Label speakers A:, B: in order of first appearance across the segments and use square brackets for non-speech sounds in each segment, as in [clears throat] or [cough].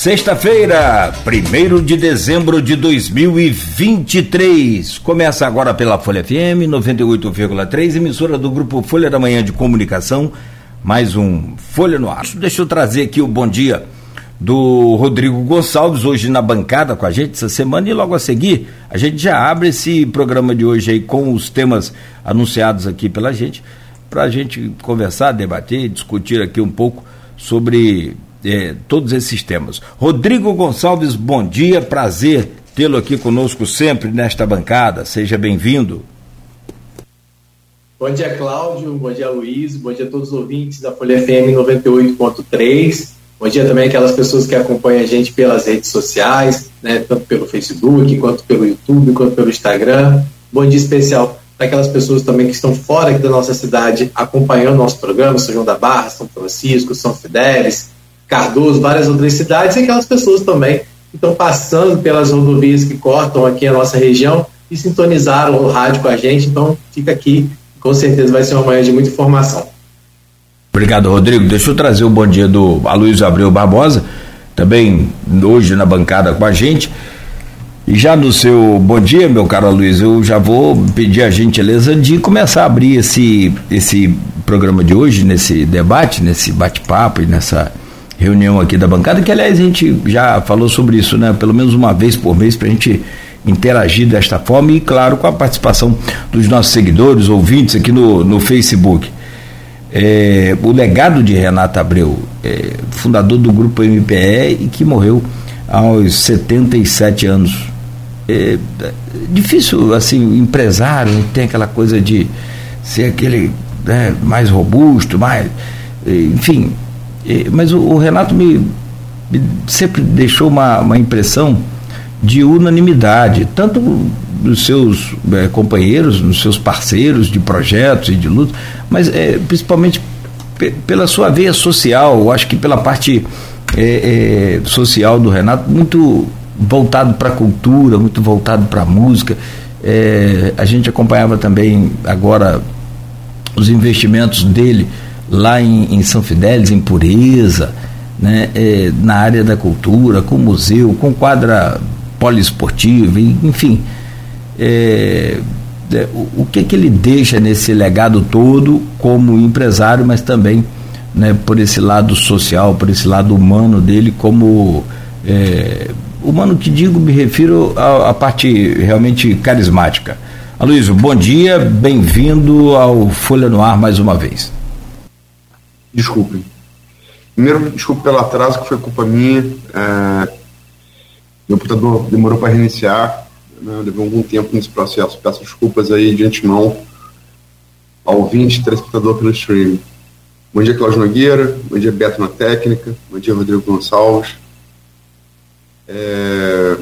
A: Sexta-feira, 1 de dezembro de 2023. Começa agora pela Folha FM 98,3, emissora do grupo Folha da Manhã de Comunicação. Mais um Folha no Ar. Deixa eu trazer aqui o bom dia do Rodrigo Gonçalves, hoje na bancada com a gente essa semana, e logo a seguir a gente já abre esse programa de hoje aí com os temas anunciados aqui pela gente, para a gente conversar, debater, discutir aqui um pouco sobre é, todos esses temas. Rodrigo Gonçalves, bom dia, prazer tê-lo aqui conosco sempre nesta bancada. Seja bem-vindo.
B: Bom dia, Cláudio. Bom dia, Luiz. Bom dia a todos os ouvintes da Folha FM 98.3. Bom dia também aquelas pessoas que acompanham a gente pelas redes sociais, né, tanto pelo Facebook, quanto pelo YouTube, quanto pelo Instagram. Bom dia especial para aquelas pessoas também que estão fora da nossa cidade acompanhando nosso programa, São João da Barra, São Francisco, São Fidélis, Cardoso, várias outras cidades, e aquelas pessoas também que estão passando pelas rodovias que cortam aqui a nossa região e sintonizaram o rádio com a gente. Então, fica aqui, com certeza vai ser uma manhã de muita informação.
A: Obrigado, Rodrigo. Deixa eu trazer o bom dia do Aloysio Abreu Barbosa, também hoje na bancada com a gente. E já no seu bom dia, meu caro Luiz, eu já vou pedir a gentileza de começar a abrir esse, esse programa de hoje, nesse debate, nesse bate-papo e nessa reunião aqui da bancada, que aliás a gente já falou sobre isso, né? Pelo menos uma vez por mês para a gente interagir desta forma e, claro, com a participação dos nossos seguidores, ouvintes aqui no, no Facebook. É, o legado de Renata Abreu, é, fundador do grupo MPE e que morreu aos 77 anos. É, difícil, assim, empresário tem aquela coisa de ser aquele né, mais robusto, mais. Enfim, mas o, o Renato me, me, sempre deixou uma, uma impressão de unanimidade, tanto dos seus é, companheiros, dos seus parceiros de projetos e de luta, mas é, principalmente pela sua veia social, eu acho que pela parte é, social do Renato, muito voltado para a cultura, muito voltado para a música. A gente acompanhava também agora os investimentos dele lá em, em São Fidélis, em Pureza, né, é, na área da cultura, com museu, com quadra poliesportiva, enfim. É, é, o, o que, que ele deixa nesse legado todo como empresário, mas também né, por esse lado social, por esse lado humano dele, como é, humano que digo, me refiro à, à parte realmente carismática. Aloysio, bom dia, bem-vindo ao Folha no Ar mais uma vez.
C: Desculpem. Primeiro, desculpe pelo atraso, que foi culpa minha. É, meu computador demorou para reiniciar, né, levou algum tempo nesse processo. Peço desculpas aí de antemão ao 20 telespectador pelo streaming. Bom dia, Cláudio Nogueira. Bom dia, Beto na técnica. Bom dia, Rodrigo Gonçalves. É...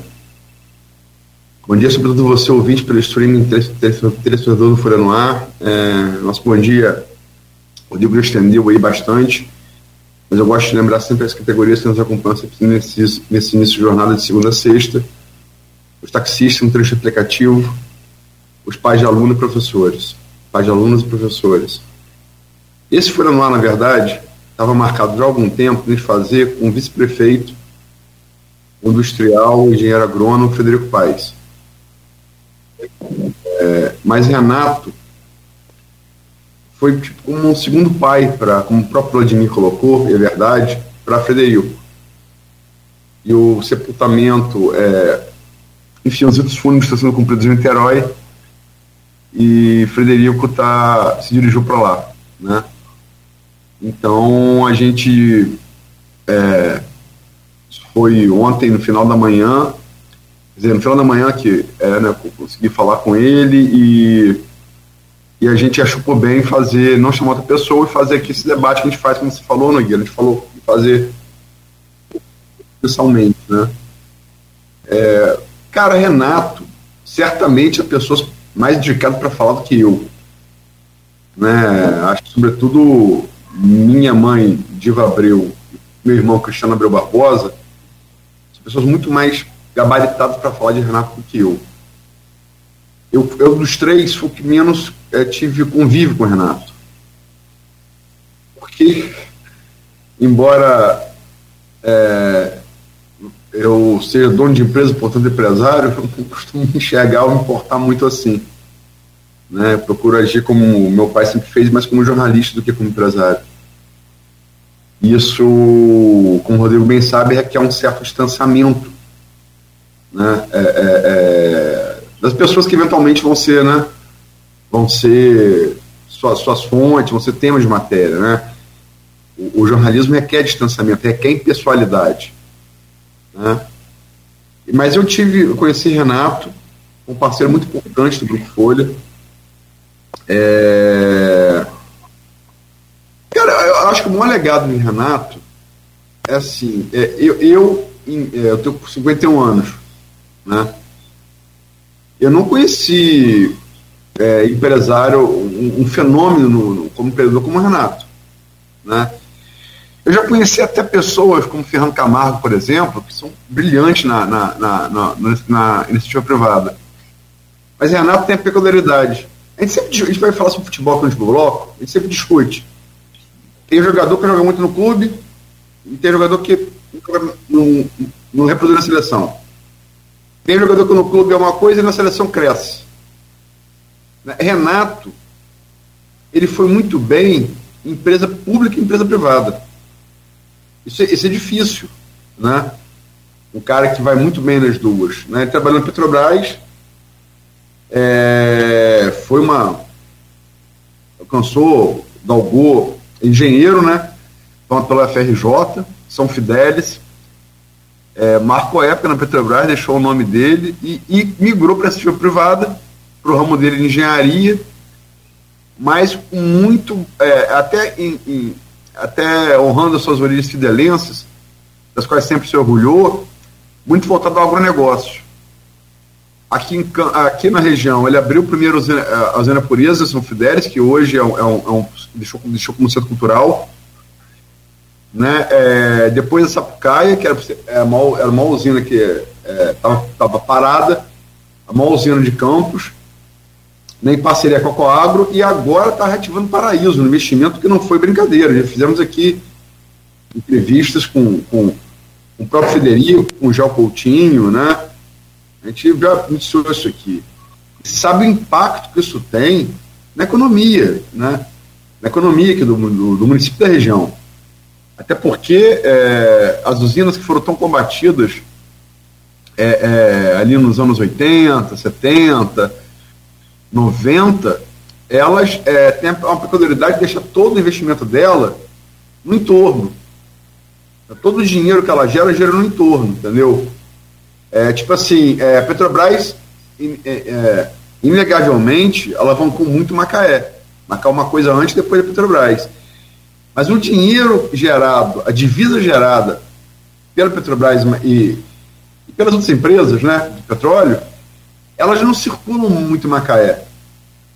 C: Bom dia, sobretudo você, ouvinte pelo streaming, telespectador do Folha no Ar. É... Nosso bom dia o livro estendeu aí bastante, mas eu gosto de lembrar sempre as categorias que nos acompanham nesse, nesse início de jornada de segunda a sexta. Os taxistas no trecho aplicativo, os pais de aluno e professores, pais de alunos e professores. Esse no ar, na verdade, estava marcado já há algum tempo de fazer com o vice-prefeito, industrial, engenheiro agrônomo Frederico Paes. É, mas Renato foi tipo, como um segundo pai, para como o próprio Vladimir colocou, é verdade, para Frederico. E o sepultamento, é, enfim, os outros fúnebres estão sendo cumpridos em Niterói e Frederico tá, se dirigiu para lá, né? Então a gente é, foi ontem no final da manhã, quer dizer, no final da manhã que é, né, consegui falar com ele e e a gente achou por bem fazer, não chamar outra pessoa e fazer aqui esse debate que a gente faz, como você falou, Nogueira, a gente falou fazer pessoalmente, né? É, cara, Renato, certamente a pessoa mais indicada para falar do que eu. Né? Acho que, sobretudo, minha mãe, Diva Abreu, meu irmão Cristiano Abreu Barbosa, são pessoas muito mais gabaritadas para falar de Renato do que eu. Eu, eu dos três, fui o que menos é, tive convívio com o Renato. Porque, embora é, eu ser dono de empresa, portanto empresário, [laughs] eu não costumo enxergar ou me importar muito assim. Né? Procuro agir como meu pai sempre fez, mas como jornalista do que como empresário. Isso, como o Rodrigo bem sabe, requer um certo distanciamento né? É, é, é, das pessoas que eventualmente vão ser, né? Vão ser suas, suas fontes, vão ser temas de matéria. Né? O, o jornalismo requer distanciamento, requer impessoalidade. Né? Mas eu tive, eu conheci Renato, um parceiro muito importante do Grupo Folha. É... Cara, eu acho que o maior legado de Renato é assim, é, eu, eu, é, eu tenho 51 anos, né? Eu não conheci é, empresário, um, um fenômeno no, como empreendedor como o Renato, né? Eu já conheci até pessoas como Fernando Camargo, por exemplo, que são brilhantes na, na, na, na, na iniciativa privada. Mas Renato tem a peculiaridade. A gente sempre a gente vai falar sobre futebol aqui no bloco, a gente sempre discute. Tem jogador que joga muito no clube e tem jogador que não, não reproduz na seleção. Tem jogador que no clube é uma coisa e na seleção cresce. Renato, ele foi muito bem em empresa pública e empresa privada. Isso é, isso é difícil, né? Um cara que vai muito bem nas duas. Né? Ele trabalhou na Petrobras, é, foi uma. alcançou, galgou, engenheiro, né? Pela FRJ, São Fidélis. É, marcou a época na Petrobras, deixou o nome dele e, e migrou para a iniciativa privada, para o ramo dele de engenharia, mas com muito. É, até em, em até honrando as suas origens fidelenses, das quais sempre se orgulhou, muito voltado ao agronegócio. Aqui, em, aqui na região, ele abriu primeiro a usina Pureza, São Fidélis, que hoje é um, é um, é um deixou, deixou como centro cultural. Né? É, depois a Sapucaia, que era, era, uma, era uma usina que estava é, parada, a maior usina de Campos, né, em parceria com a Coagro, e agora está reativando Paraíso, um investimento que não foi brincadeira. Já fizemos aqui entrevistas com, com, com o próprio Federico, com o Gel Coutinho, né? A gente já iniciou isso aqui. Sabe o impacto que isso tem na economia, né? Na economia aqui do, do, do município da região. Até porque é, as usinas que foram tão combatidas é, é, ali nos anos 80, 70, 90, elas é, têm uma peculiaridade de deixar todo o investimento dela no entorno. Todo o dinheiro que ela gera, gera no entorno, entendeu? É, tipo assim, é, a Petrobras, in, é, é, inegavelmente, alavancou muito Macaé. Macaé uma coisa antes depois da Petrobras. Mas o dinheiro gerado, a divisa gerada pela Petrobras e, e pelas outras empresas né, de petróleo, elas não circulam muito em Macaé.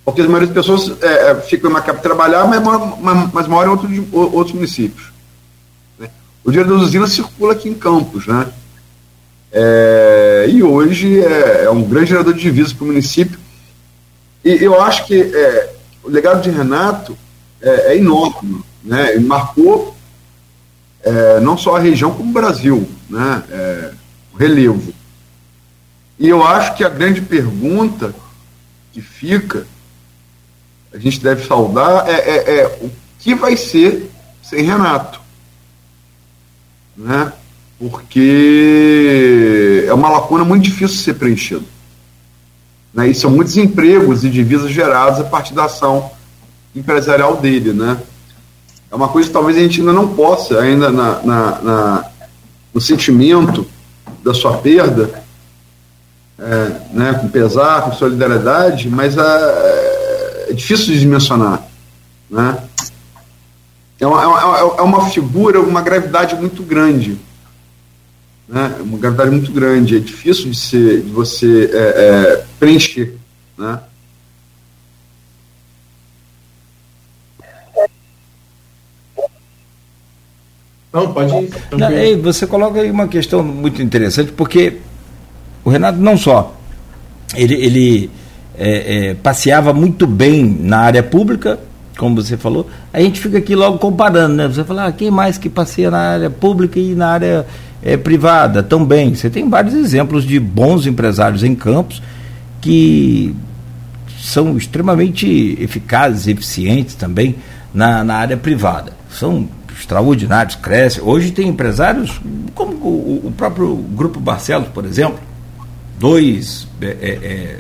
C: Porque a maioria das pessoas é, é ficam em Macaé para trabalhar, mas, mas, mas moram em outro, outros municípios. Né? O dinheiro das usinas circula aqui em Campos. Né? É, e hoje é, é, um grande gerador de divisas para o município. E eu acho que é, o legado de Renato é, é enorme. Né? Ele marcou é, não só a região, como o Brasil, né? o relevo. E eu acho que a grande pergunta que fica, a gente deve saudar, é, é, é o que vai ser sem Renato. Né? Porque é uma lacuna muito difícil de ser preenchida. Né? E são muitos empregos e divisas gerados a partir da ação empresarial dele. Né? É uma coisa que talvez a gente ainda não possa, ainda na, na, na no sentimento da sua perda, é, né, com pesar, com solidariedade, mas é, é difícil de dimensionar. Né? É, uma, é, uma, é uma figura, uma gravidade muito grande. Né? Uma gravidade muito grande. É difícil de, ser, de você é, é, preencher. Né?
A: Não, pode ir. Não, ei, você coloca aí uma questão muito interessante, porque o Renato não só ele, ele é, é, passeava muito bem na área pública, como você falou, a gente fica aqui logo comparando, né? Você fala, ah, quem mais que passeia na área pública e na área é, privada também. Você tem vários exemplos de bons empresários em campos que são extremamente eficazes, eficientes também na, na área privada. São extraordinários, crescem. Hoje tem empresários, como o, o próprio Grupo Barcelos, por exemplo, dois é, é, é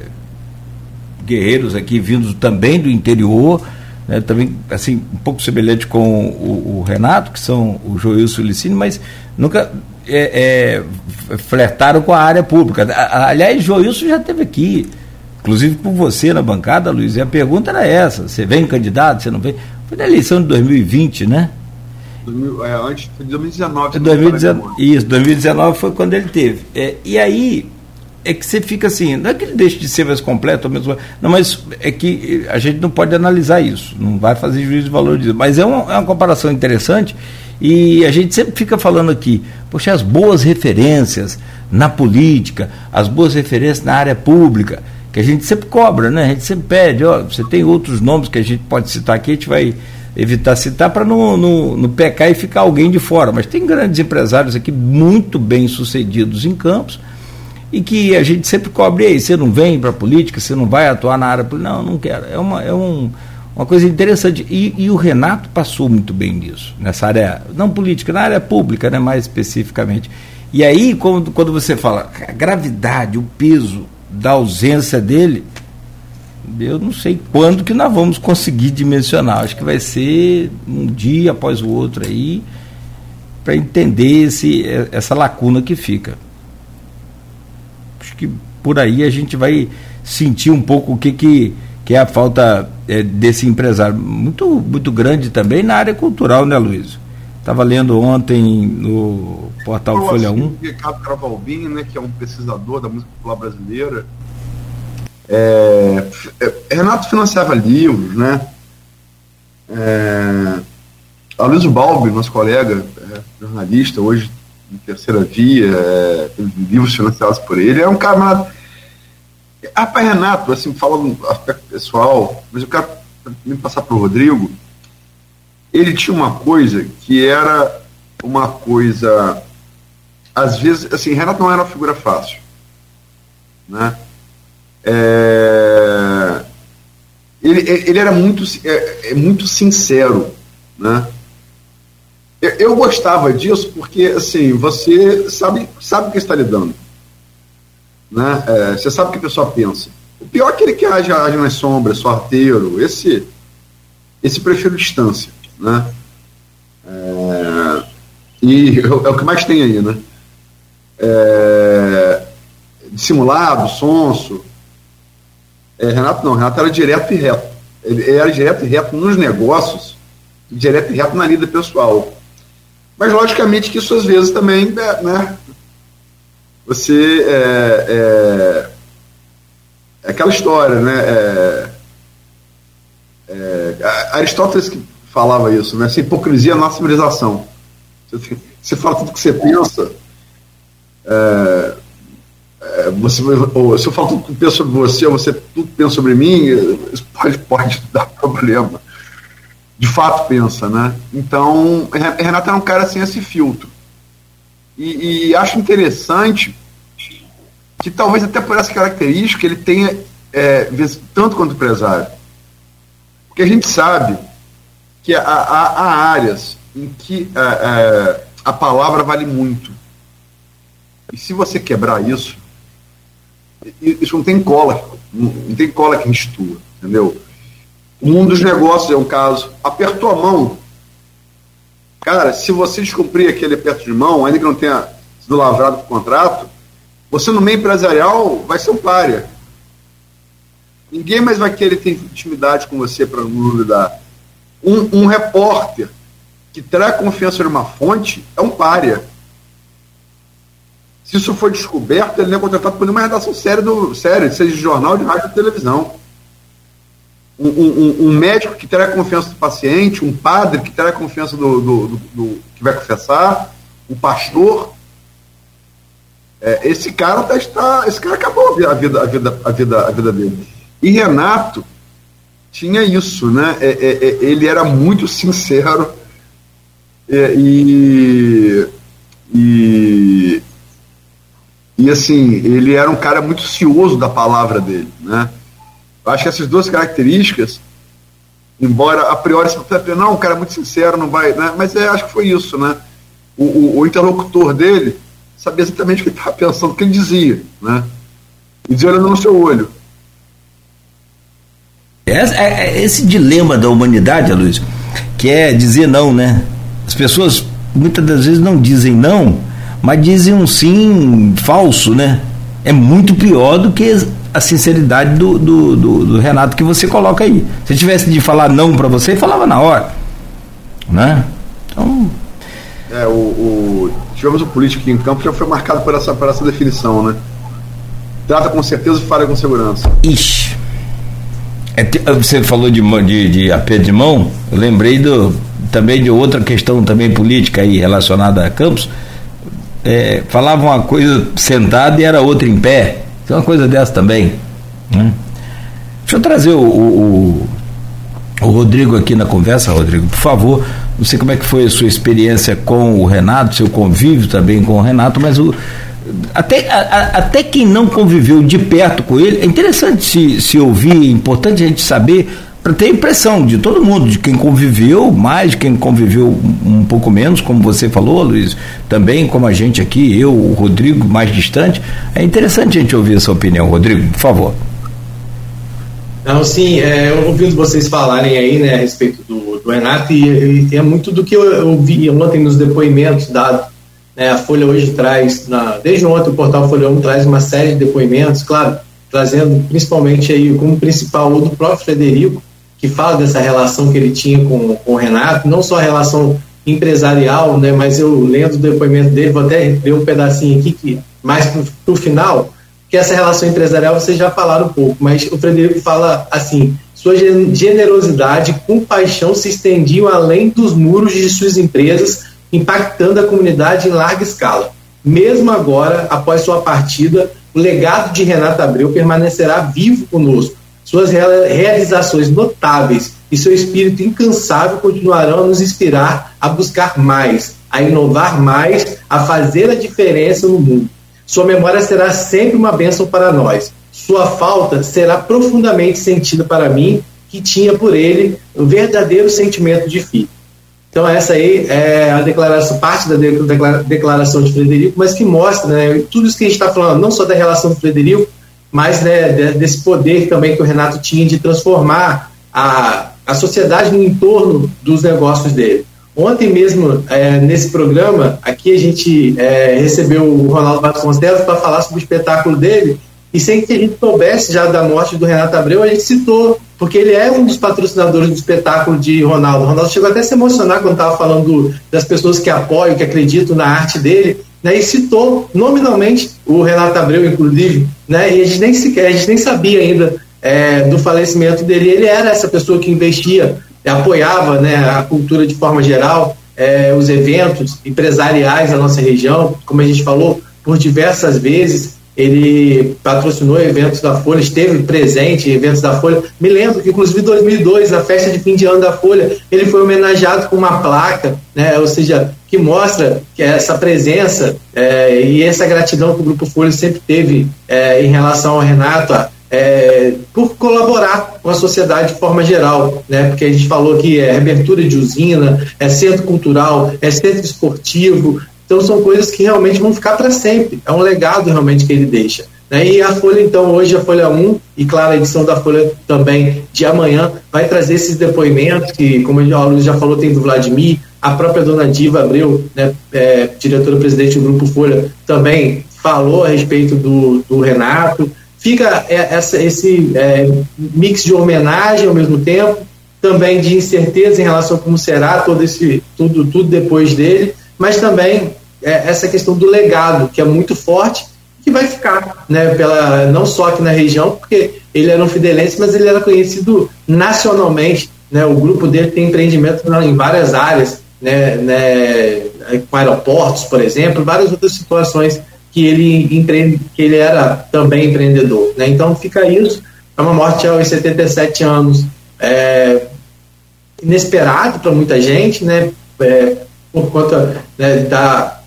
A: guerreiros aqui vindos também do interior, né, também assim um pouco semelhante com o, o Renato, que são o Joilson Licínio, mas nunca é, é, flertaram com a área pública. Aliás, Joilson já esteve aqui, inclusive por você na bancada, Luiz, e a pergunta era essa: você vem candidato, você não vem? Foi na eleição de 2020, né?
C: É, antes foi de 2019.
A: 2019 isso, 2019 foi quando ele teve. É, e aí é que você fica assim, não é que ele deixe de ser mais completo, mesmo, não, mas é que a gente não pode analisar isso, não vai fazer juízo de valor disso. Mas é uma, é uma comparação interessante e a gente sempre fica falando aqui, poxa, as boas referências na política, as boas referências na área pública, que a gente sempre cobra, né? A gente sempre pede, ó, você tem outros nomes que a gente pode citar aqui, a gente vai evitar citar para não, não, não pecar e ficar alguém de fora. Mas tem grandes empresários aqui muito bem sucedidos em campos e que a gente sempre cobre aí, você não vem para a política, você não vai atuar na área política. Não, não quero. É uma, é um uma coisa interessante. E, e, o Renato passou muito bem nisso, nessa área, não política, na área pública, né, mais especificamente. E aí, quando, quando você fala a gravidade, o peso da ausência dele, eu não sei quando que nós vamos conseguir dimensionar. Acho que vai ser um dia após o outro aí, para entender esse, essa lacuna que fica. Que por aí a gente vai sentir um pouco o que que que é a falta é, desse empresário muito, muito grande também na área cultural, né, Luiz? Estava lendo ontem no portal Eu Folha 1.
C: Ricardo Cravalbin, né, que é um pesquisador da música popular brasileira, é, é, Renato financiava livros, né? É, Aloysio Balbi, nosso colega, é, jornalista, hoje em terceira via, é, livros financiados por ele, é um cara Rapaz, Renato, assim, falando do aspecto pessoal, mas eu quero me passar para o Rodrigo. Ele tinha uma coisa que era uma coisa. Às vezes, assim, Renato não era uma figura fácil. Né? É, ele, ele era muito, é, é, muito sincero. Né? Eu, gostava disso porque, assim, você sabe, sabe o que está lidando. Né? É, você sabe o que a pessoa pensa. O pior é aquele que age, age nas sombras, sorteiro, esse, esse prefiro distância. Né? É, e é o que mais tem aí, né? É, dissimulado, sonso. É, Renato não, Renato era direto e reto. Ele era direto e reto nos negócios, direto e reto na vida pessoal. Mas logicamente que isso às vezes também né, você é, é, é aquela história, né? É, é, Aristóteles que falava isso, né? Essa hipocrisia é a nossa civilização. Você, você fala tudo que você pensa. É, é, você, ou, se eu falo tudo que penso sobre você, ou você tudo pensa sobre mim, isso pode, pode dar problema. De fato pensa, né? Então, Renato é um cara sem esse filtro. E, e, acho interessante que talvez até por essa característica ele tenha é, tanto quanto empresário. Porque a gente sabe que há, há, há áreas em que é, é, a palavra vale muito. E se você quebrar isso, isso não tem cola, não tem cola que institua, entendeu? O mundo dos negócios é um caso. Apertou a mão, Cara, se você descumprir aquele aperto de mão, ainda que não tenha sido lavrado o contrato, você no meio empresarial vai ser um párea. Ninguém mais vai querer ter intimidade com você para não lidar. Um, um, repórter que terá confiança numa fonte é um párea. Se isso for descoberto, ele não é contratado por nenhuma redação séria, do, séria seja de jornal, de rádio ou televisão um, um, médico que terá confiança do paciente, um padre que terá confiança do, do, do, do que vai confessar, um pastor. É, esse cara tá, está, esse cara acabou a vida, a vida, a vida, a vida dele. E Renato tinha isso, né? É, é, é ele era muito sincero é, e, E, e assim, ele era um cara muito cioso da palavra dele, né? Eu acho que essas duas características, embora a priori você não, um cara muito sincero, não vai, né? Mas é, acho que foi isso, né? O, o, o interlocutor dele sabia exatamente o que ele estava pensando, o que ele dizia, né? E dizia olhando no seu olho.
A: É, é, é esse dilema da humanidade, Luiz, que é dizer não, né? As pessoas muitas das vezes não dizem não, mas dizem um sim falso, né? É muito pior do que a sinceridade do, do, do, do Renato que você coloca aí. Se tivesse de falar não para você, falava na hora, né? Então.
C: É, o, o, tivemos o político em campo já foi marcado por essa, por essa definição, né? Trata com certeza e fala com segurança.
A: Ixi. É, você falou de, de, de aperto de mão, eu lembrei do, também de outra questão também política aí relacionada a Campos. É, falava uma coisa sentada e era outra em pé. Tem uma coisa dessa também. Né? Deixa eu trazer o, o, o, Rodrigo aqui na conversa, Rodrigo, por favor. Não sei como é que foi a sua experiência com o Renato, seu convívio também com o Renato, mas o, até, a, até quem não conviveu de perto com ele, é interessante se, se ouvir, é importante a gente saber, para ter impressão de todo mundo, de quem conviveu mais, de quem conviveu um pouco menos, como você falou, Luiz, também como a gente aqui, eu, o Rodrigo, mais distante. É interessante a gente ouvir essa opinião. Rodrigo, por favor.
B: Não, sim, é, ouvindo vocês falarem aí né, a respeito do, do Renato, e, e, é muito do que eu, eu vi ontem nos depoimentos dados né, a Folha hoje traz, na, desde ontem o portal Folha 1 traz uma série de depoimentos, claro, trazendo principalmente aí como principal o do próprio Frederico, que fala dessa relação que ele tinha com, com o Renato, não só a relação empresarial, né, mas eu lendo o depoimento dele, vou até ver um pedacinho aqui, que mais para o final, que essa relação empresarial vocês já falaram um pouco, mas o Frederico fala assim, sua generosidade compaixão se estendiam além dos muros de suas empresas impactando a comunidade em larga escala. Mesmo agora, após sua partida, o legado de Renato Abreu permanecerá vivo conosco. Suas realizações notáveis e seu espírito incansável continuarão a nos inspirar a buscar mais, a inovar mais, a fazer a diferença no mundo. Sua memória será sempre uma bênção para nós. Sua falta será profundamente sentida para mim, que tinha por ele um verdadeiro sentimento de filho. Então essa aí é a declaração, parte da declaração de Frederico, mas que mostra né, tudo isso que a gente está falando, não só da relação do Frederico, mas né, desse poder também que o Renato tinha de transformar a, a sociedade no entorno dos negócios dele. Ontem mesmo, é, nesse programa, aqui a gente é, recebeu o Ronaldo Vasconcelos para falar sobre o espetáculo dele, e sem que a gente soubesse já da morte do Renato Abreu, a gente citou porque ele é um dos patrocinadores do espetáculo de Ronaldo. Ronaldo chegou até a se emocionar quando estava falando das pessoas que apoiam, que acreditam na arte dele, né, e citou nominalmente o Renato Abreu, inclusive, né, e a gente nem sequer, a gente nem sabia ainda é, do falecimento dele. Ele era essa pessoa que investia, apoiava né, a cultura de forma geral, é, os eventos empresariais da nossa região, como a gente falou, por diversas vezes ele patrocinou eventos da Folha, esteve presente em eventos da Folha. Me lembro que, inclusive, em 2002, na festa de fim de ano da Folha, ele foi homenageado com uma placa, né, ou seja, que mostra que essa presença é, e essa gratidão que o Grupo Folha sempre teve é, em relação ao Renato, é, por colaborar com a sociedade de forma geral, né? Porque a gente falou que é abertura de usina, é centro cultural, é centro esportivo, então são coisas que realmente vão ficar para sempre. É um legado realmente que ele deixa. Né? E a Folha, então, hoje, a Folha 1, e claro, a edição da Folha também de amanhã, vai trazer esses depoimentos, que, como a Luiz já falou, tem do Vladimir, a própria dona Diva Abreu, né, é, diretora-presidente do Grupo Folha, também falou a respeito do, do Renato. Fica é, essa, esse é, mix de homenagem ao mesmo tempo, também de incerteza em relação a como será todo esse, tudo, tudo depois dele, mas também é, essa questão do legado, que é muito forte, que vai ficar, né, pela, não só aqui na região, porque ele era um fidelense, mas ele era conhecido nacionalmente. Né, o grupo dele tem empreendimento em várias áreas, né, né, com aeroportos, por exemplo, várias outras situações que ele empreende, que ele era também empreendedor. Né? Então fica isso, é uma morte aos 77 anos, é, inesperado para muita gente, né? É, por conta né, da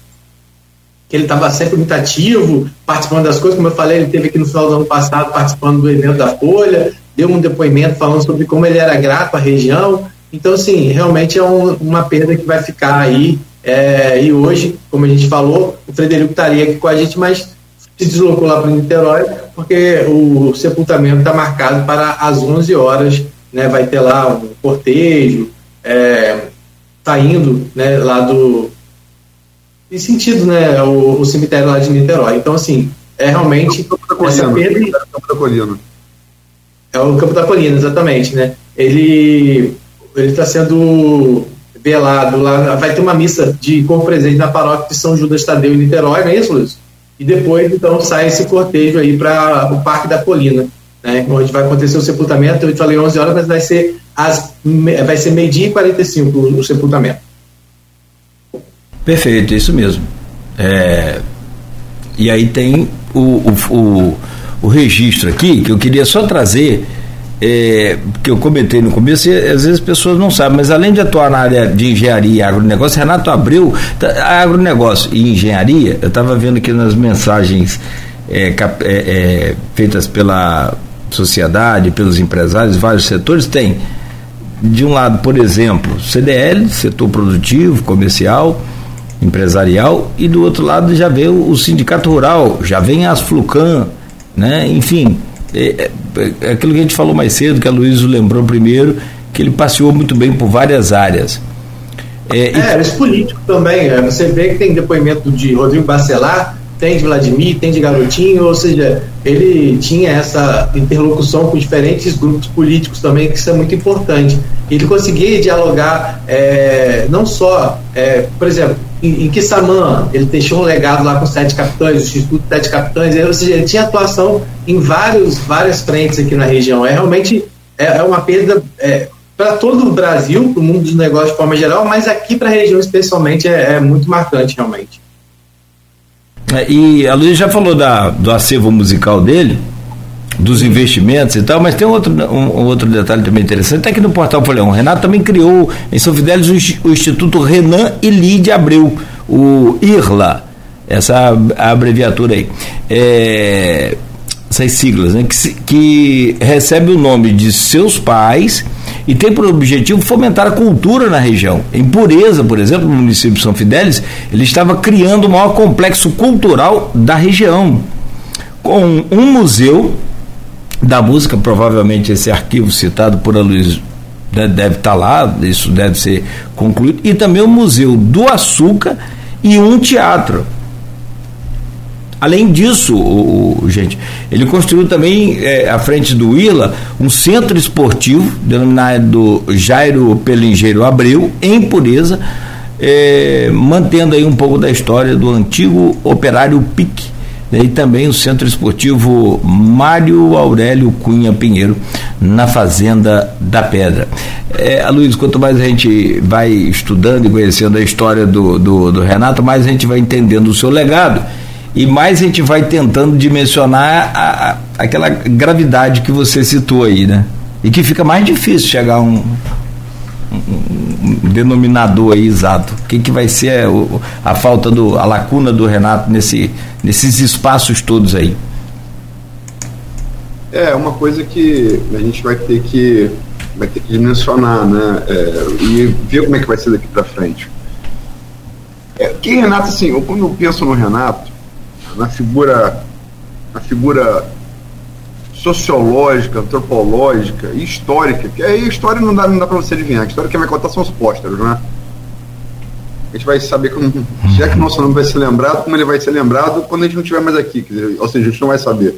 B: que ele estava sempre muito ativo, participando das coisas, como eu falei, ele teve aqui no final do ano passado participando do evento da Folha, deu um depoimento falando sobre como ele era grato à região. Então, assim, realmente é um, uma perda que vai ficar aí. É, e hoje, como a gente falou, o Frederico estaria aqui com a gente, mas se deslocou lá para Niterói, porque o sepultamento está marcado para as 11 horas, né, vai ter lá um cortejo, é, saindo né, lá do. Em sentido, né, o, o, cemitério lá de Niterói. Então, assim, é realmente. Essa perda, é o Campo da Colina. É o Campo da Colina, exatamente, né? Ele está sendo velado lá. Vai ter uma missa de corpo presente na paróquia de São Judas Tadeu em Niterói, não é isso, Luiz? E depois, então, sai esse cortejo aí para o Parque da Colina, né, onde vai acontecer o sepultamento. Eu falei 11 horas, mas vai ser, às, vai ser meio-dia e 45 o, o sepultamento.
A: Perfeito, isso mesmo. É, e aí tem o, o, o, o registro aqui, que eu queria só trazer é, que eu comentei no começo, e às vezes as pessoas não sabem, mas além de atuar na área de engenharia e agronegócio, Renato abriu tá, agronegócio e engenharia. Eu estava vendo aqui nas mensagens é, cap, é, é, feitas pela sociedade, pelos empresários, vários setores, tem de um lado, por exemplo, CDL, setor produtivo, comercial, empresarial, e do outro lado já vem o, sindicato rural, já vem as Flucan, né? enfim é, é, é, aquilo que a gente falou mais cedo, que a Luísa lembrou primeiro, que ele passeou muito bem por várias áreas.
B: É, é e... político também. É, você vê que tem depoimento de Rodrigo Bacelar, tem de Vladimir, tem de Garotinho, ou seja, ele tinha essa interlocução com diferentes grupos políticos também, que isso é muito importante. Ele conseguia dialogar é, não só, é, por exemplo, em, em Kissamã, ele deixou um legado lá com sete capitães, o Instituto Sete Capitães, ou seja, ele tinha atuação em vários, várias frentes aqui na região. É realmente é, é uma perda é, para todo o Brasil, para o mundo dos negócios de forma geral, mas aqui para a região especialmente é, é, muito marcante realmente.
A: É, e a Luiz já falou da, do acervo musical dele, dos investimentos e tal, mas tem outro, um, um, outro detalhe também interessante, até que no portal Folhão, o Renato também criou em São Fidélis o, o Instituto Renan e Lide Abreu, o IRLA, essa abreviatura aí. É, essas siglas, né, que, que recebe o nome de seus pais e tem por objetivo fomentar a cultura na região. Em Pureza, por exemplo, no município de São Fidélis, ele estava criando o maior complexo cultural da região, com um museu da música, provavelmente esse arquivo citado por Luiz deve estar lá, isso deve ser concluído, e também o Museu do Açúcar e um teatro. Além disso, o, o, gente, ele construiu também, é, à frente do ILA, um centro esportivo, denominado Jairo Pelingeiro Abreu, em Pureza, é, mantendo aí um pouco da história do antigo operário né, e também o Centro Esportivo Mário Aurélio Cunha Pinheiro, na Fazenda da Pedra. É, Luiz, quanto mais a gente vai estudando e conhecendo a história do, do, do Renato, mais a gente vai entendendo o seu legado e mais a gente vai tentando dimensionar a, a, aquela gravidade que você citou aí, né? E que fica mais difícil chegar a um, denominador aí exato. O que, que vai ser a, a falta do, a lacuna do Renato nesse, nesses espaços todos aí?
C: É uma coisa que a gente vai ter que vai ter que dimensionar, né? É, e ver como é que vai ser daqui para frente. É, Renato, assim, eu, quando eu penso no Renato, na figura, na figura sociológica, antropológica e histórica, que aí história não dá, não dá para você adivinhar, a história que vai contar são os pósteros, né? A gente vai saber como, se é que nosso nome vai ser lembrado, como ele vai ser lembrado quando a gente não estiver mais aqui, dizer, ou seja, a gente não vai saber.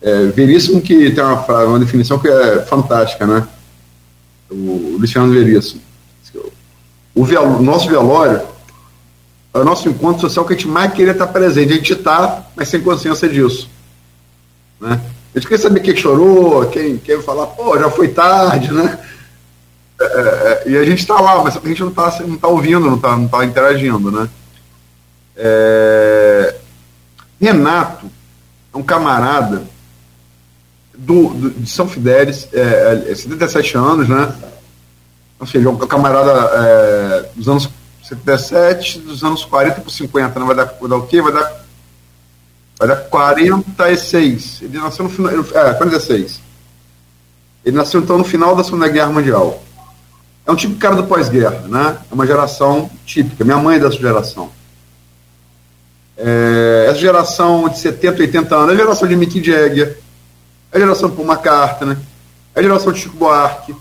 C: É, Veríssimo que tem uma, uma definição que é fantástica, né? O Luciano Veríssimo. O nosso velório é o nosso encontro social que a gente mais queria estar presente. A gente está, mas sem consciência disso. Né? A gente quer saber quem chorou, quem quer falar, pô, já foi tarde, né? É, é, e a gente está lá, mas a gente não está não tá ouvindo, não está não tá interagindo, né? É... Renato é um camarada do, do de São Fidélis, é, é 77 anos, né? Ou seja, é um camarada é, dos anos 77 dos anos 40 por 50, não vai dar, vai dar o quê? Vai dar, vai dar 46. Ele nasceu no final. É, 46. Ele nasceu então no final da Segunda Guerra Mundial. É um tipo de cara do pós-guerra, né? É uma geração típica. Minha mãe é dessa geração. É, essa geração de 70, 80 anos, é a geração de Mick Jagger, é a geração de Paul McCartney, é a geração de Chico Buarque,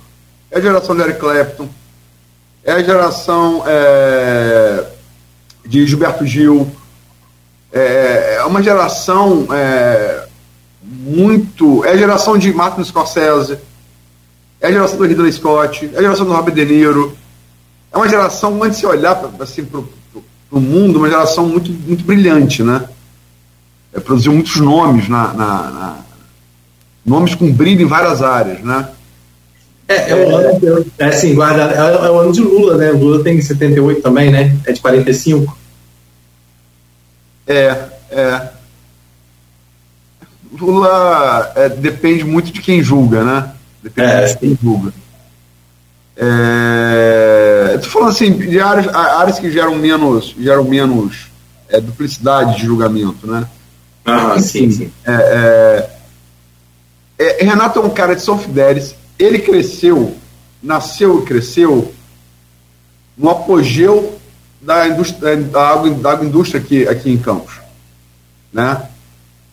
C: é a geração de Eric Clapton, é a geração é, de Gilberto Gil, é, é uma geração é, muito. É a geração de Martin Scorsese, é a geração do Ridley Scott, é a geração do Robert De Niro. É uma geração, antes de olhar assim, para o mundo, uma geração muito, muito brilhante, né? É, produziu muitos nomes, na, na, na, nomes com brilho em várias áreas, né?
B: É, é o ano, é, assim, guarda, é, é, o ano de Lula, né? Lula tem 78 também, né? É de 45.
C: É, é. Lula é, depende muito de quem julga, né? Depende é. de quem julga. É, Estou falando assim, de áreas, áreas que geram menos, geram menos é, duplicidade de julgamento, né?
B: Ah, sim, sim.
C: É, é, é, Renato é um cara de São Fidélis, ele cresceu, nasceu e cresceu no apogeu da, indústria, da, da agroindústria aqui, aqui em Campos. Né?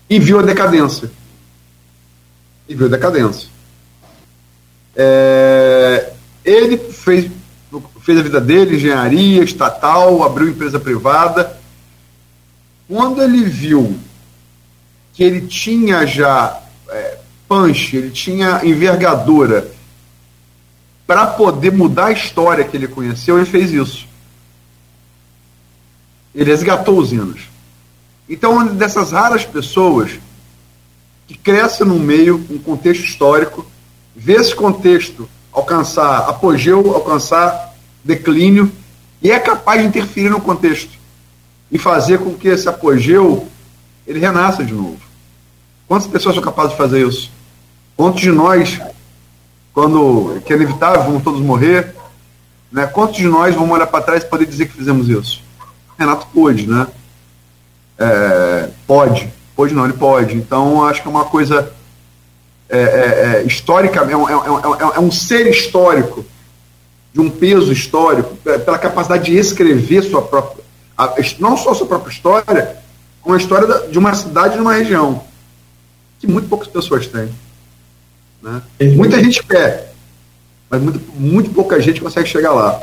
C: E viu a decadência. E viu a decadência. É, ele fez, fez a vida dele, engenharia, estatal, abriu empresa privada. Quando ele viu que ele tinha já é, punch, ele tinha envergadura para poder mudar a história que ele conheceu, ele fez isso. Ele resgatou usinas. Então, uma dessas raras pessoas que cresce no meio, um contexto histórico, vê esse contexto alcançar apogeu, alcançar declínio, e é capaz de interferir no contexto e fazer com que esse apogeu ele renasça de novo. Quantas pessoas são capazes de fazer isso? Quantos de nós, quando que é inevitável, vamos todos morrer, né? Quantos de nós vamos olhar para trás e poder dizer que fizemos isso? Renato pôde, né? É, pode, pode não, ele pode. Então acho que é uma coisa é, é, é histórica, é um, é, é, é um ser histórico de um peso histórico pela capacidade de escrever sua própria, não só sua própria história, como a história de uma cidade, de uma região que muito poucas pessoas têm. Né? Muita gente quer, mas muito, muito pouca gente consegue chegar lá.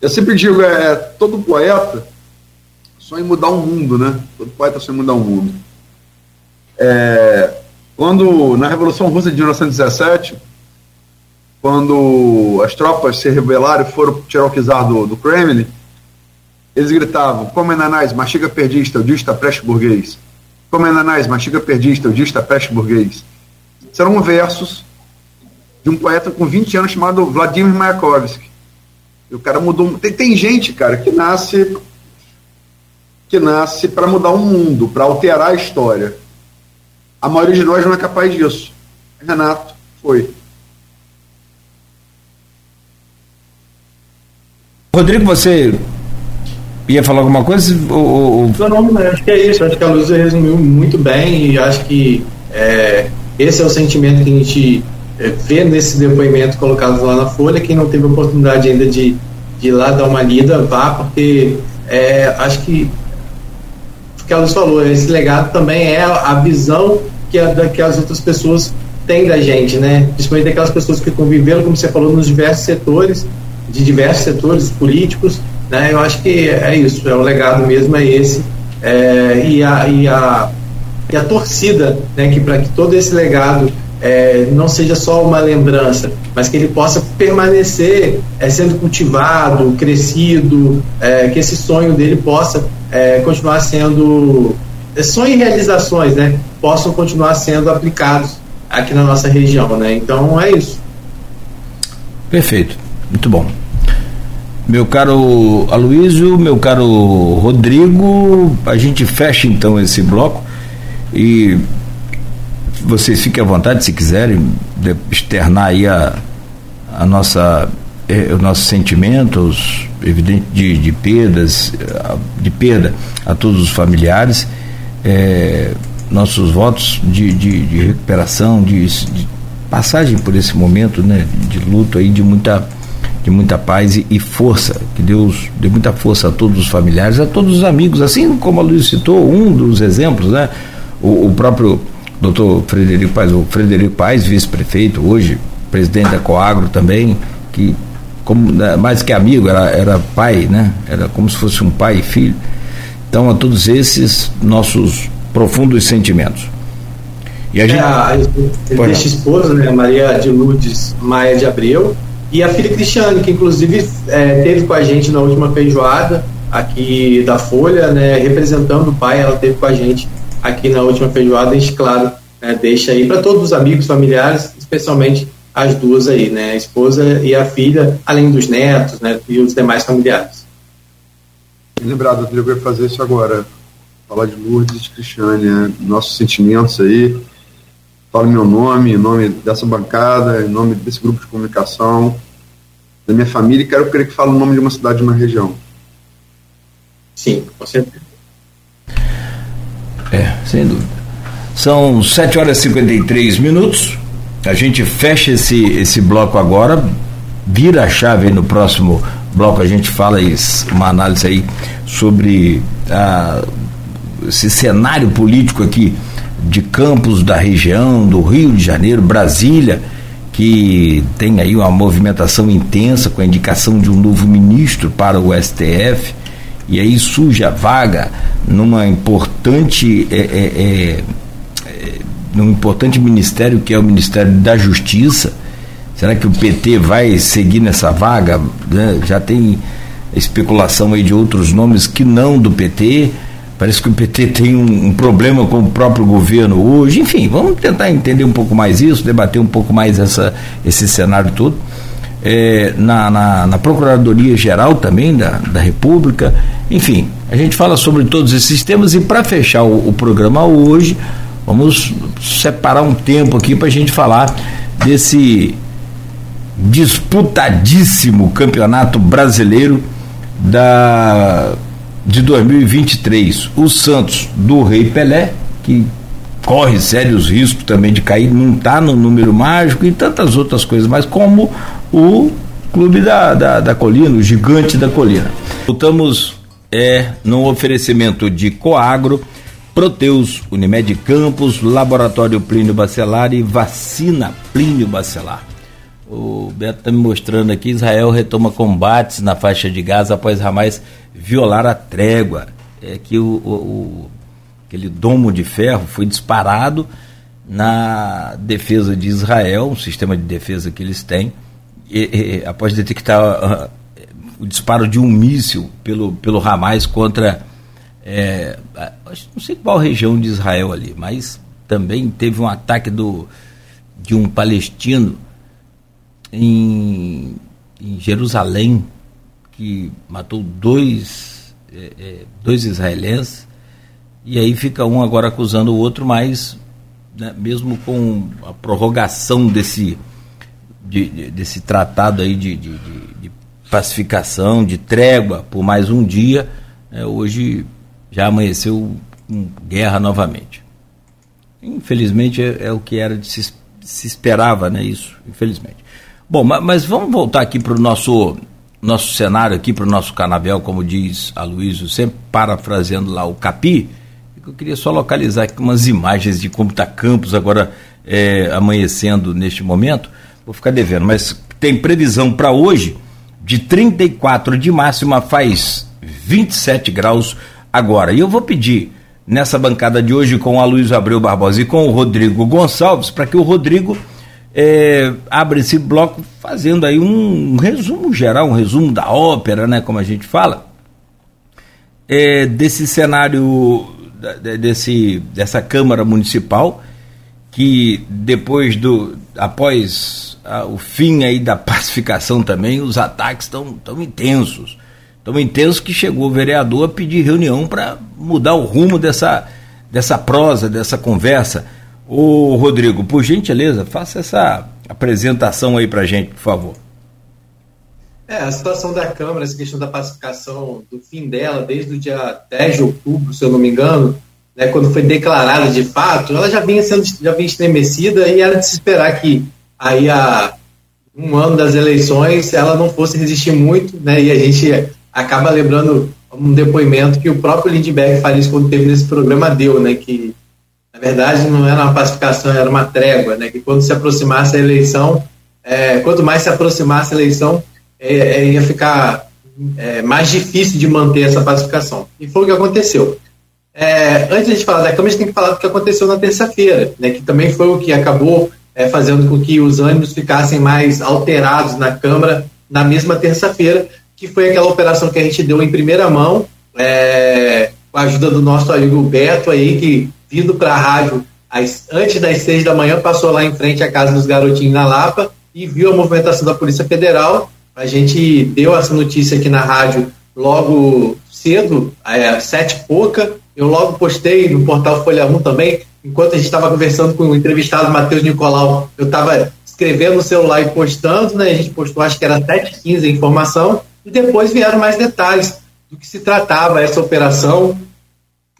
C: Eu sempre digo, é, todo poeta sonha em mudar o mundo, né? Todo poeta sonha em mudar o mundo. É, quando, na Revolução Russa de 1917, quando as tropas se rebelaram e foram tirar o czar do, do Kremlin, eles gritavam, como enanás, mastiga perdista, o dia está preste burguês. Como enanás, mastiga perdista, o dia está preste burguês serão versos de um poeta com 20 anos chamado Vladimir Mayakovsky. E o cara mudou. Tem, tem gente, cara, que nasce que nasce para mudar o mundo, para alterar a história. A maioria de nós não é capaz disso. Renato foi.
A: Rodrigo, você ia falar alguma coisa? Ou...
B: Não, não, acho que é isso. Acho que a Luz resumiu muito bem e acho que é, esse é o sentimento que a gente é, vê nesse depoimento colocado lá na Folha. Quem não teve oportunidade ainda de, de ir lá dar uma lida, vá, porque é, acho que o que a Luz falou, esse legado também é a visão que, a, que as outras pessoas têm da gente, né? Principalmente aquelas pessoas que conviveram, como você falou, nos diversos setores, de diversos setores políticos, né? Eu acho que é isso, é o legado mesmo, é esse. É, e, a, e a e a torcida, né, que para que todo esse legado é, não seja só uma lembrança, mas que ele possa permanecer é, sendo cultivado, crescido, é, que esse sonho dele possa é, continuar sendo é, sonho e realizações, né, possam continuar sendo aplicados aqui na nossa região, né? Então é isso.
A: Perfeito, muito bom. Meu caro Aloysio, meu caro Rodrigo, a gente fecha então esse bloco e vocês fiquem à vontade, se quiserem, externar aí a, a nossa, eh, os nossos sentimentos, evidente de, de perdas, de perda a todos os familiares. É, nossos votos de, de, de recuperação, de, de, passagem por esse momento né, de luto aí, de muita, de muita paz e, e, força. Que Deus dê muita força a todos os familiares, a todos os amigos, assim como a Luiz citou, um dos exemplos, né? O, o próprio doutor Frederico Paz, o Frederico Paz, vice-prefeito, hoje, presidente da Coagro também, que como, né, mais que amigo, era, era pai, né? Era como se fosse um pai e filho. Então, a todos esses nossos profundos sentimentos.
B: E a gente. É, a, a esposa, né, Maria de Lourdes Maia de Abreu, e a filha Cristiane, que inclusive é, teve com a gente na última feijoada aqui da Folha, né, representando o pai, ela teve com a gente aqui na última feijoada. A gente, claro, né, deixa aí para todos os amigos, familiares, especialmente as duas aí, né, a esposa e a filha, além dos netos, né, e os demais familiares.
C: Lembrado, eu queria fazer isso agora falar de Lourdes e Cristiane, né? nossos sentimentos aí. Falo meu nome, em nome dessa bancada, em nome desse grupo de comunicação, da minha família, e quero crer que falo o nome de uma cidade, de uma região.
B: Sim, com certeza.
A: É, sem dúvida. São 7 horas e 53 minutos. A gente fecha esse, esse bloco agora, vira a chave no próximo bloco. A gente fala isso, uma análise aí sobre a esse cenário político aqui de campos da região, do Rio de Janeiro, Brasília, que tem aí uma movimentação intensa com a indicação de um novo ministro para o STF, e aí surge a vaga numa importante. É, é, é, é, num importante ministério que é o Ministério da Justiça. Será que o PT vai seguir nessa vaga? Né? Já tem especulação aí de outros nomes que não do PT. Parece que o PT tem um, um, problema com o próprio governo hoje. Enfim, vamos tentar entender um pouco mais isso, debater um pouco mais essa, esse cenário todo. É, na, na, na, Procuradoria Geral também da, da República. Enfim, a gente fala sobre todos esses temas e para fechar o, o, programa hoje, vamos separar um tempo aqui para a gente falar desse disputadíssimo campeonato brasileiro da de 2023. O Santos do Rei Pelé, que corre sérios riscos também de cair, não está no número mágico e tantas outras coisas, mas como o Clube da, da, da Colina, o Gigante da Colina. Voltamos é, no oferecimento de Coagro, Proteus, Unimed Campos, Laboratório Plínio Bacelar e Vacina Plínio Bacelar. O Beto está me mostrando aqui: Israel retoma combates na faixa de Gaza após Hamas violar a trégua. É que o, o, aquele domo de ferro foi disparado na defesa de Israel, um sistema de defesa que eles têm, e, e, após detectar uh, o disparo de um míssil pelo, pelo Hamas contra. É, não sei qual região de Israel ali, mas também teve um ataque do, de um palestino em, em Jerusalém, que matou dois, é, é, dois israelenses, e aí fica um agora acusando o outro, mas né, mesmo com a prorrogação desse, de, de, desse tratado aí de, de, de, pacificação, de trégua por mais um dia, é, hoje já amanheceu com guerra novamente. Infelizmente é, é o que era de se, se esperava, né? Isso, infelizmente. Bom, mas, mas vamos voltar aqui para o nosso nosso cenário aqui, para o nosso canavial, como diz a Luísa, sempre parafraseando lá o Capi. Eu queria só localizar aqui umas imagens de como está Campos agora é, amanhecendo neste momento. Vou ficar devendo, mas tem previsão para hoje de 34 de máxima, faz 27 graus agora. E eu vou pedir nessa bancada de hoje com a Luiz Abreu Barbosa e com o Rodrigo Gonçalves, para que o Rodrigo é, abre esse bloco fazendo aí um, um, resumo geral, um resumo da ópera, né, como a gente fala, é, desse cenário, desse, dessa Câmara Municipal, que depois do, após a, o fim aí da [laughs] pacificação também, os ataques estão tão intensos, tão intensos que chegou o vereador a pedir reunião para mudar o rumo dessa, dessa prosa, dessa conversa, Ô Rodrigo, por gentileza, faça essa apresentação aí pra gente, por favor.
B: É, a situação da Câmara, essa questão da pacificação, do fim dela, desde o dia 10 de outubro, se eu não me engano, né, quando foi declarada de fato, ela já vinha sendo já vinha estremecida e era de se esperar que aí a um ano das eleições ela não fosse resistir muito, né, e a gente acaba lembrando um depoimento que o próprio Lindbergh Faris, quando teve nesse programa, deu, né, que na verdade não era uma pacificação, era uma trégua, né, que quando se aproximasse a eleição, é, quanto mais se aproximasse a eleição, é, é, ia ficar é, mais difícil de manter essa pacificação. E foi o que aconteceu. É, antes de falar da Câmara, a gente tem que falar do que aconteceu na terça-feira, né, que também foi o que acabou é, fazendo com que os ânimos ficassem mais alterados na Câmara na mesma terça-feira, que foi aquela operação que a gente deu em primeira mão, é, com a ajuda do nosso amigo Beto aí, que vindo para a rádio antes das seis da manhã, passou lá em frente à casa dos garotinhos na Lapa e viu a movimentação da Polícia Federal a gente deu essa notícia aqui na rádio logo cedo, às sete e pouca. Eu logo postei no portal Folha 1 também. Enquanto a gente estava conversando com o entrevistado Matheus Nicolau, eu estava escrevendo no celular e postando, né? A gente postou, acho que era 7h15 a informação, e depois vieram mais detalhes do que se tratava essa operação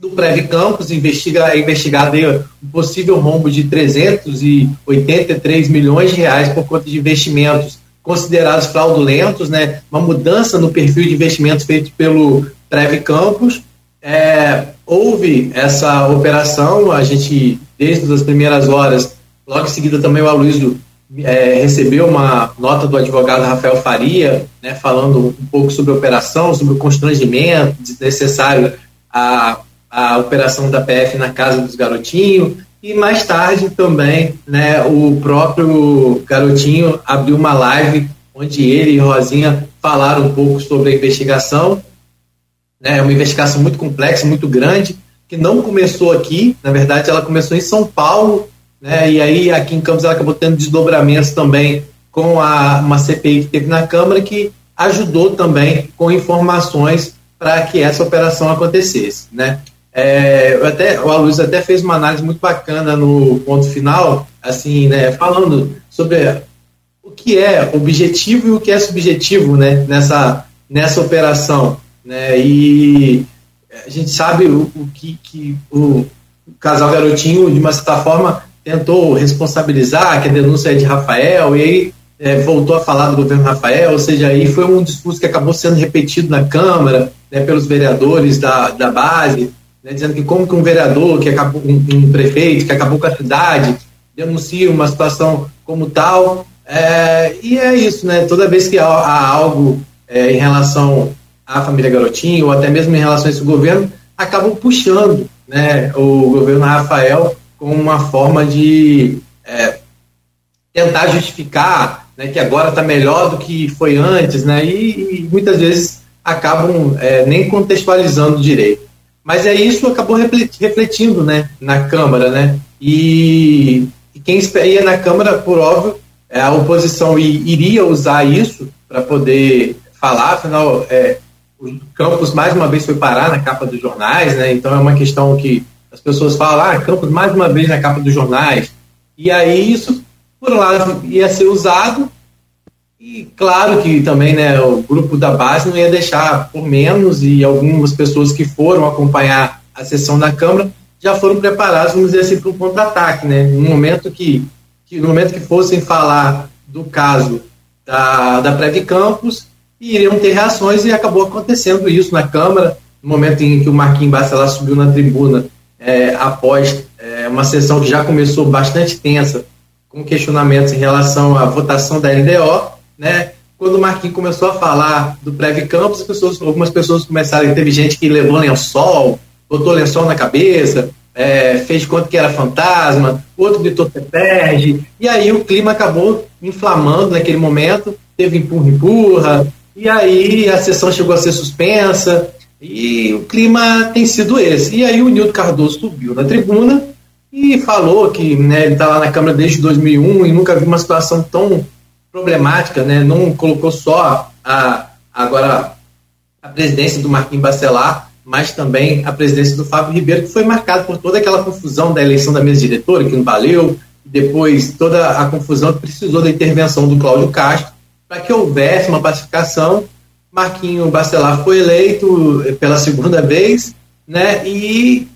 B: do Preve Campos, investiga, investigado um possível rombo de 383 milhões de reais por conta de investimentos considerados fraudulentos, né? uma mudança no perfil de investimentos feito pelo Treve Campos. É, houve essa operação, a gente, desde as primeiras horas, logo em seguida também o Aloysio é, recebeu uma nota do advogado Rafael Faria, né, falando um pouco sobre a operação, sobre o constrangimento desnecessário a, a operação da PF na casa dos garotinhos, e mais tarde também, né, o próprio Garotinho abriu uma live onde ele e Rosinha falaram um pouco sobre a investigação. Né, é uma investigação muito complexa, muito grande, que não começou aqui, na verdade ela começou em São Paulo, né, e aí aqui em Campos ela acabou tendo desdobramentos também com a, uma CPI que teve na Câmara, que ajudou também com informações para que essa operação acontecesse. Né? É, até, o Aloysio até fez uma análise muito bacana no ponto final, assim, né, falando sobre o que é objetivo e o que é subjetivo né, nessa, nessa operação. Né, e a gente sabe o, o que, que o, o casal Garotinho, de uma certa forma, tentou responsabilizar que a denúncia é de Rafael, e aí é, voltou a falar do governo Rafael, ou seja, aí foi um discurso que acabou sendo repetido na Câmara né, pelos vereadores da, da base, né, dizendo que como que um vereador, que acabou, um, um, prefeito que acabou com a cidade, denuncia uma situação como tal. É, e é isso, né? Toda vez que há, há algo é, em relação à família Garotinho, ou até mesmo em relação a esse governo, acabam puxando né, o governo Rafael como uma forma de é, tentar justificar né, que agora está melhor do que foi antes, né? E, e muitas vezes acabam é, nem contextualizando direito. Mas é isso acabou refletindo né, na Câmara, né? E, e quem ia na Câmara, por óbvio, é, a oposição iria usar isso para poder falar, afinal, é, o Campos mais uma vez foi parar na capa dos jornais, né? Então é uma questão que as pessoas falam, ah, Campos mais uma vez na capa dos jornais. E aí isso, por um lado, ia ser usado e claro que também né, o grupo da base não ia deixar por menos, e algumas pessoas que foram acompanhar a sessão da Câmara já foram preparados, vamos dizer assim, para um contra-ataque. Né? No, momento que, que, no momento que fossem falar do caso da, da Prev Campos, iriam ter reações, e acabou acontecendo isso na Câmara, no momento em que o Marquinhos Bacelar subiu na tribuna é, após é, uma sessão que já começou bastante tensa, com questionamentos em relação à votação da LDO, né? Quando o Marquinhos começou a falar do Preve Campos, pessoas, algumas pessoas começaram, teve gente que levou lençol, botou lençol na cabeça, é, fez conta que era fantasma, outro gritou que perde, e aí o clima acabou inflamando naquele momento, teve empurra-empurra, e aí a sessão chegou a ser suspensa, e o clima tem sido esse. E aí o Nildo Cardoso subiu na tribuna e falou que né, ele está lá na Câmara desde 2001 e nunca viu uma situação tão problemática, né? não colocou só a, agora a presidência do Marquinhos Bacelar, mas também a presidência do Fábio Ribeiro, que foi marcado por toda aquela confusão da eleição da mesa diretora, que não valeu, depois toda a confusão que precisou da intervenção do Cláudio Castro, para que houvesse uma pacificação. Marquinho Bacelar foi eleito pela segunda vez, né? E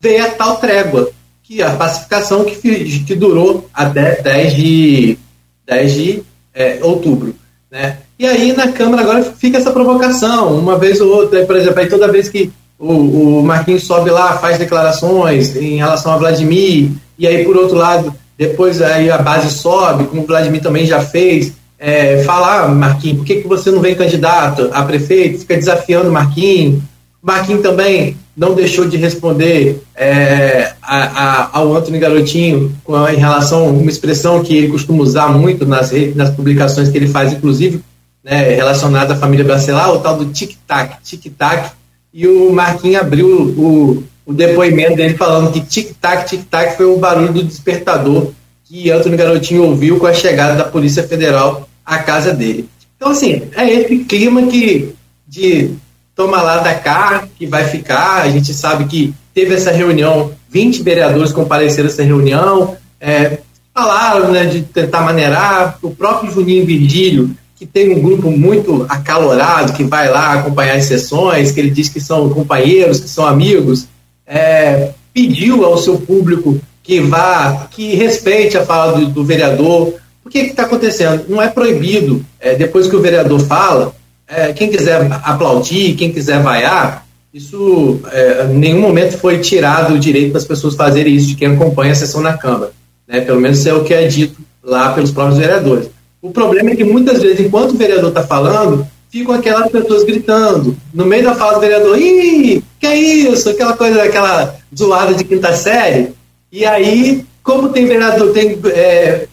B: veio a tal trégua, que a pacificação que, que durou até 10 de, 10 de é, outubro. Né? E aí na Câmara agora fica essa provocação, uma vez ou outra, por exemplo, aí toda vez que o, o Marquinhos sobe lá, faz declarações em relação a Vladimir, e aí por outro lado, depois aí a base sobe, como o Vladimir também já fez, é, falar, Marquinhos, por que, que você não vem candidato a prefeito? Fica desafiando Marquinhos. Marquinhos também não deixou de responder é, a, a, ao Antônio Garotinho em relação a uma expressão que ele costuma usar muito nas, nas publicações que ele faz, inclusive né, relacionada à família Bacelar, o tal do tic-tac, tic-tac, e o Marquinhos abriu o, o depoimento dele falando que tic-tac, tic-tac foi o barulho do despertador que Antônio Garotinho ouviu com a chegada da Polícia Federal à casa dele. Então, assim, é esse clima que de toma lá da cá que vai ficar. A gente sabe que teve essa reunião, 20 vereadores compareceram a essa reunião, é, falaram né, de tentar maneirar. O próprio Juninho Virgílio, que tem um grupo muito acalorado, que vai lá acompanhar as sessões, que ele diz que são companheiros, que são amigos, é, pediu ao seu público que vá, que respeite a fala do, do vereador. O que está acontecendo? Não é proibido, é, depois que o vereador fala, é, quem quiser aplaudir, quem quiser vaiar, isso é, em nenhum momento foi tirado o direito das pessoas fazerem isso de quem acompanha a sessão na Câmara. Né? Pelo menos é o que é dito lá pelos próprios vereadores. O problema é que muitas vezes, enquanto o vereador está falando, ficam aquelas pessoas gritando. No meio da fala do vereador, ih, que é isso? Aquela coisa, aquela zoada de quinta série. E aí, como tem vereador, tem é,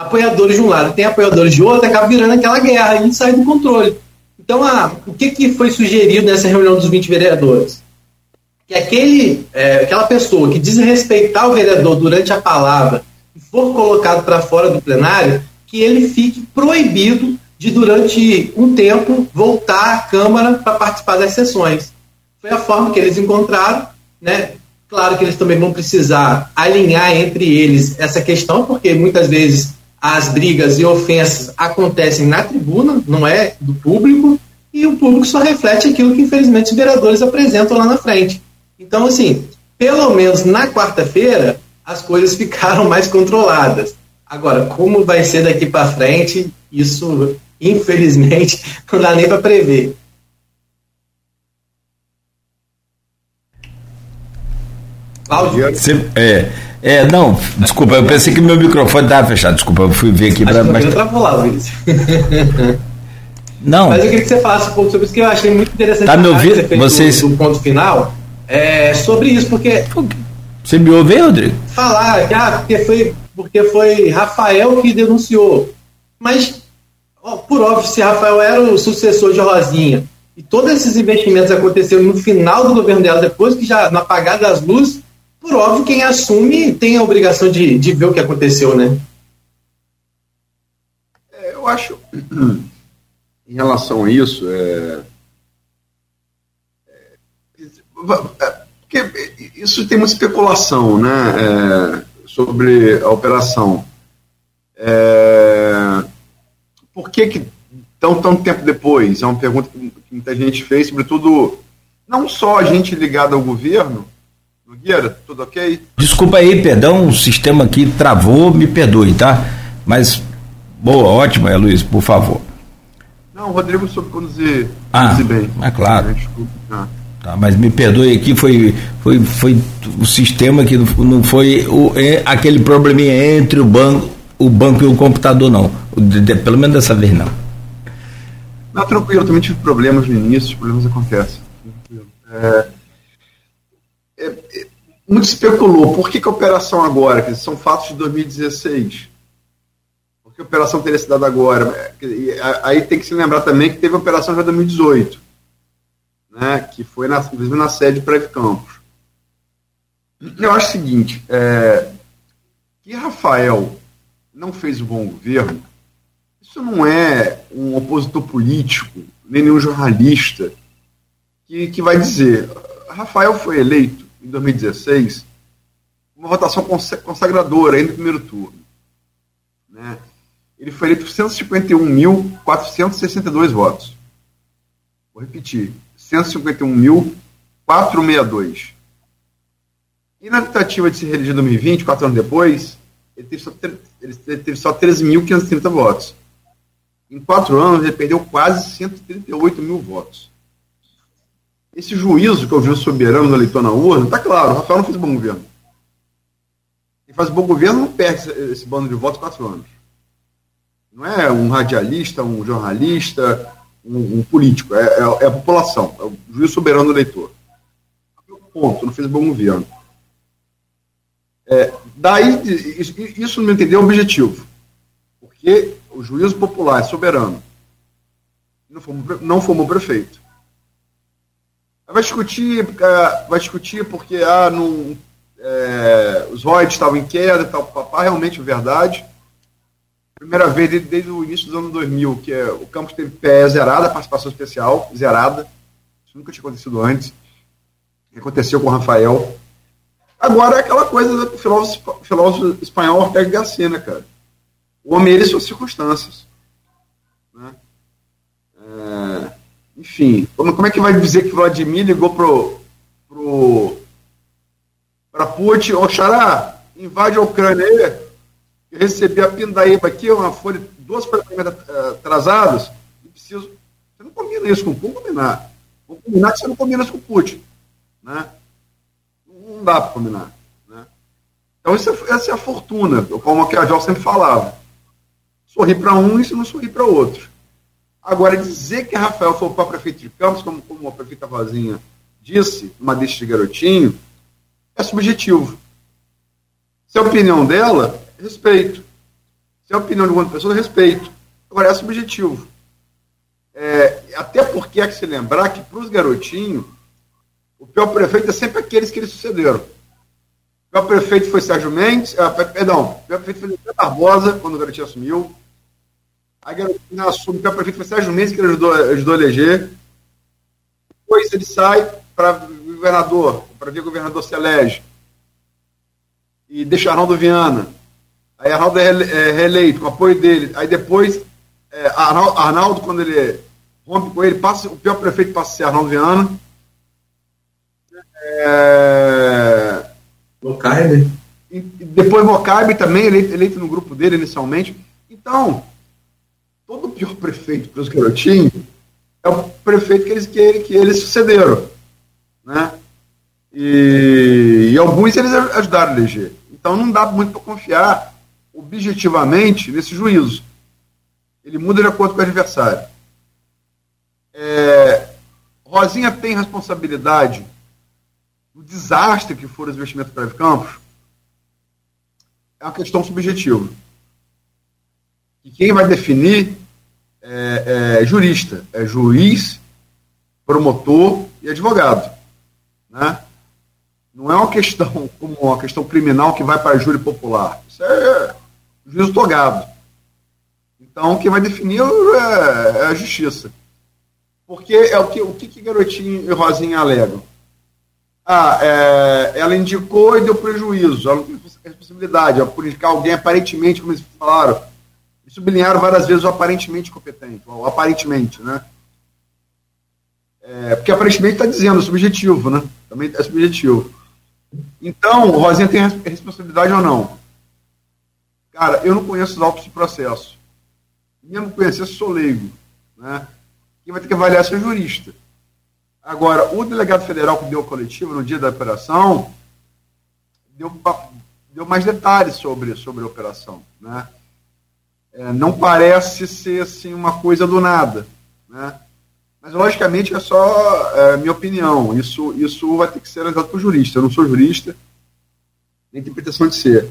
B: apoiadores de um lado, tem apoiadores de outro, acaba virando aquela guerra e sai do controle. Então, ah, o que, que foi sugerido nessa reunião dos 20 vereadores? Que aquele, é, aquela pessoa que desrespeitar o vereador durante a palavra e for colocado para fora do plenário, que ele fique proibido de, durante um tempo, voltar à Câmara para participar das sessões. Foi a forma que eles encontraram, né? Claro que eles também vão precisar alinhar entre eles essa questão, porque muitas vezes as brigas e ofensas acontecem na tribuna, não é do público, e o público só reflete aquilo que, infelizmente, os vereadores apresentam lá na frente. Então, assim, pelo menos na quarta-feira, as coisas [laughs] ficaram mais controladas. Agora, como vai ser daqui para frente, isso, infelizmente, [laughs] não dá nem para prever.
A: Cláudio? é, é, não, desculpa, eu pensei que meu microfone estava fechado, desculpa, eu fui ver aqui
B: para. Mas lá, Luiz.
A: Não.
B: Mas eu queria que você falasse um pouco sobre isso, que eu achei muito interessante.
A: Tá me ouvindo?
B: Você Vocês... do, do ponto final. É, sobre isso, porque.
A: Você me ouve, Rodrigo?
B: Falar que ah, porque, foi, porque foi Rafael que denunciou. Mas, ó, por óbvio, se Rafael era o sucessor de Rosinha e todos esses investimentos aconteceram no final do governo dela, depois que já, no apagar das luzes, por óbvio, quem assume tem a obrigação de, de ver o que aconteceu, né?
C: É, eu acho, [clears throat] em relação a isso, é, é, porque isso tem uma especulação, né, é, sobre a operação. É, por que que tão tanto tempo depois? É uma pergunta que muita gente fez, sobretudo não só a gente ligada ao governo, Nogueira, tudo ok?
A: Desculpa aí, perdão, o sistema aqui travou, me perdoe, tá? Mas, boa, ótimo, é, Luiz, por favor.
C: Não, o Rodrigo soube conduzir,
A: ah, conduzir bem. É claro. Ah. Tá, mas me perdoe aqui, foi, foi, foi o sistema que não foi o, é, aquele probleminha entre o banco, o banco e o computador, não. De, de, pelo menos dessa vez não.
C: Não, tranquilo, eu também tive problemas no início, os problemas acontecem. É, é, muito especulou. Por que, que a operação agora? Que são fatos de 2016. Por que a operação teria se dado agora? Aí tem que se lembrar também que teve a operação já em 2018, né, que foi na, inclusive na sede Prévio Campos. Eu acho o seguinte, é, que Rafael não fez o bom governo, isso não é um opositor político, nem nenhum jornalista que, que vai dizer. Rafael foi eleito em 2016, uma votação consagradora ainda no primeiro turno. Né? ele foi eleito por 151.462 votos. Vou repetir: 151.462. E na tentativa de se reeleger em 2020, quatro anos depois, ele teve só, só 13.530 votos. Em quatro anos, ele perdeu quase 138 mil votos. Esse juízo que eu vi soberano do eleitor na urna, está claro, o Rafael não fez bom governo. Quem faz bom governo não perde esse, bando de votos quatro anos. Não é um radialista, um jornalista, um, um político, é, é, é, a população, é o juiz soberano do eleitor. Ponto, não fez bom governo. É, daí, isso, isso não entendeu o objetivo. Porque o juízo popular é soberano. Não formou, não formou prefeito. Vai discutir, é, vai discutir porque ah, não, é, os royalties estavam em queda tal, papá, realmente é verdade. Primeira vez desde, desde, o início dos anos 2000 que é, o campus teve pé zerada, participação especial, zerada. Isso nunca tinha acontecido antes. Aconteceu com o Rafael. Agora é aquela coisa do filósofo, filósofo espanhol Ortega Gasset, né, cara? O homem ele suas circunstâncias. Né? É, enfim, como, como, é que vai dizer que Vladimir ligou pro, pro para Putin, ô Xará, invade a Ucrânia aí, recebi a pindaíba aqui, uma folha, duas folhas atrasadas, e preciso. Você não combina isso com Putin, combinar. Vou combinar que você não combina isso com Putin. Né? não dá para combinar. Né? Então, essa é a fortuna, como a Cajal sempre falava. Sorrir para um e não sorrir para outro. Agora, dizer que Rafael foi para prefeito de Campos, como, como a prefeita Rosinha disse, uma deixa de garotinho, é subjetivo. Se é a opinião dela, respeito. Se é a opinião de uma pessoa, respeito. Agora, é subjetivo. É, até porque é que se lembrar que para os garotinhos, o pior prefeito é sempre aqueles que eles sucederam. O pior prefeito foi Sérgio Mendes, ah, perdão, o pior prefeito foi Barbosa, quando o Garotinho assumiu. A Garotinho assume, o pior prefeito foi Sérgio Mendes, que ele ajudou, ajudou a eleger. Depois ele sai para governador, para ver governador se elege. E deixa Arnaldo Viana. Aí Arnaldo é, é reeleito, com apoio dele. Aí depois, é, Arnaldo, quando ele rompe com ele, passa, o pior prefeito passa a ser Arnaldo Viana. É... E depois Mocaibe também, eleito, eleito no grupo dele inicialmente. Então, todo pior prefeito para os garotinhos é o prefeito que eles, que, que eles sucederam. Né? E, e alguns eles ajudaram a eleger. Então não dá muito para confiar objetivamente nesse juízo. Ele muda de acordo com o adversário. É, Rosinha tem responsabilidade do desastre que foram os investimentos para Campos, é uma questão subjetiva. E quem vai definir é, é jurista, é juiz, promotor e advogado. Né? Não é uma questão [laughs] como uma questão criminal que vai para júri popular. Isso é juízo togado. Então, quem vai definir é, é a justiça. Porque é o que, o que, que Garotinho e Rosinha alegam? Ah, é, ela indicou e deu prejuízo. Ela não tem responsabilidade. Ela por indicar alguém aparentemente, como eles falaram, sublinharam várias vezes o aparentemente competente, o aparentemente, né? É, porque aparentemente está dizendo, subjetivo, né? Também é subjetivo. Então, Rosinha tem responsabilidade ou não? Cara, eu não conheço os autos de processo. Mesmo conhecer, sou leigo. Né? Quem vai ter que avaliar é o jurista. Agora, o delegado federal que deu a coletiva no dia da operação deu, deu mais detalhes sobre, sobre a operação. Né? É, não parece ser assim, uma coisa do nada. Né? Mas, logicamente, é só é, minha opinião. Isso, isso vai ter que ser analisado por jurista. Eu não sou jurista, nem tem pretensão de ser.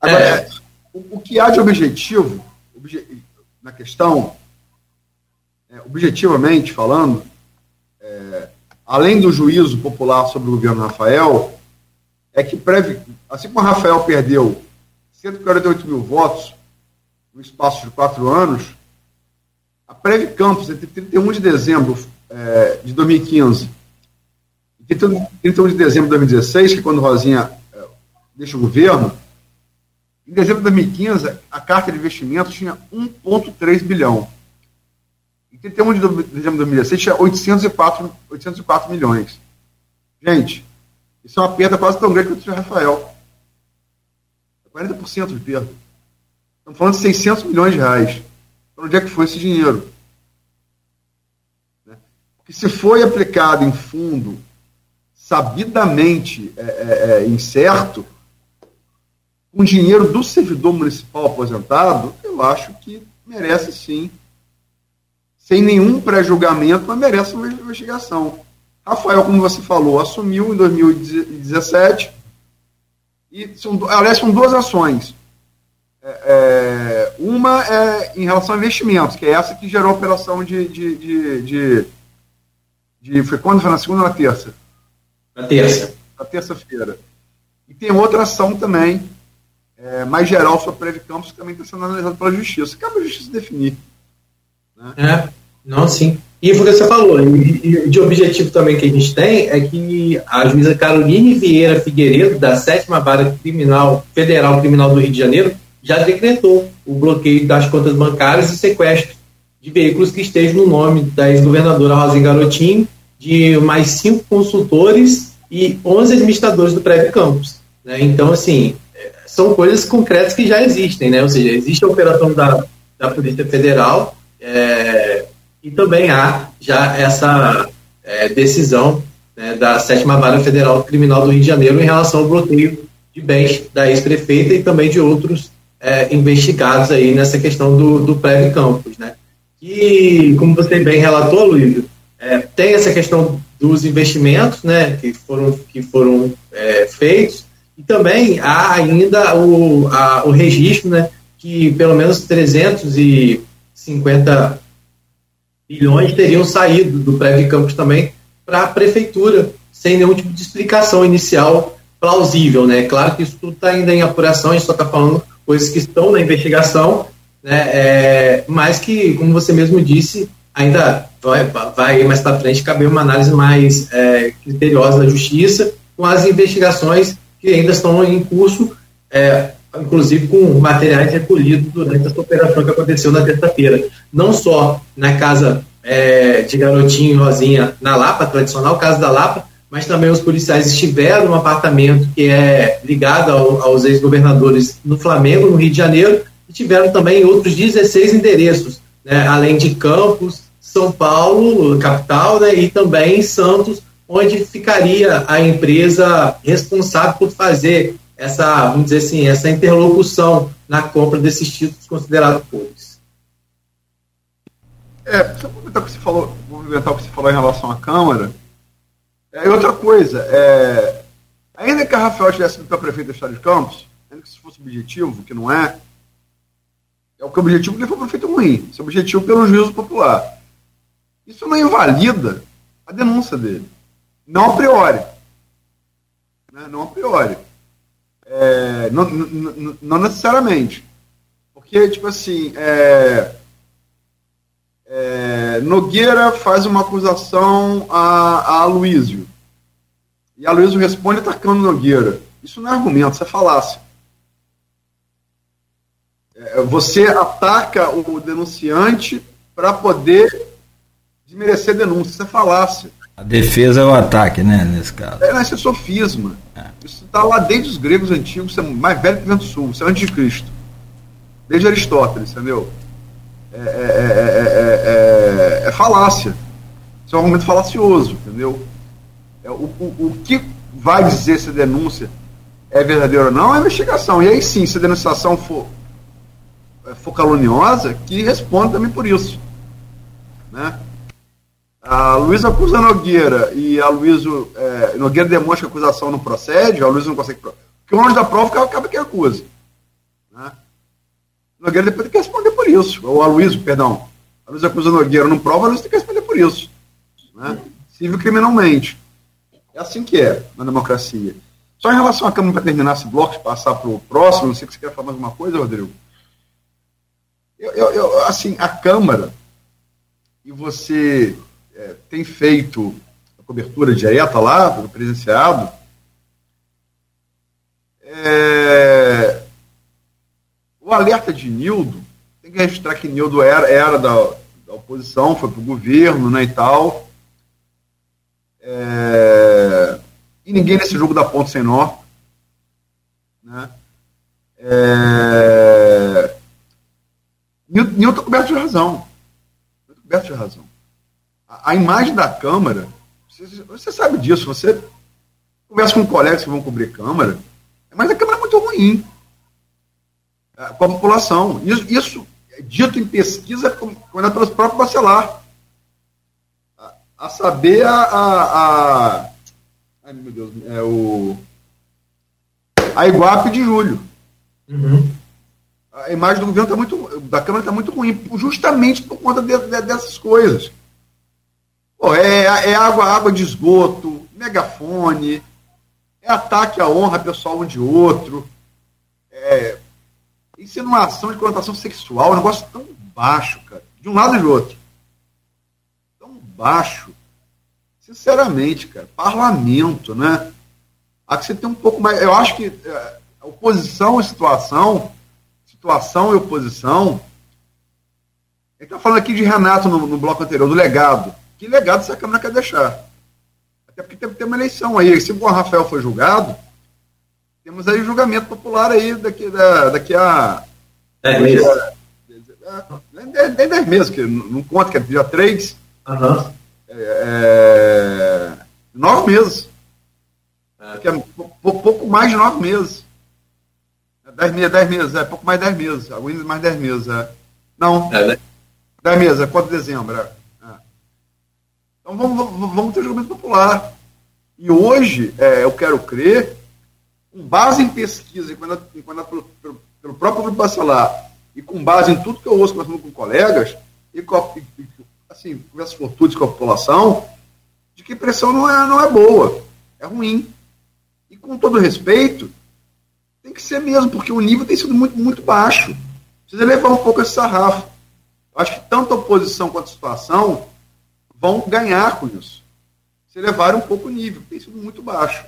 C: Agora, é. o, o, que há de objetivo, obje, na questão, é, objetivamente falando, é, além do juízo popular sobre o governo Rafael, é que, preve, assim como Rafael perdeu 148 mil votos no espaço de quatro anos, a Preve Campos, entre 31 de dezembro é, de 2015 e 31 de dezembro de 2016, que é quando Rosinha é, deixa o governo, Em dezembro de 2015, a carta de investimentos tinha 1,3 bilhão. Em 31 de dezembro de 2016, tinha 804, 804 milhões. Gente, isso é uma perda quase tão grande quanto o Rafael. É 40% de perda. Estamos falando de 600 milhões de reais. Então, onde é que foi esse dinheiro? Né? Porque se foi aplicado em fundo sabidamente é, é, é, incerto, com dinheiro do servidor municipal aposentado, eu acho que merece sim, sem nenhum pré-julgamento, mas merece uma investigação. Rafael, como você falou, assumiu em 2017 e são, aliás, são duas ações. É, é, uma é em relação a investimentos, que é essa que gerou a operação de. de, de, de, de foi quando? Foi na segunda ou na terça?
B: Na terça.
C: Na terça-feira. E tem outra ação também, é, mais geral sobre Prévio Campos, que também está sendo analisada pela Justiça. Cabe a Justiça definir.
B: Né? É, não, sim. E foi o que você falou, e, de objetivo também que a gente tem é que a juíza Caroline Vieira Figueiredo, da sétima vara criminal, federal criminal do Rio de Janeiro, já decretou o bloqueio das contas bancárias e sequestro de veículos que estejam no nome da ex-governadora Rosinha Garotinho, de mais cinco consultores e 11 administradores do Prévio Campos. Né? Então, assim, são coisas concretas que já existem, né? ou seja, existe a operação da, da Polícia Federal é, e também há já essa é, decisão né, da sétima vara federal criminal do Rio de Janeiro em relação ao bloqueio de bens da ex-prefeita e também de outros é, investigados aí nessa questão do, do Prévio Campos, né? E, como você bem relatou, Luiz, é, tem essa questão dos investimentos, né, que foram, que foram é, feitos, e também há ainda o, a, o registro, né, que pelo menos 350 bilhões teriam saído do Prévio Campos também para a prefeitura, sem nenhum tipo de explicação inicial plausível, né? Claro que isso tudo está ainda em apuração, a gente só está falando coisas que estão na investigação, né, é, mas que, como você mesmo disse, ainda vai, vai mais para frente caber uma análise mais é, criteriosa da justiça, com as investigações que ainda estão em curso, é, inclusive com materiais recolhidos durante essa operação que aconteceu na terça-feira. Não só na casa é, de Garotinho e Rosinha na Lapa, tradicional casa da Lapa, mas também os policiais estiveram no apartamento que é ligado ao, aos ex-governadores no Flamengo, no Rio de Janeiro, e tiveram também outros 16 endereços, né, além de Campos, São Paulo, capital, né, e também Santos, onde ficaria a empresa responsável por fazer essa, vamos dizer assim, essa interlocução na compra desses títulos considerados públicos.
C: É, só comentar o que você falou, vou comentar o que você falou em relação à Câmara. É, outra coisa, é, ainda que a Rafael tivesse ido para prefeito do Estado de Campos, ainda que isso fosse objetivo, que não é, é o que é objetivo que ele foi prefeito ruim, isso é objetivo pelo juízo popular. Isso não invalida a denúncia dele. Não a priori. Né? Não a priori. É, não, não, não, necessariamente. Porque, tipo assim, é, é, Nogueira faz uma acusação a, a Aloysio. E Aloysio responde atacando Nogueira. Isso não é argumento, isso é falácia. É, você ataca o denunciante para poder desmerecer a denúncia. Isso é falácia.
A: A defesa é o ataque, né, nesse caso.
C: É, isso é sofisma. É. Isso está lá desde os gregos antigos, isso é mais velho que o sul, isso é anticristo. Desde Aristóteles, entendeu? É, é, é, é, falácia. Isso é um argumento falacioso, entendeu? O, o, o que vai dizer se a denúncia é verdadeira ou não é a investigação. E aí sim, se a denunciação for, for caluniosa, que responda também por isso. Né? A Luísa acusa Nogueira e a Luísa é, Nogueira demonstra que a acusação não procede, a Luísa não consegue. Porque o longe da prova acaba que acusa. Né? Nogueira depois tem que responder por isso. Ou a Luísa, perdão. A Luísa acusa Nogueira, não prova, a Luísa tem que responder por isso. Né? Civil criminalmente. É assim que é na democracia. Só em relação à Câmara, para terminar esse bloco, passar para o próximo, não sei se você quer falar mais uma coisa, Rodrigo. Eu, eu, eu, assim, a Câmara, e você é, tem feito a cobertura direta lá, do presenciado, é, alerta de Nildo, que Nildo era, era da, da oposição, foi para o governo né, e tal. É, e ninguém nesse jogo dá ponto sem nó. Né? É, está coberto de razão. Coberto de razão. A, a, imagem da Câmara, você, você, sabe disso, você conversa com colegas que vão cobrir Câmara, mas a Câmara é muito ruim é, com a população. Isso, isso dito em pesquisa quando é pelo próprio Bacelar. A, a saber a, a, a. Ai, meu Deus, é o. A Iguape de julho. Uhum. A imagem do governo tá muito. da Câmara está muito ruim, justamente por conta de, de, dessas coisas. Pô, é, é água, água de esgoto, megafone, é ataque à honra pessoal um de outro, é insinuação de conotação sexual, um negócio tão baixo, cara, de um lado e do outro. Tão baixo. Sinceramente, cara, parlamento, né? Há que você tem um pouco mais. Eu acho que é, oposição e situação, situação e oposição. A gente está falando aqui de Renato no, no, bloco anterior, do legado. Que legado essa Câmara quer deixar? Até porque tem, tem uma eleição aí. Se o Juan Rafael for julgado, temos aí julgamento popular aí daqui, da, daqui a.
B: Dez meses.
C: Nem dez meses, que não conta, que é dia três.
B: Uhum.
C: É, é, nove meses. É. Que é pouco mais de nove meses. Dez meses, dez meses, é pouco mais de dez meses. Alguns mais dez meses, é. Não. É, né? Dez meses, é 4 de dezembro. É. é. Então vamos, vamos ter julgamento popular. E hoje, é, eu quero crer, com base em pesquisa, e quando pelo, pelo, próprio grupo bacelar, e com base em tudo que eu ouço conversando com colegas, e, com, e assim, conversas fortuitas com a população, de que pressão não é, não é boa, é ruim. E com todo respeito, tem que ser mesmo, porque o nível tem sido muito, muito baixo. Precisa levar um pouco esse sarrafo. Eu acho que tanto a oposição quanto a situação vão ganhar com isso. Se levarem um pouco o nível, tem sido muito baixo.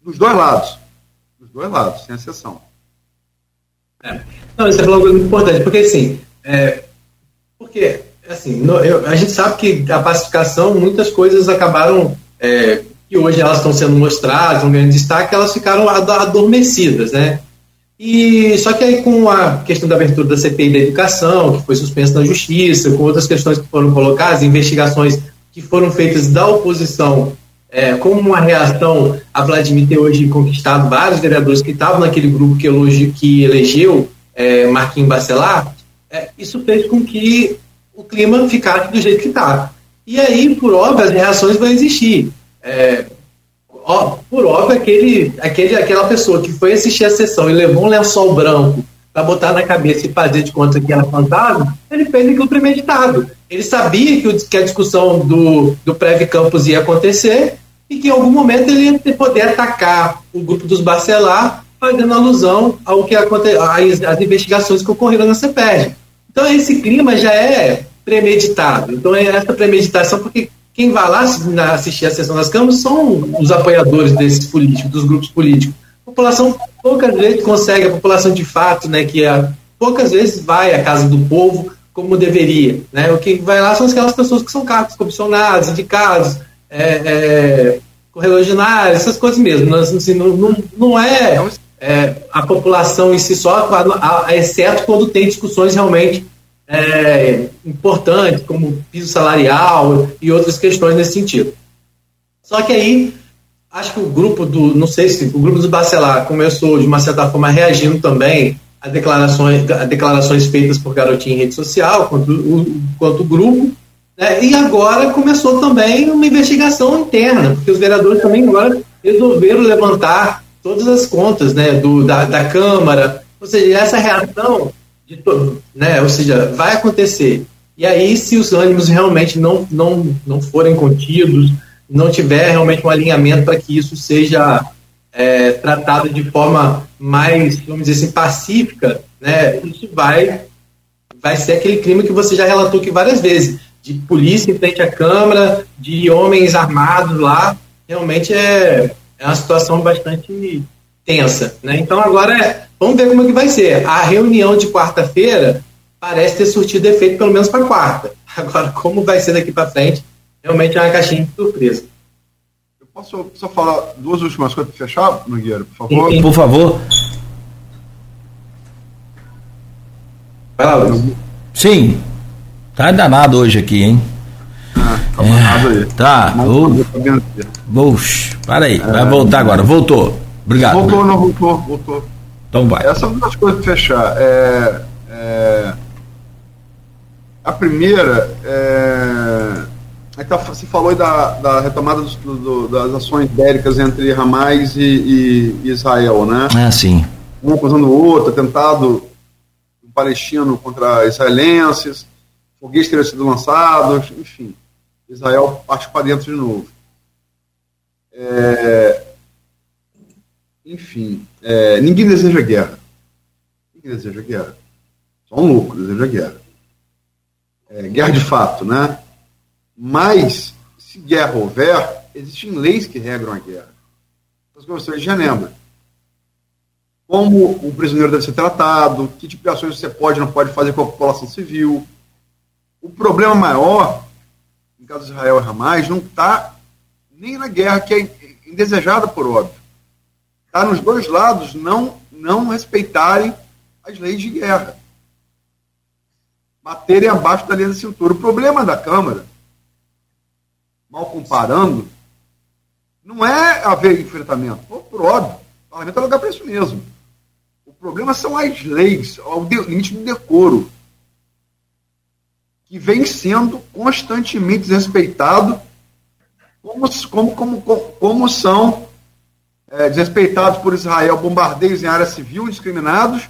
C: Dos dois lados. Dos dois lados, sem exceção.
B: É. Não, você falou uma coisa muito importante, porque assim, é, porque assim, no, eu, a gente sabe que a pacificação, muitas coisas acabaram é, que hoje elas estão sendo mostradas, um grande destaque, elas ficaram adormecidas, né? E só que aí com a questão da abertura da CPI da educação, que foi suspensa na justiça, com outras questões que foram colocadas, investigações que foram feitas da oposição, é, como uma reação a Vladimir ter hoje conquistado vários vereadores que estavam naquele grupo que, elogi, que elegeu é, Marquinhos Bacelar, é, isso fez com que o clima ficasse do jeito que está. E aí, por óbvio, as reações vão existir é, ó, por óbvio, aquele, aquele, aquela pessoa que foi assistir a sessão e levou um lençol branco para botar na cabeça e fazer de conta que era fantasma, ele fez aquilo premeditado. Ele sabia que, o, que a discussão do, do Preve Campos ia acontecer e que em algum momento ele ia poder atacar o grupo dos Barcelar, fazendo alusão ao que aconteceu, às, investigações que ocorreram na CPR. Então esse clima já é premeditado. Então é essa premeditação porque quem vai lá assistir a sessão das câmaras são os apoiadores desses políticos, dos grupos políticos. A população poucas vezes consegue, a população de fato, né, que é, poucas vezes vai à casa do povo como deveria. Né? O que vai lá são aquelas pessoas que são cargos comissionados, indicados, é, é, correligionários, essas coisas mesmo. Assim, não, não, não é, é, a população em si só, exceto quando tem discussões realmente é, importantes, como piso salarial e outras questões nesse sentido. Só que aí, acho que o grupo do, não sei se o grupo do Bacelar começou de uma certa forma reagindo também a declarações, a declarações feitas por Garotinho em rede social, quanto o, quanto o grupo, né? e agora começou também uma investigação interna, porque os vereadores também agora resolveram levantar todas as contas né, do, da, da Câmara, ou seja, essa reação de todo, né? Ou seja, vai acontecer. E aí, se os ânimos realmente não, não, não forem contidos, não tiver realmente um alinhamento para que isso seja é, tratado de forma mais, vamos dizer assim, pacífica, né? Isso vai, vai ser aquele crime que você já relatou aqui várias vezes, de polícia em frente à Câmara, de homens armados lá. Realmente é, é uma situação bastante tensa, né? Então agora é vamos ver como é que vai ser. A reunião de quarta-feira parece ter surtido efeito pelo menos para quarta. [laughs] Agora, como vai ser daqui para frente, realmente é uma caixinha de surpresa.
C: Eu posso só falar duas últimas coisas para fechar, Nogueira, por favor?
A: Sim, por favor.
B: Vai lá, Luiz.
A: Sim. Tá danado hoje aqui, hein?
C: Ah, tá é, aí.
A: Tá. Oxe, para aí. Vai voltar agora. Voltou. Obrigado.
C: Voltou, não voltou, voltou.
A: Então vai.
C: Essas duas coisas para fechar. É, é, a primeira é, é tá, você falou da, da retomada do, das ações bélicas entre Hamas e, e, Israel, né?
A: É, sim.
C: Um acusando o outro, atentado palestino contra israelenses, foguetes teriam sido lançados, enfim. Israel parte para dentro de novo. É, enfim, é, ninguém deseja guerra. Ninguém deseja guerra. Só um louco deseja guerra. É, guerra de fato, né? Mas, se guerra houver, existem leis que regram a guerra. As convenções de Genebra como o prisioneiro deve ser tratado, que tipo de ações você pode ou não pode fazer com a população civil. O problema maior, no caso de Israel e Hamas, não está nem na guerra, que é indesejada por óbvio. Está nos dois lados não, não respeitarem as leis de guerra. Baterem abaixo da linha da cintura. O problema da Câmara, mal comparando, não é haver enfrentamento. Por óbvio, o parlamento é lugar para isso mesmo. O problema são as leis, o limite do decoro, que vem sendo constantemente desrespeitado, como, como, como, como são é, desrespeitados por Israel bombardeios em área civil indiscriminados,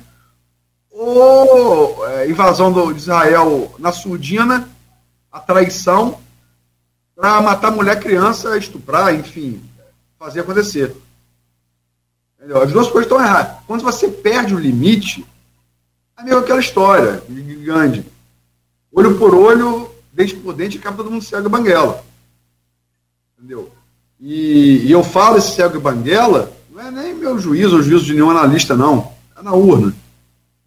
C: ou é, invasão do, de Israel na surdina, a traição, para matar mulher, criança, estuprar, enfim, fazer acontecer. As duas coisas estão erradas. Quando você perde o limite, é meio aquela história grande. Olho por olho, dente por dente, acaba todo mundo cego e banguela. Entendeu? E, e, eu falo esse cego e banguela, não é nem meu juízo ou juízo de nenhum analista, não. É na urna.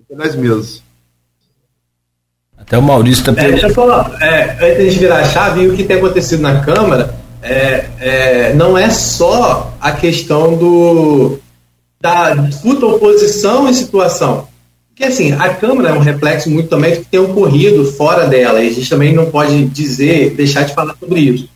C: Tem 10 meses.
A: Até o Maurício está
B: é, Deixa eu falar, é, antes de virar a chave, o que tem acontecido na Câmara é, é, não é só a questão do, da disputa oposição e situação. Porque assim, a Câmara é um reflexo muito também do que tem ocorrido fora dela, e a gente também não pode dizer, deixar de falar sobre isso,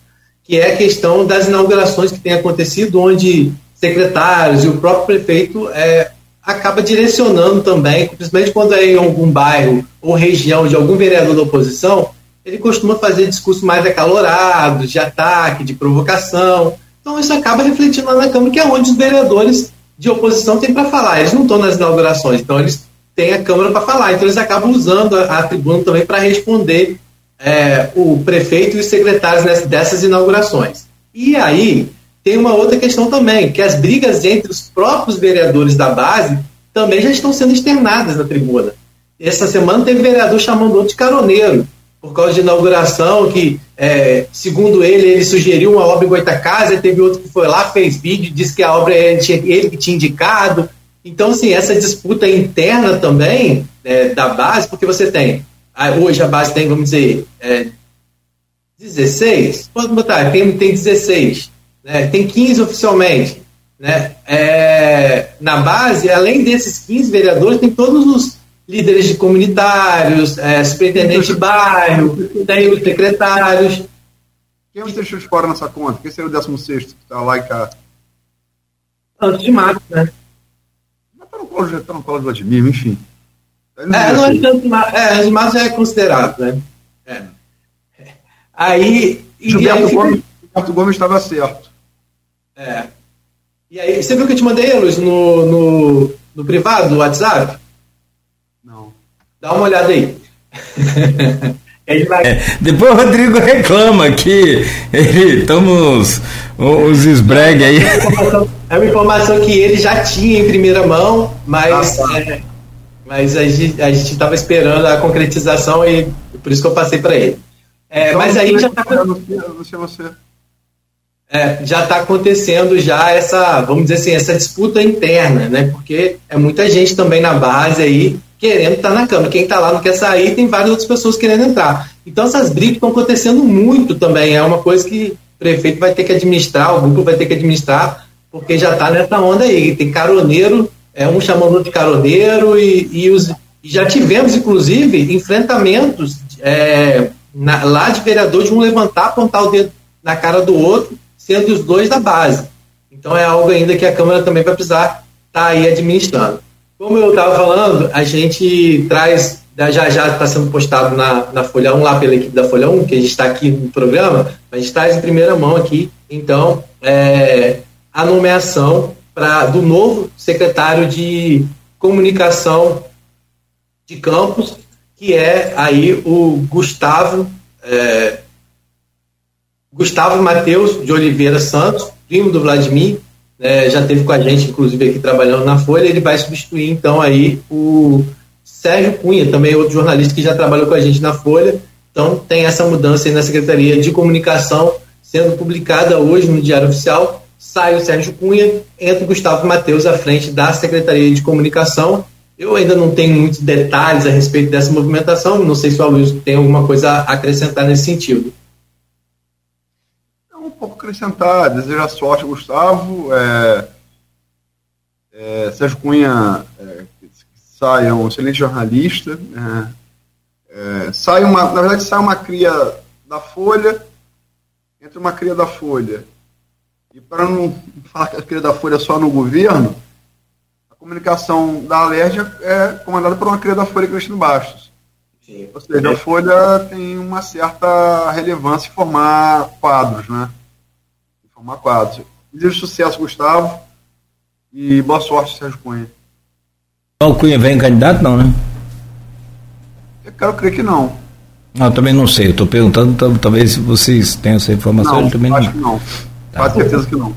B: que é a questão das inaugurações que tem acontecido, onde secretários e o próprio prefeito é, acaba direcionando também, principalmente quando é em algum bairro ou região de algum vereador da oposição, ele costuma fazer discursos mais acalorados, de ataque, de provocação. Então isso acaba refletindo lá na Câmara, que é onde os vereadores de oposição tem para falar. Eles não estão nas inaugurações, então eles têm a Câmara para falar. Então eles acabam usando a, a tribuna também para responder é, o prefeito e os secretários nessas, dessas inaugurações. E aí tem uma outra questão também, que as brigas entre os próprios vereadores da base também já estão sendo externadas na tribuna. Essa semana teve vereador chamando outro de caroneiro por causa de inauguração, que, é, segundo ele, ele sugeriu uma obra em Goitacasa, e teve outro que foi lá, fez vídeo, disse que a obra ele, tinha, ele que tinha indicado. Então, assim, essa disputa interna também é, da base, porque você tem, hoje a base tem, vamos dizer, é, 16, pode botar, tem, tem 16, né, tem 15 oficialmente. Né, é, na base, além desses 15 vereadores, tem todos os líderes de comunitários, é, superintendente de bairro, tem os secretários.
C: Quem você deixou de fora nessa conta? Quem seria o 16 que está lá e cá?
B: Santos de Matos, né?
C: Mas está no colo, do Vladimir, enfim.
B: É, não é, de Matos, é, de já é considerado, né? É. Aí.
C: Gilberto, aí Gomes, Gilberto Gomes estava certo.
B: É. E aí, você viu que eu te mandei, Luiz, no, no, no privado, no WhatsApp? Dá uma olhada aí. [laughs]
A: É, depois o Rodrigo reclama que ele toma uns, uns esbregue aí.
B: É uma informação que ele já tinha em primeira mão, mas, ah, tá. é, mas a gente estava esperando a concretização e por isso que eu passei para ele. É, então, mas aí já está. É, já está acontecendo já essa, vamos dizer assim, essa disputa interna, né? Porque é muita gente também na base aí querendo estar tá na Câmara. Quem está lá não quer sair, tem várias outras pessoas querendo entrar. Então essas brigas estão acontecendo muito também. É uma coisa que o prefeito vai ter que administrar, o grupo vai ter que administrar, porque já está nessa onda aí. Tem caroneiro, é um chamando de caroneiro e, e, os, já tivemos, inclusive, enfrentamentos é, na, lá de um levantar, apontar o dedo na cara do outro sendo os dois da base. Então é algo ainda que a Câmara também vai precisar estar tá aí administrando. Como eu estava falando, a gente traz, já já está sendo postado na, na Folha 1, lá pela equipe da Folha 1, que a gente está aqui no programa, a gente traz em primeira mão aqui, então, é, a nomeação do novo secretário de comunicação de campus, que é aí o Gustavo é, Gustavo Matheus de Oliveira Santos, primo do Vladimir, né, já teve com a gente, inclusive, aqui trabalhando na Folha, ele vai substituir, então, aí o Sérgio Cunha, também outro jornalista que já trabalhou com a gente na Folha. Então, tem essa mudança aí na Secretaria de Comunicação, sendo publicada hoje no Diário Oficial. Sai o Sérgio Cunha, entra o Gustavo Matheus à frente da Secretaria de Comunicação. Eu ainda não tenho muitos detalhes a respeito dessa movimentação, não sei se o Aloysio tem alguma coisa a acrescentar nesse sentido
C: pouco acrescentar, desejar sorte, Gustavo. É, é, Sérgio Cunha é, sai um excelente jornalista. Né? É, sai uma, na verdade, sai uma cria da Folha, entre uma cria da Folha. E para não falar que a cria da Folha é só no governo, a comunicação da Alerj é comandada por uma cria da Folha Cristina Bastos. Sim. Ou seja, a Folha tem uma certa relevância em formar quadros, né? formar quadros. Desejo sucesso, Gustavo, e boa sorte, Sérgio Cunha.
A: O Cunha vem candidato, não, né?
C: Eu quero crer que não.
A: Não, eu também não sei. Eu estou perguntando, talvez vocês tenham essa informação.
C: Não,
A: eu também
C: acho não. que não. Tá. certeza que não.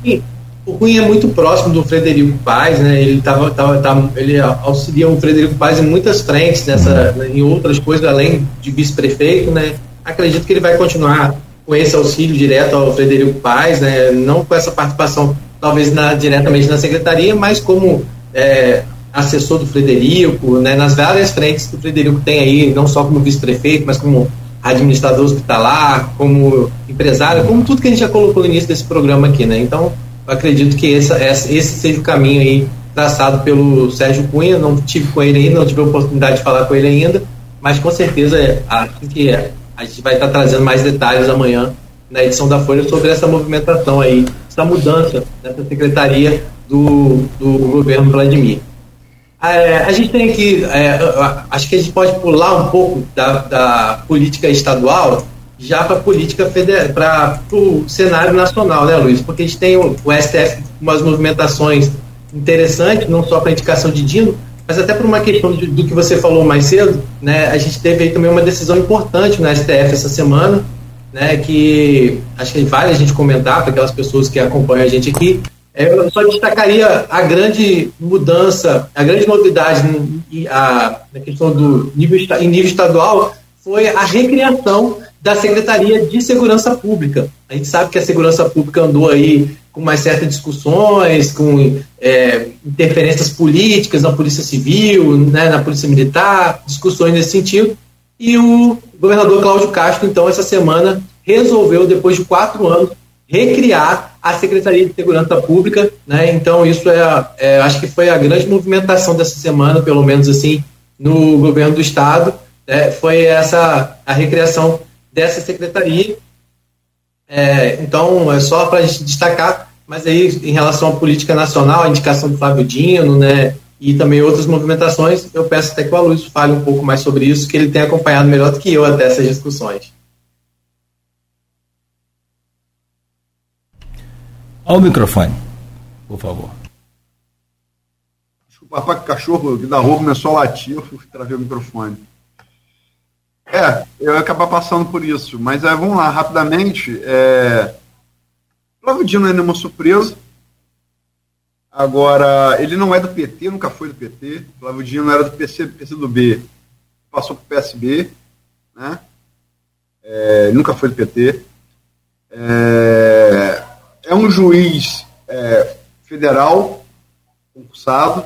B: O Cunha é muito próximo do Frederico Paz, né? Ele tava, tava, tava, ele auxilia o Frederico Paz em muitas frentes, nessa, em outras coisas além de vice-prefeito, né? Acredito que ele vai continuar com esse auxílio direto ao Frederico Paz, né, não com essa participação talvez na, diretamente na secretaria, mas como é, assessor do Frederico, né, nas várias frentes que o Frederico tem aí, não só como vice-prefeito, mas como administrador hospitalar, como empresário, como tudo que a gente já colocou no início desse programa aqui, né? Então, acredito que esse, esse seja o caminho aí traçado pelo Sérgio Cunha, não tive com ele ainda, não tive a oportunidade de falar com ele ainda, mas com certeza é, acho que é, a gente vai estar trazendo mais detalhes amanhã na edição da Folha sobre essa movimentação aí, essa mudança nessa secretaria do, do governo Vladimir. É, a gente tem aqui, é, acho que a gente pode pular um pouco da, da política estadual já para a política federal, para o cenário nacional, né, Luiz? Porque a gente tem o, o STF com umas movimentações interessantes, não só para a indicação de Dino, mas até por uma questão de, do que você falou mais cedo, né, a gente teve aí também uma decisão importante no STF essa semana, né, que acho que vale a gente comentar para aquelas pessoas que acompanham a gente aqui. É, eu só destacaria a grande mudança, a grande novidade na questão do nível, em nível estadual foi a recriação da Secretaria de Segurança Pública. A gente sabe que a segurança pública andou aí com mais certas discussões, com é, interferências políticas na Polícia Civil, né, na Polícia Militar, discussões nesse sentido. E o governador Cláudio Castro, então, essa semana, resolveu, depois de quatro anos, recriar a Secretaria de Segurança Pública. Né? Então, isso é, é, acho que foi a grande movimentação dessa semana, pelo menos assim, no governo do Estado. Né? Foi essa a recriação dessa secretaria é, então, é só para a gente destacar, mas aí em relação à política nacional, a indicação do Flávio Dino, né, e também outras movimentações, eu peço até que o Aloysio fale um pouco mais sobre isso, que ele tem acompanhado melhor do que eu até essas discussões.
A: Ao microfone, por favor.
C: Desculpa, o cachorro da rua começou a latir, eu trazer o microfone. É, eu ia acabar passando por isso. Mas é, vamos lá, rapidamente. É... Flávio Dino ainda é uma surpresa. Agora, ele não é do PT, nunca foi do PT. Flávio Dino era do PC, PC do B, passou para o PSB, né? É, nunca foi do PT. É, é, é um juiz é, federal, concursado,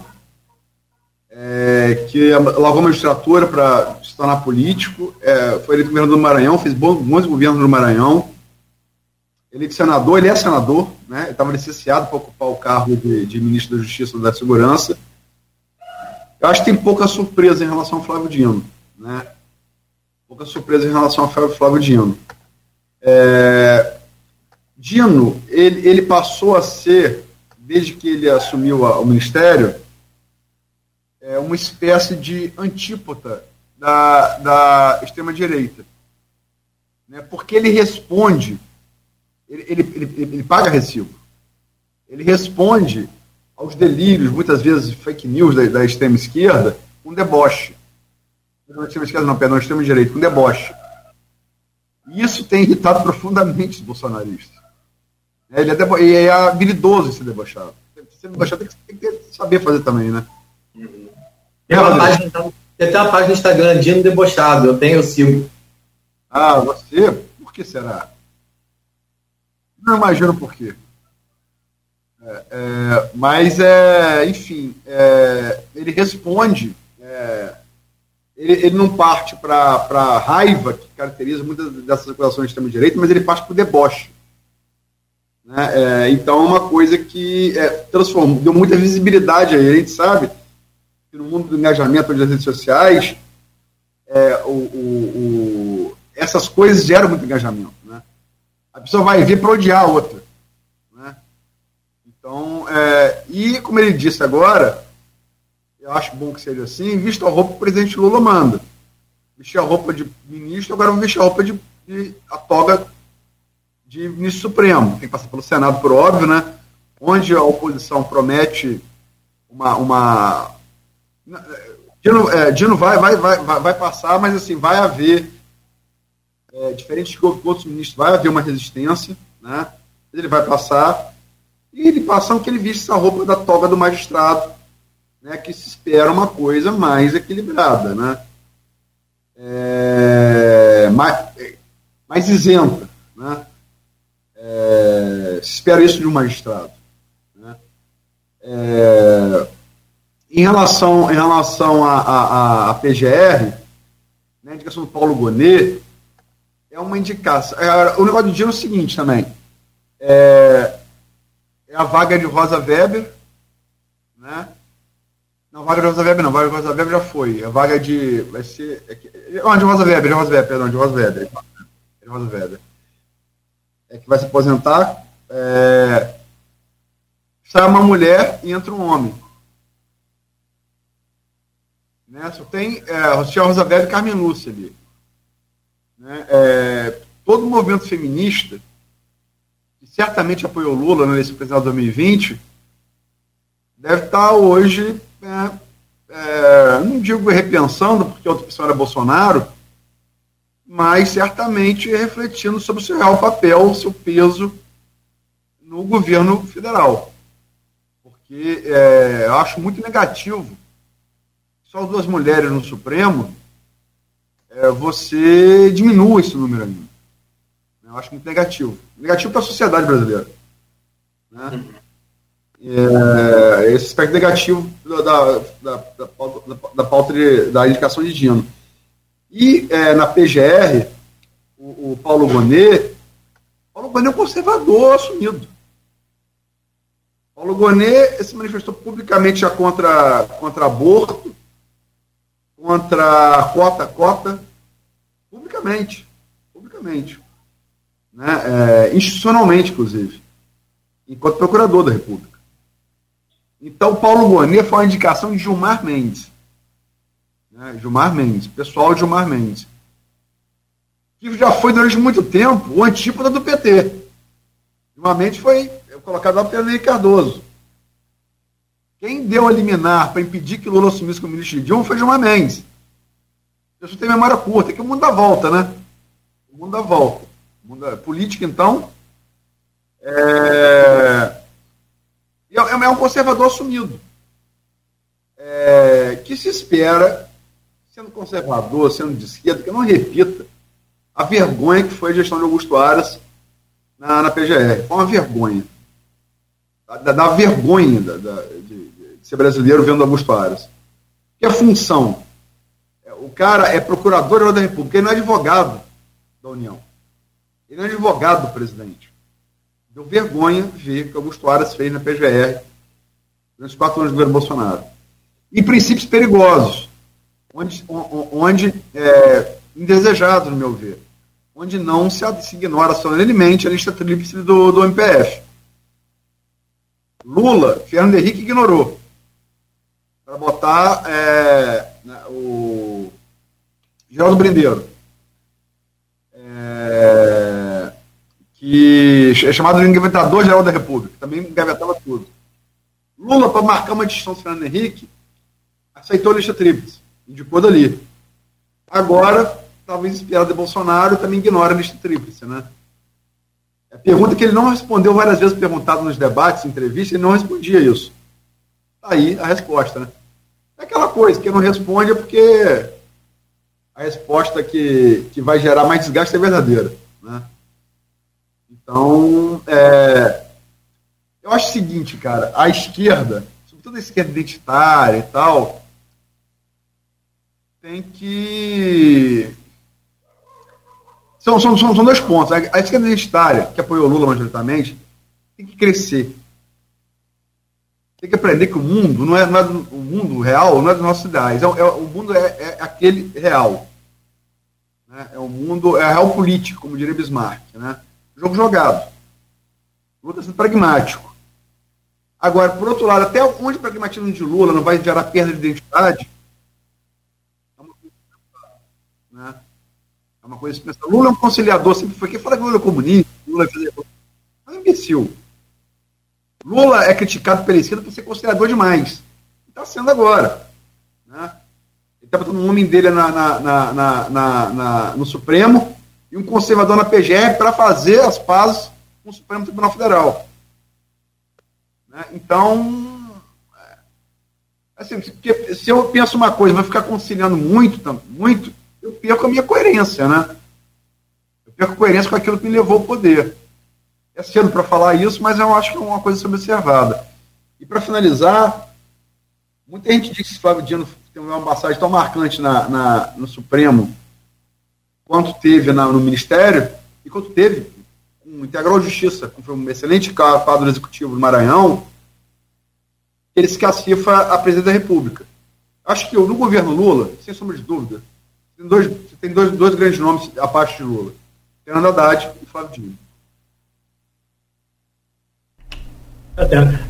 C: é, que lavou a magistratura para se tornar político, é, foi eleito governador do Maranhão, fez bons, bons governos no Maranhão, ele é senador, ele é senador, né? Estava licenciado para ocupar o cargo de, de, ministro da Justiça e da Segurança. Eu acho que tem pouca surpresa em relação ao Flávio Dino, né? Pouca surpresa em relação ao Flávio Dino. É, Dino, ele, ele passou a ser, desde que ele assumiu a, o ministério, é uma espécie de antípota da, da extrema-direita. Né? Porque ele responde ele, ele, ele, ele paga recibo. Ele responde aos delírios, muitas vezes fake news da, da extrema esquerda, com deboche. Não extrema esquerda, não, perdão, extrema direita, com deboche. E isso tem irritado profundamente os bolsonaristas. Ele é, debo... e é habilidoso esse debochado. Ser debochado tem que, tem que saber fazer também, né?
B: Uhum. Tem uma, página, então, tem uma página no Instagram, Dino Debochado, eu tenho, eu sigo.
C: Ah, você? Por que será? Não imagino por quê. É, é, mas, é, enfim, é, ele responde, é, ele, ele, não parte para a raiva, que caracteriza muitas dessas acusações de extrema-direita, mas ele parte para o deboche. Né? É, então, é uma coisa que transformou, deu muita visibilidade a ele. A gente sabe que no mundo do engajamento das redes sociais, o, o, o, essas coisas geram muito engajamento a pessoa vai vir para odiar a outra. Né? Então, é, e como ele disse agora, eu acho bom que seja assim, visto a roupa que o presidente Lula manda. Vestir a roupa de ministro, agora vou vestir a roupa de, de a toga de ministro supremo. Tem que passar pelo Senado, por óbvio, né? Onde a oposição promete uma. uma Dino, é, Dino vai, vai, vai, vai passar, mas assim, vai haver é, diferente de outros ministros, vai haver uma resistência, né? ele vai passar, e ele passando que ele viste essa roupa da toga do magistrado, né? que se espera uma coisa mais equilibrada, né? É, mais, mais isenta? É, se espera isso de um magistrado. Né? É, em relação, em relação à a, a, a, PGR, né, a indicação do Paulo Gonet, é uma indicação. É, o negócio do dia é o seguinte também. É, é, a vaga de Rosa Weber, né? Não, vaga de Rosa Weber não, vaga de Rosa Weber já foi. A vaga de. Vai ser. É, oh, de Rosa Weber, de Rosa Weber, perdão, de Rosa Weber. De Rosa Weber. É que vai se aposentar. É, sai uma mulher e entra um homem. Né? Só tem é, Rosa Weber e Carmen Lúcia ali. Né? É, todo o movimento feminista, que certamente apoiou Lula na eleição presidencial de 2020, deve estar hoje, é, é, não digo repensando, porque a outra pessoa era Bolsonaro, mas certamente refletindo sobre o seu real papel, o seu peso no governo federal. Porque é, eu acho muito negativo só duas mulheres no Supremo é, você diminua esse número ainda. Eu acho muito negativo. Negativo para a sociedade brasileira. Né? É, esse aspecto negativo da, da, da, da, pauta de, da indicação de Dino. E é, na PGR, o, o Paulo Gonet, Paulo Gonet é um conservador assumido. Paulo Gonet se manifestou publicamente já contra, contra aborto, contra cota cota, publicamente, publicamente, né? É, institucionalmente, inclusive, enquanto procurador da República. Então, Paulo Gonet foi uma indicação de Gilmar Mendes. Né? Gilmar Mendes, pessoal de Gilmar Mendes. Que já foi durante muito tempo o antípoda do PT. Gilmar Mendes foi colocado lá pelo Henrique Cardoso. Quem deu a liminar para impedir que Lula assumisse como ministro de Dilma foi Gilmar Mendes. Isso tem memória curta, que o mundo dá volta, né? O mundo dá volta. O mundo dá... Política, então, é... é... é um conservador assumido. É... Que se espera, sendo conservador, sendo de esquerda, que não repita a vergonha que foi a gestão de Augusto Aras na, na PGR. Foi uma vergonha. da, da vergonha da, da de, de, ser brasileiro vendo Augusto Aras. Que a função, é, o cara é procurador da República, ele não é advogado da União. Ele não é advogado do presidente. Deu vergonha ver o que Augusto Aras fez na PGR durante os quatro anos do governo Bolsonaro. E princípios perigosos, onde, onde é, indesejados, no meu ver, onde não se, se ignora solenemente a lista tríplice do, do MPF. Lula, Fernando Henrique ignorou. Para botar é, né, o Geraldo Brindeiro. É, que é chamado de engavetador geral da República, também engavetava tudo. Lula, para marcar uma distinção do Fernando Henrique, aceitou a lista tríplice, indicou dali. Agora, talvez inspirado de Bolsonaro, também ignora a lista tríplice, né? A pergunta que ele não respondeu várias vezes perguntado nos debates, em entrevistas, ele não respondia isso. Tá aí a resposta, né? É aquela coisa, que não responde é porque a resposta que, que vai gerar mais desgaste é verdadeira, né? Então, é, eu acho o seguinte, cara, a esquerda, sobretudo a esquerda identitária e tal, tem que. São, são, são, são dois pontos. A, a esquerda identitária, que apoiou Lula majoritariamente, tem que crescer. Tem que aprender que o mundo não é, não é do, o mundo real, não é dos nossos ideais. É, é, o mundo é, é aquele real. Né? É o mundo, é a real política, como diria Bismarck. Né? Jogo jogado. Lula está sendo pragmático. Agora, por outro lado, até onde o pragmatismo de Lula não vai gerar perda de identidade, é uma coisa, né? É uma coisa que Lula é um conciliador, sempre foi. Quem fala que Lula é comunista, Lula é, é um imbecil. Lula é criticado pela esquerda por ser conciliador demais. Está sendo agora. Né? Ele está botando um homem dele na, na, na, na, no Supremo e um conservador na PGR para fazer as pazes com o Supremo Tribunal Federal. Né? Então, é, assim, se eu penso uma coisa, vou ficar conciliando muito, muito, eu perco a minha coerência, né? Eu perco coerência com aquilo que me levou ao poder. É cedo para falar isso, mas eu acho que é uma coisa a ser observada. E para finalizar, muita gente diz que Flávio Dino tem uma passagem tão marcante na, na no Supremo quanto teve na, no Ministério e quanto teve um Integral Justiça, que foi um excelente quadro executivo do Maranhão, ele se classifica a presidente da República. Acho que no governo Lula, sem sombra de dúvida, tem dois, tem dois, dois grandes nomes a parte de Lula. Fernando Haddad e Flávio Dino.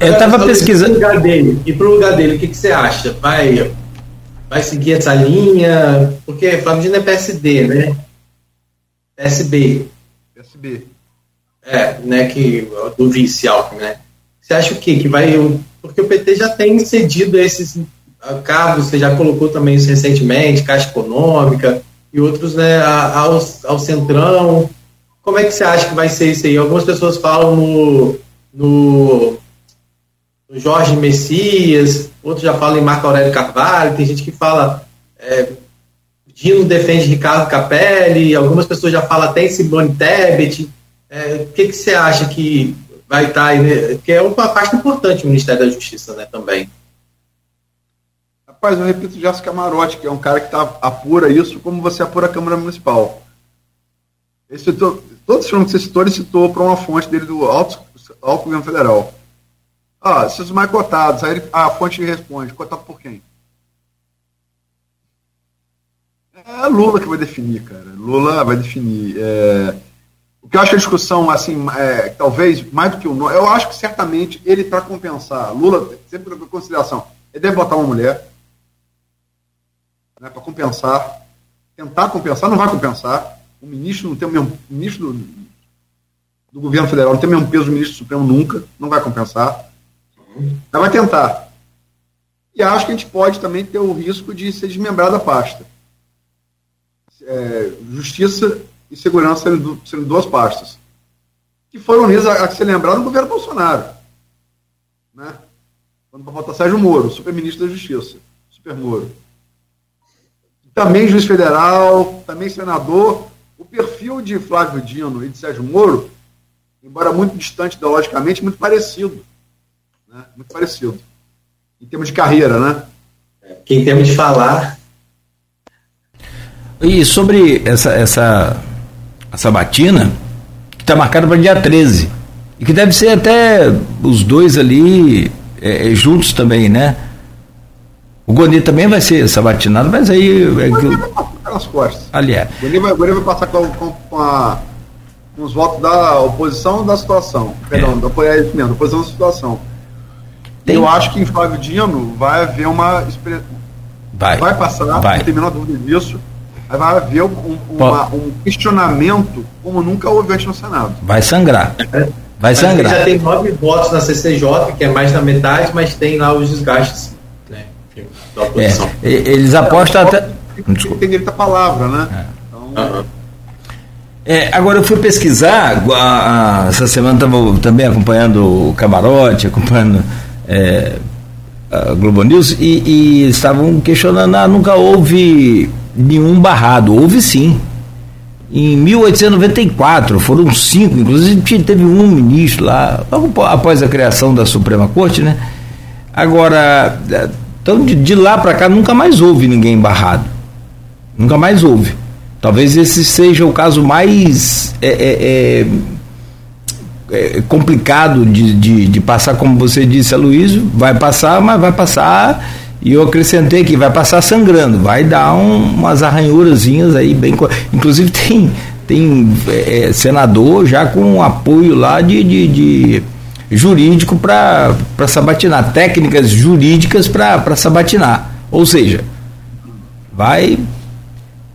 B: Eu estava pesquisando. E para o lugar dele, e pro lugar dele, o que, que você acha? Vai, vai seguir essa linha? Porque Flávio Dino é PSD, né? PSB.
C: PSB.
B: É, né, que, do vice Alckmin, né? Você acha o quê? Que vai. Porque o PT já tem cedido esses cargos, você já colocou também isso recentemente, Caixa Econômica e outros né, ao, ao Centrão. Como é que você acha que vai ser isso aí? Algumas pessoas falam no, no, no Jorge Messias, outros já falam em Marco Aurélio Carvalho, tem gente que fala. É, Dino defende Ricardo Capelli, algumas pessoas já falam até em Simone Tebet. É, o que, que você acha que vai estar tá aí, né? que é uma parte importante do Ministério da Justiça né, também.
C: Rapaz, eu repito Jéssica Marotti, que é um cara que tá, apura isso como você apura a Câmara Municipal. Esse, todos os filmes que você citou, ele citou para uma fonte dele do Alto, Alto Governo Federal. Ah, esses mais cotados, aí ele, a fonte responde, cotado por quem? É Lula que vai definir, cara. Lula vai definir. É, o que eu acho a discussão, assim, é, talvez, mais do que o nome, eu acho que certamente ele, para compensar, Lula, sempre com consideração, ele deve botar uma mulher, né, para compensar, tentar compensar, não vai compensar. O ministro não tem o mesmo, o ministro do, do governo federal não tem o mesmo peso do ministro supremo nunca, não vai compensar. Mas vai tentar. E acho que a gente pode também ter o risco de ser desmembrado da pasta. É, justiça e segurança sendo, sendo duas pastas, que foram unidas a, a ser lembrado no governo Bolsonaro. Né? Quando para votar Sérgio Moro, super-ministro da Justiça, super Moro. Também juiz federal, também senador. O perfil de Flávio Dino e de Sérgio Moro, embora muito distante ideologicamente, muito parecido. Né? Muito parecido. Em termos de carreira, né?
B: Que em termos de falar.
A: E sobre essa, essa, essa batina, que está marcada para dia 13. E que deve ser até os dois ali é, juntos também, né? O Goni também vai ser sabatinado, mas aí. É
C: que... vai passar pelas costas.
A: Ali é.
C: O Goni vai, vai passar com, com, com, a, com, os votos da oposição da situação. Perdão, é. da, é mesmo, da oposição da situação. Tem... Eu acho que em Flávio Dino vai haver uma.
A: Vai.
C: Vai passar,
A: vai.
C: não tem a menor dúvida disso. Vai haver um, uma, um questionamento como nunca houve antes no Senado.
A: Vai sangrar. Vai sangrar.
B: Já tem nove votos na CCJ, que é mais da metade, mas tem lá os desgastes
A: da oposição. É, eles apostam até.
C: Tem direito à palavra, né? É. Então,
A: é, agora eu fui pesquisar, a, a, essa semana estava também acompanhando o Camarote, acompanhando é, a Globo News, e, e estavam questionando, ah, nunca houve nenhum barrado. Houve sim. Em 1894, foram cinco, inclusive teve um ministro lá, após a criação da Suprema Corte, né? Agora, então de, de lá para cá nunca mais houve ninguém barrado. Nunca mais houve. Talvez esse seja o caso mais é, é, é, é complicado de, de, de, passar, como você disse, Aloysio, vai passar, mas vai passar e eu acrescentei que vai passar sangrando, vai dar um, umas arranhurazinhas aí bem. Inclusive tem, tem é, senador já com apoio lá de, de jurídico para sabatinar, técnicas jurídicas para sabatinar. Ou seja, vai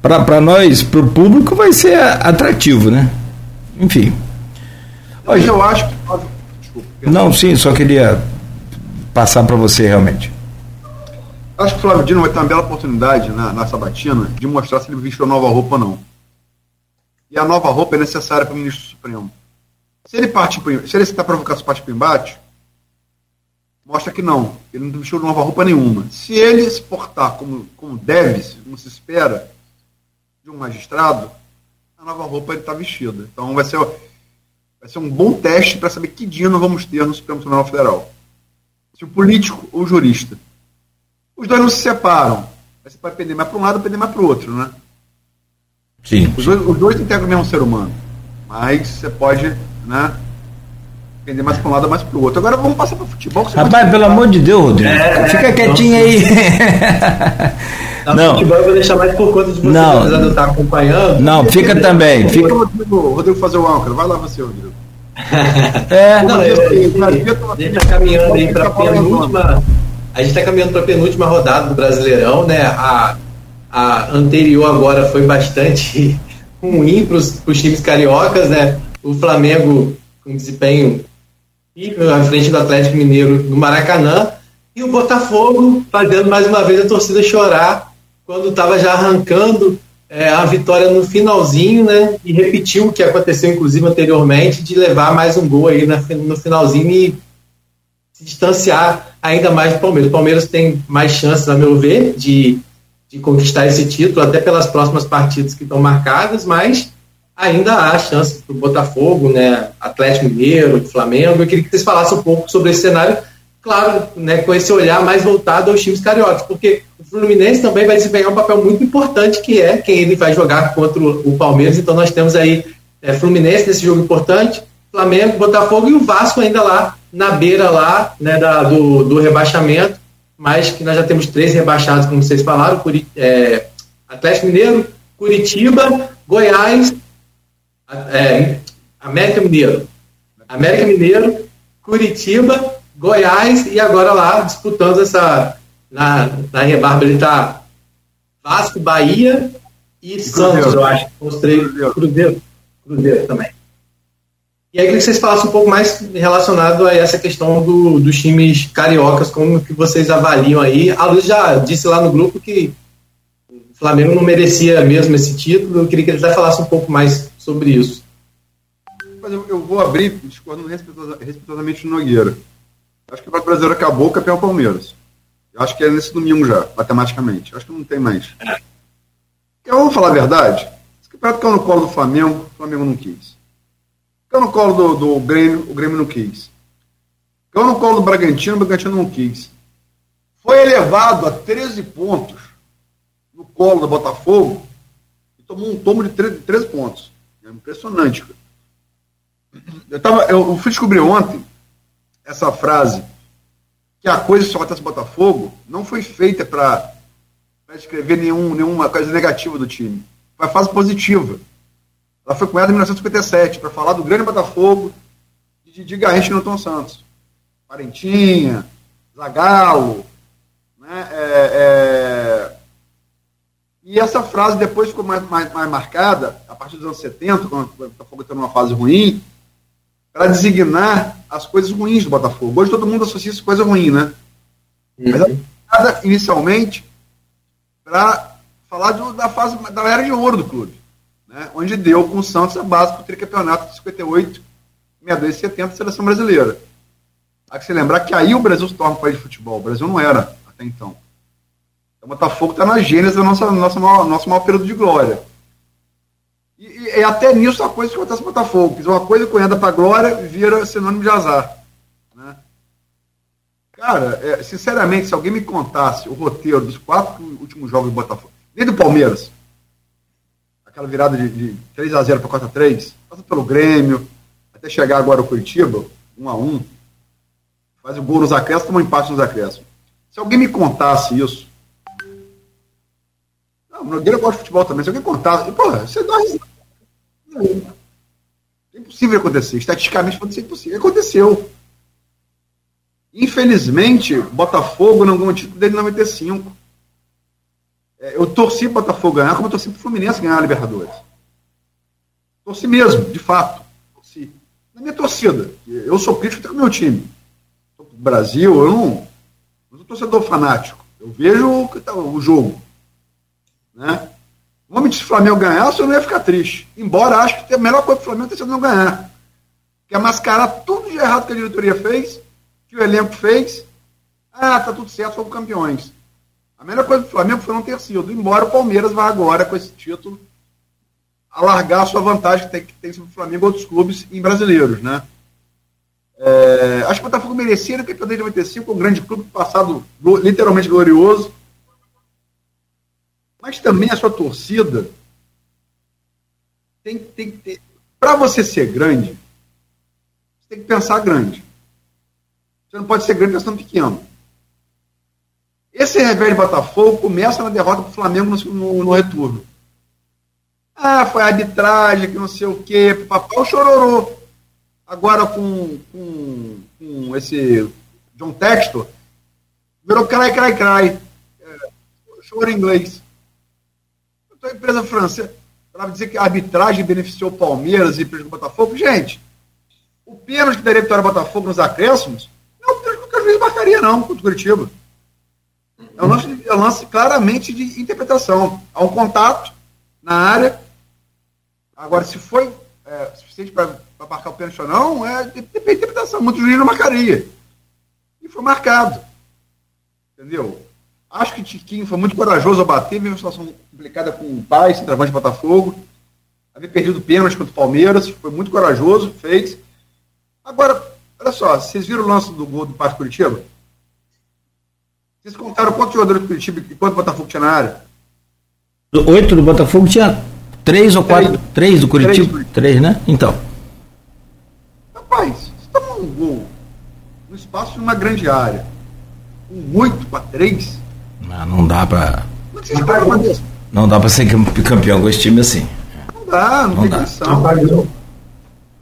A: para nós, para o público, vai ser atrativo, né? Enfim.
C: Hoje eu acho que.
A: Desculpa, Não, sim, só queria passar para você realmente.
C: Acho que o Flávio Dino vai ter uma bela oportunidade na, na sabatina de mostrar se ele vestiu a nova roupa ou não. E a nova roupa é necessária para o ministro Supremo. Se ele parte se ele está provocando essa parte para o embate, mostra que não, ele não vestiu nova roupa nenhuma. Se ele se portar como, como deve, como se espera de um magistrado, a nova roupa ele está vestida. Então vai ser, vai ser um bom teste para saber que dia nós vamos ter no Supremo Tribunal Federal. Se o político ou o jurista os dois não se separam. Você pode pender mais para um lado ou pender mais para o outro, né?
A: Sim.
C: Os dois, os dois integram o mesmo ser humano. Mas você pode, né? Pender mais para um lado ou mais para o outro. Agora vamos passar para o futebol.
A: Rapaz, pelo amor de Deus, Rodrigo. É, Fica é, quietinho não, [laughs] aí.
B: Não, não. futebol eu vou deixar mais por conta de você,
A: não.
B: apesar de eu estar acompanhando.
A: Não, fica também. Fica...
C: Rodrigo, Rodrigo fazer o âncora. Vai lá você, Rodrigo. [laughs]
B: é, não, eu, eu, eu, deixa caminhando aí para a penúltima a gente está caminhando para a penúltima rodada do Brasileirão, né? A, a anterior agora foi bastante [laughs] ruim para os times cariocas, né? O Flamengo com desempenho à frente do Atlético Mineiro no Maracanã e o Botafogo fazendo mais uma vez a torcida chorar quando estava já arrancando é, a vitória no finalzinho, né? E repetiu o que aconteceu inclusive anteriormente de levar mais um gol aí no finalzinho e se distanciar ainda mais do Palmeiras. O Palmeiras tem mais chances, a meu ver, de, de conquistar esse título, até pelas próximas partidas que estão marcadas, mas ainda há chances para o Botafogo, né, Atlético Mineiro, Flamengo. Eu queria que vocês falassem um pouco sobre esse cenário, claro, né, com esse olhar mais voltado aos times cariocas, porque o Fluminense também vai desempenhar um papel muito importante, que é quem ele vai jogar contra o Palmeiras. Então nós temos aí é, Fluminense nesse jogo importante, Flamengo, Botafogo e o Vasco ainda lá na beira lá né, da, do, do rebaixamento, mas que nós já temos três rebaixados, como vocês falaram, Curit é, Atlético Mineiro, Curitiba, Goiás, é, América Mineiro. América Mineiro, Curitiba, Goiás e agora lá disputando essa. Na, na rebarba ele está Vasco, Bahia e, e Santos, eu acho. Os três. Cruzeiro. Cruzeiro também. E aí, queria que vocês falassem um pouco mais relacionado a essa questão do, dos times cariocas, como que vocês avaliam aí. A Luz já disse lá no grupo que o Flamengo não merecia mesmo esse título. Eu queria que ele até falasse um pouco mais sobre isso.
C: Mas eu, eu vou abrir discordando respeitosamente no Nogueira. Acho que o Brasileiro acabou o campeão Palmeiras. Eu acho que é nesse domingo já, matematicamente. Acho que não tem mais. Eu vou falar a verdade. Esse campeonato caiu no colo do Flamengo, o Flamengo não quis. Caiu no colo do, do Grêmio, o Grêmio não quis. Caiu no colo do Bragantino, o Bragantino não quis. Foi elevado a 13 pontos no colo do Botafogo e tomou um tomo de 13, 13 pontos. É impressionante. Eu, tava, eu, fui descobrir ontem essa frase que a coisa só acontece Botafogo não foi feita para escrever nenhum, nenhuma coisa negativa do time. Foi a fase positiva. Ela foi cunhada em 1957 para falar do grande Botafogo de, de Garrincha e Newton Santos. Parentinha, Zagalo, né? É, é... E essa frase depois ficou mais, mais, mais, marcada, a partir dos anos 70, quando o Botafogo está numa fase ruim, para designar as coisas ruins do Botafogo. Hoje todo mundo associa isso a coisa ruim, né? Uhum. Mas ela inicialmente para falar do, da fase da era de ouro do clube, né? onde deu com o Santos a base para o tricampeonato de 58, 62 e 70 seleção brasileira. Há que se lembrar que aí o Brasil se torna um país de futebol. O Brasil não era até então. O Botafogo está na gênese do nosso, nosso, maior, maior período de glória. E, e, e, até nisso a coisa que acontece no Botafogo. Que uma coisa que anda para glória vira sinônimo de azar. Né? Cara, é, sinceramente, se alguém me contasse o roteiro dos quatro últimos jogos do Botafogo, desde o Palmeiras, aquela virada de, de 3 a 0 para 4 a 3 passa pelo Grêmio, até chegar agora o Curitiba, 1 a 1 faz o gol nos acréscimos, toma um empate nos acréscimos. Se alguém me contasse isso, não, o Nogueira gosta de futebol também, se alguém contasse, porra, você dá risada. É impossível acontecer, estatisticamente pode ser impossível. Aconteceu. Infelizmente, Botafogo não ganhou o título dele em 95. É, eu torci Botafogo ganhar, como eu torci para o Fluminense ganhar a Libertadores. Torci mesmo, de fato. Torci. Na minha torcida. Eu sou crítico do meu time. Brasil, eu não, não sou torcedor fanático. Eu vejo o, tá, o jogo. Né? O homem de Flamengo ganhar, eu não ia ficar triste. Embora acho que a melhor coisa do Flamengo ter sido não ganhar. Que é mascarar tudo de errado que a diretoria fez, que o elenco fez. Ah, tá tudo certo, fomos campeões. A melhor coisa do Flamengo foi não ter sido. Embora o Palmeiras vá agora, com esse título, alargar a sua vantagem que tem, que tem sobre o Flamengo e outros clubes em brasileiros, né? É, acho que o Botafogo merecia o campeão de 95, um grande clube passado literalmente glorioso. Mas também a sua torcida tem, que ter. Para você ser grande, você tem que pensar grande. Você não pode ser grande pensando pequeno. Esse revés de Botafogo começa na derrota para o Flamengo no, no, no, retorno. Ah, foi arbitragem, que não sei o quê, papai chororô. Agora com, com, com esse John Textor, virou cry, cry, cry. É, choro em inglês. Então, a empresa francesa, para dizer que a arbitragem beneficiou o Palmeiras e prejudicou o Botafogo, gente, o pênalti que daria vitória ao Botafogo nos acréscimos, não é o pênalti que o juiz marcaria, não, contra o Curitiba. É um lance, é um lance claramente de interpretação. Há um contato na área. Agora, se foi é, suficiente para marcar o pênalti ou não, é, depende da interpretação. Muito juiz não marcaria. E foi marcado. Entendeu? Acho que Tiquinho foi muito corajoso ao bater, uma situação complicada com o pai, centroavante de Botafogo. Havia perdido o pênalti contra o Palmeiras, foi muito corajoso, fez. Agora, olha só, vocês viram o lance do gol do Pato Curitiba? Vocês contaram quantos jogadores do Curitiba e quanto Botafogo tinha na área?
A: Oito do Botafogo tinha três ou quatro? Três, três do Curitiba? Três, três, né? Então.
C: Rapaz, você toma um gol no espaço de uma grande área, um oito para três.
A: Não, não dá para. Não, dá para ser campeão com esse time assim.
C: Não dá, não, não tem dá. condição.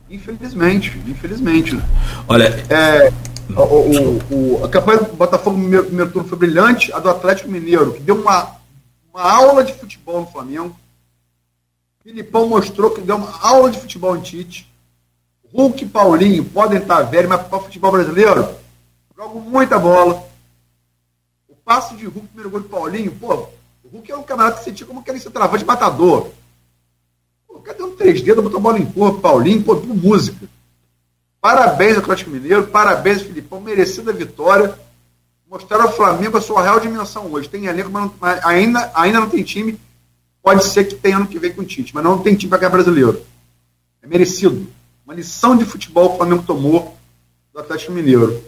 C: Infelizmente, infelizmente. Né?
A: Olha.
C: É, o, o, o, a campanha do Botafogo no primeiro turno foi brilhante, a do Atlético Mineiro, que deu uma, uma aula de futebol no Flamengo. Filipão mostrou que deu uma aula de futebol em Tite. Hulk e Paulinho podem estar velhos, mas para o futebol brasileiro, jogam muita bola. O passe de Hulk, primeiro gol de Paulinho, pô, o Hulk é um camarada que sentia como que ele se travante matador. Pô, cadê um 3D, botou a bola em corpo, Paulinho, pô, tudo música. Parabéns ao Atlético Mineiro, parabéns Filipão, merecida vitória. Mostraram ao Flamengo a sua real dimensão hoje. Tem elenco, mas, não, mas ainda, ainda não tem time. Pode ser que tenha ano que vem com o Tite, mas não tem time para ganhar brasileiro. É merecido. Uma lição de futebol que o Flamengo tomou do Atlético Mineiro.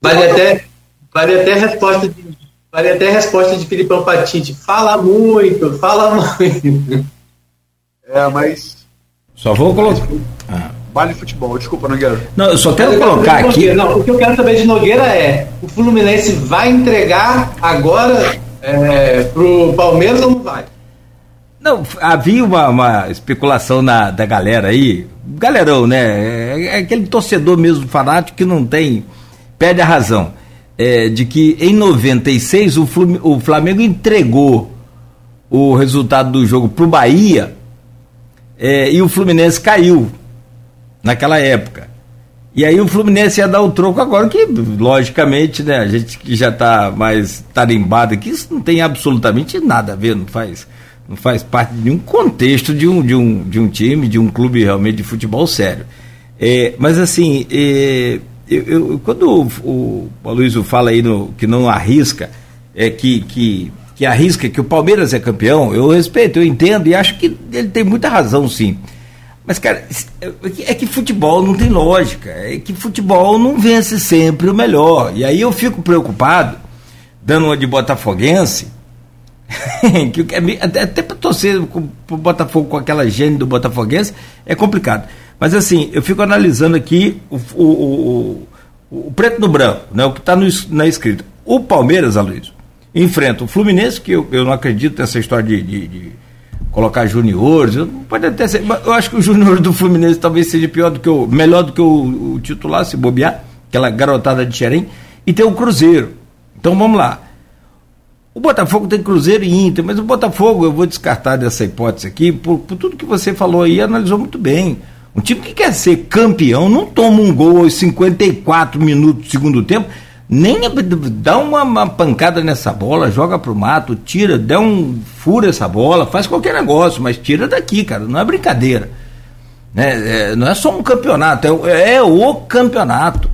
B: Vale até, vale até a resposta de, vale até a resposta de Filipão Patite. Fala muito, fala muito.
C: É, mas.
A: Só vou colocar. Ah.
C: Vale futebol, desculpa, Nogueira.
A: Não, eu só quero eu colocar quero aqui.
B: Não, o que eu quero saber de Nogueira é: o Fluminense vai entregar agora é, pro Palmeiras ou não vai?
A: Não, havia uma, uma especulação na, da galera aí, galerão, né? É, é aquele torcedor mesmo fanático que não tem, perde a razão. É, de que em 96 o, Flumin, o Flamengo entregou o resultado do jogo pro Bahia é, e o Fluminense caiu naquela época. E aí o Fluminense ia dar o troco agora, que logicamente, né, a gente que já está mais tarimbado aqui, isso não tem absolutamente nada a ver, não faz não faz parte de nenhum contexto de um, de um, de um time, de um clube realmente de futebol sério. É, mas assim, é, eu, eu, quando o, o fala aí no, que não arrisca, é que, que, que arrisca que o Palmeiras é campeão, eu respeito, eu entendo e acho que ele tem muita razão sim. Mas, cara, é que futebol não tem lógica, é que futebol não vence sempre o melhor. E aí eu fico preocupado, dando uma de botafoguense, [laughs] que até, até para torcer para o Botafogo com aquela gênio do Botafoguense é complicado. Mas assim, eu fico analisando aqui o, o, o, o preto no branco, né, o que está na escrita. O Palmeiras, Aloysio, enfrenta o Fluminense, que eu, eu não acredito nessa história de, de, de colocar juniores. Pode até ser, eu acho que o júnior do Fluminense talvez seja pior do que o, melhor do que o, o titular, se bobear, aquela garotada de Xerém, e tem o Cruzeiro. Então vamos lá. O Botafogo tem Cruzeiro e Inter, mas o Botafogo, eu vou descartar dessa hipótese aqui, por, por tudo que você falou aí, analisou muito bem. Um time que quer ser campeão não toma um gol aos 54 minutos do segundo tempo, nem dá uma, uma pancada nessa bola, joga pro mato, tira, dá um fura essa bola, faz qualquer negócio, mas tira daqui, cara, não é brincadeira. É, é, não é só um campeonato, é, é o campeonato.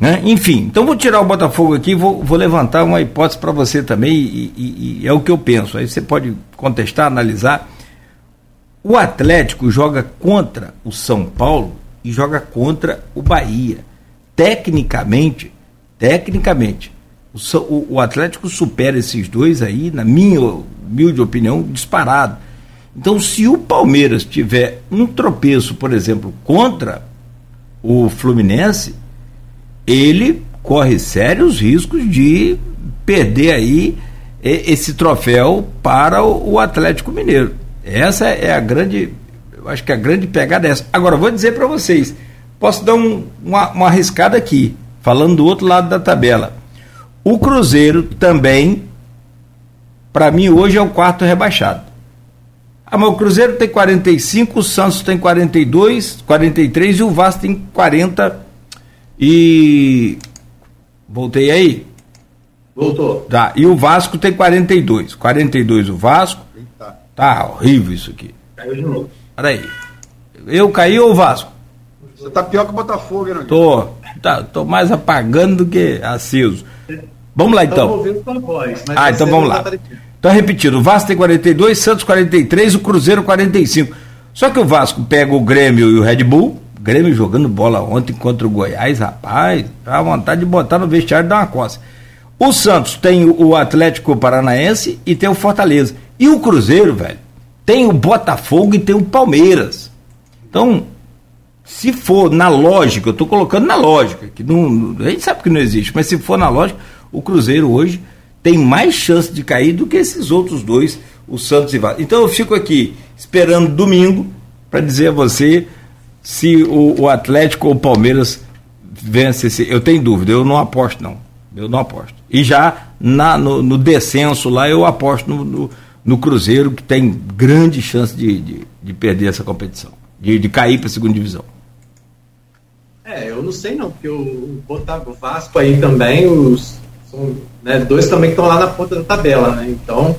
A: Né? Enfim, então vou tirar o Botafogo aqui, vou, vou levantar uma hipótese para você também, e, e, e, é o que eu penso. Aí você pode contestar, analisar. O Atlético joga contra o São Paulo e joga contra o Bahia. Tecnicamente, tecnicamente, o, o, Atlético supera esses dois aí, na minha humilde opinião, disparado. Então, se o Palmeiras tiver um tropeço, por exemplo, contra o Fluminense, ele corre sérios riscos de perder aí esse troféu para o Atlético Mineiro. Essa é a grande, eu acho que a grande pegada é essa. Agora, vou dizer para vocês, posso dar um, uma, uma arriscada aqui, falando do outro lado da tabela. O Cruzeiro também, para mim, hoje é o quarto rebaixado. Ah, mas o Cruzeiro tem 45, o Santos tem 42, 43 e o Vasco tem 40 e. Voltei aí?
B: Voltou.
A: Tá. E o Vasco tem 42. 42 o Vasco. Tá, horrível isso aqui.
B: Caiu de novo.
A: Peraí. Eu caí ou o Vasco?
C: Você tá pior que o Botafogo, né?
A: Tô. Tá, tô mais apagando do que aceso. Vamos lá então.
B: ouvindo sua voz,
A: ah, então vamos lá. Então repetindo, o Vasco tem 42, Santos 43, o Cruzeiro 45. Só que o Vasco pega o Grêmio e o Red Bull, Grêmio jogando bola ontem contra o Goiás, rapaz, dá vontade de botar no vestiário e dar uma coça. O Santos tem o Atlético Paranaense e tem o Fortaleza. E o Cruzeiro, velho, tem o Botafogo e tem o Palmeiras. Então, se for na lógica, eu estou colocando na lógica, que não, a gente sabe que não existe, mas se for na lógica, o Cruzeiro hoje tem mais chance de cair do que esses outros dois, o Santos e Vasco. Então eu fico aqui esperando domingo para dizer a você se o, o Atlético ou o Palmeiras vence esse. Eu tenho dúvida, eu não aposto, não. Eu não aposto. E já na, no, no descenso lá, eu aposto no, no, no, Cruzeiro, que tem grande chance de, de, de perder essa competição, de, de cair para a segunda divisão.
B: É, eu não sei não, porque o, o Vasco aí também, os são, né, dois também que estão lá na ponta da tabela, né? Então,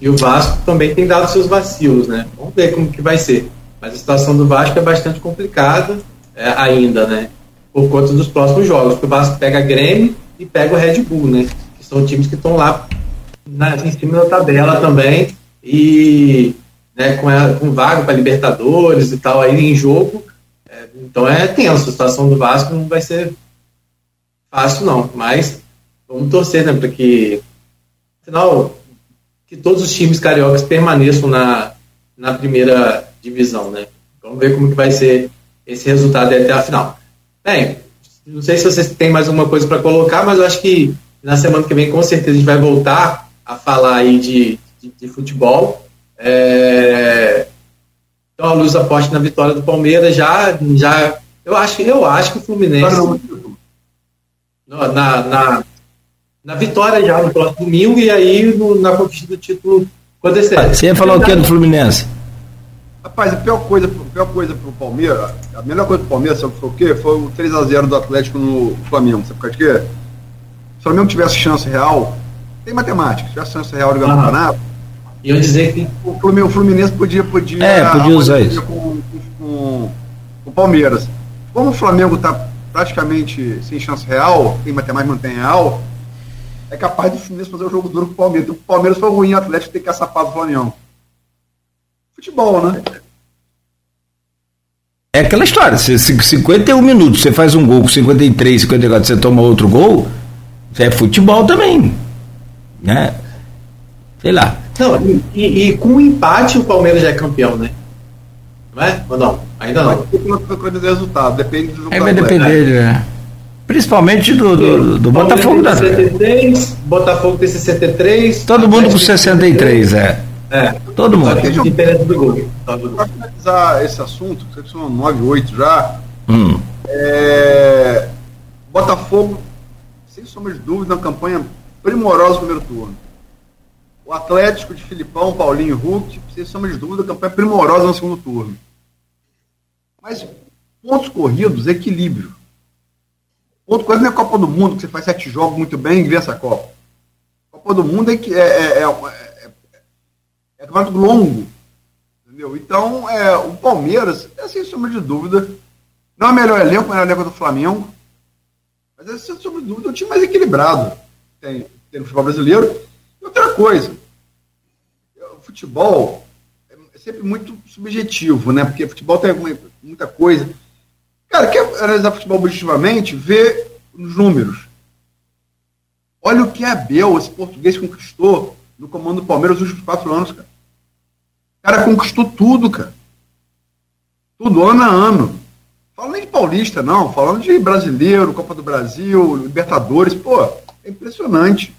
B: e o Vasco também tem dado seus vacilos, né? Vamos ver como que vai ser. Mas a situação do Vasco é bastante complicada é, ainda, né? Por conta dos próximos jogos. Porque o Vasco pega Grêmio e pega o Red Bull, né? Que são times que estão lá na, em cima da tabela também. E né, com, a, com vaga para Libertadores e tal aí em jogo. É, então é tenso. A situação do Vasco não vai ser fácil não, mas vamos torcer, né, para que, afinal, que todos os times cariocas permaneçam na, na primeira divisão, né? Vamos ver como que vai ser esse resultado até a final. Bem, não sei se vocês têm mais alguma coisa para colocar, mas eu acho que na semana que vem com certeza a gente vai voltar a falar aí de, de, de futebol. É... Então a Luz aposta na vitória do Palmeiras já, já eu acho, eu acho que o Fluminense na, na, na vitória já no próximo domingo e aí no, na conquista do título
A: acontecer. Você ia falar o que do Fluminense?
C: Rapaz, a pior coisa, a pior coisa pro Palmeiras, a melhor coisa pro Palmeiras, sabe foi o quê? Foi o 3x0 do Atlético no Flamengo. Sabe por quê? Se o Flamengo tivesse chance real, tem matemática, tivesse chance real de ganhar o campeonato.
B: E eu dizer que.
C: O Fluminense podia, podia,
A: é, podia usar isso.
C: Com, com, com, o Palmeiras. Como o Flamengo está praticamente sem chance real, tem matemática, não tem real, é capaz do Fluminense fazer o um jogo duro com o Palmeiras. Então, o Palmeiras foi ruim, o Atlético tem que açapar do Flamengo. Futebol, né?
A: É aquela história, se, 51 minutos você faz um gol com 53, 54, você toma outro gol, é futebol também. Né? Sei lá.
B: Não, e, e com o empate o Palmeiras já é campeão, né? Não é? Ou não? Ainda não.
C: Depende do resultado, depende do jogo.
A: Aí vai depender, é. Principalmente do, do, do Botafogo da
B: 63, Botafogo tem 63.
A: Todo mundo com 63, é.
B: É.
A: Todo mundo.
C: Só que. Para finalizar esse assunto, vocês são 9, 8 já.
A: Hum.
C: É, Botafogo, sem sombra de dúvida, uma campanha primorosa no primeiro turno. O Atlético de Filipão, Paulinho e Hulk, sem sombra de dúvida, campanha primorosa no segundo turno. Mas pontos corridos, equilíbrio. Ponto corrido não é Copa do Mundo, que você faz sete jogos muito bem e vence a Copa. Copa do Mundo é, que é, é, é, é, é campeonato longo. Entendeu? Então, é, o Palmeiras, é sem sombra de dúvida, não é o melhor elenco, o melhor elenco do Flamengo, mas é sem sombra de dúvida o time mais equilibrado tem, tem no futebol brasileiro. E outra coisa, o futebol é sempre muito subjetivo, né? Porque futebol tem muita coisa. Cara, quer analisar futebol objetivamente, vê os números. Olha o que a Abel, esse português, conquistou no comando do Palmeiras nos últimos quatro anos, cara. O cara conquistou tudo, cara. Tudo, ano a ano. Falando nem de paulista, não. Falando de brasileiro, Copa do Brasil, Libertadores. Pô, é impressionante.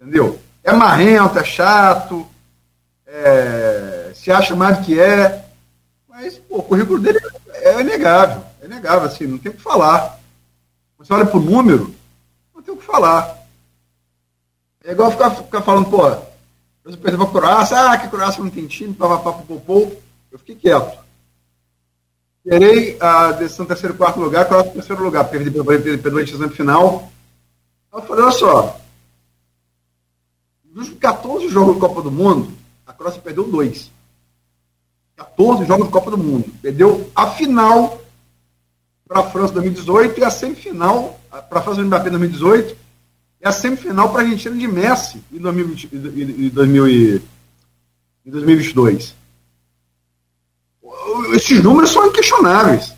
C: Entendeu? É marrento, é chato, é, se acha mais do que é. Mas, pô, o currículo dele é inegável. É inegável, assim, não tem o que falar. Você olha pro número, não tem o que falar. É igual ficar, ficar falando, pô, eu perdi pra Croácia, ah, que Croácia não tem time, papapá, popopô. Eu fiquei quieto. Terei a decisão terceiro quarto lugar, Croácia terceiro lugar, porque perdeu a decisão final. Eu falei, olha só, dos 14 jogos da Copa do Mundo, a Croácia perdeu dois. 14 jogos da Copa do Mundo. Perdeu a final para a França em 2018 e a semifinal para a França do Mbappé em 2018 e a semifinal para a Argentina de Messi em, 2020, em, 2000 em 2022. Esses números são inquestionáveis.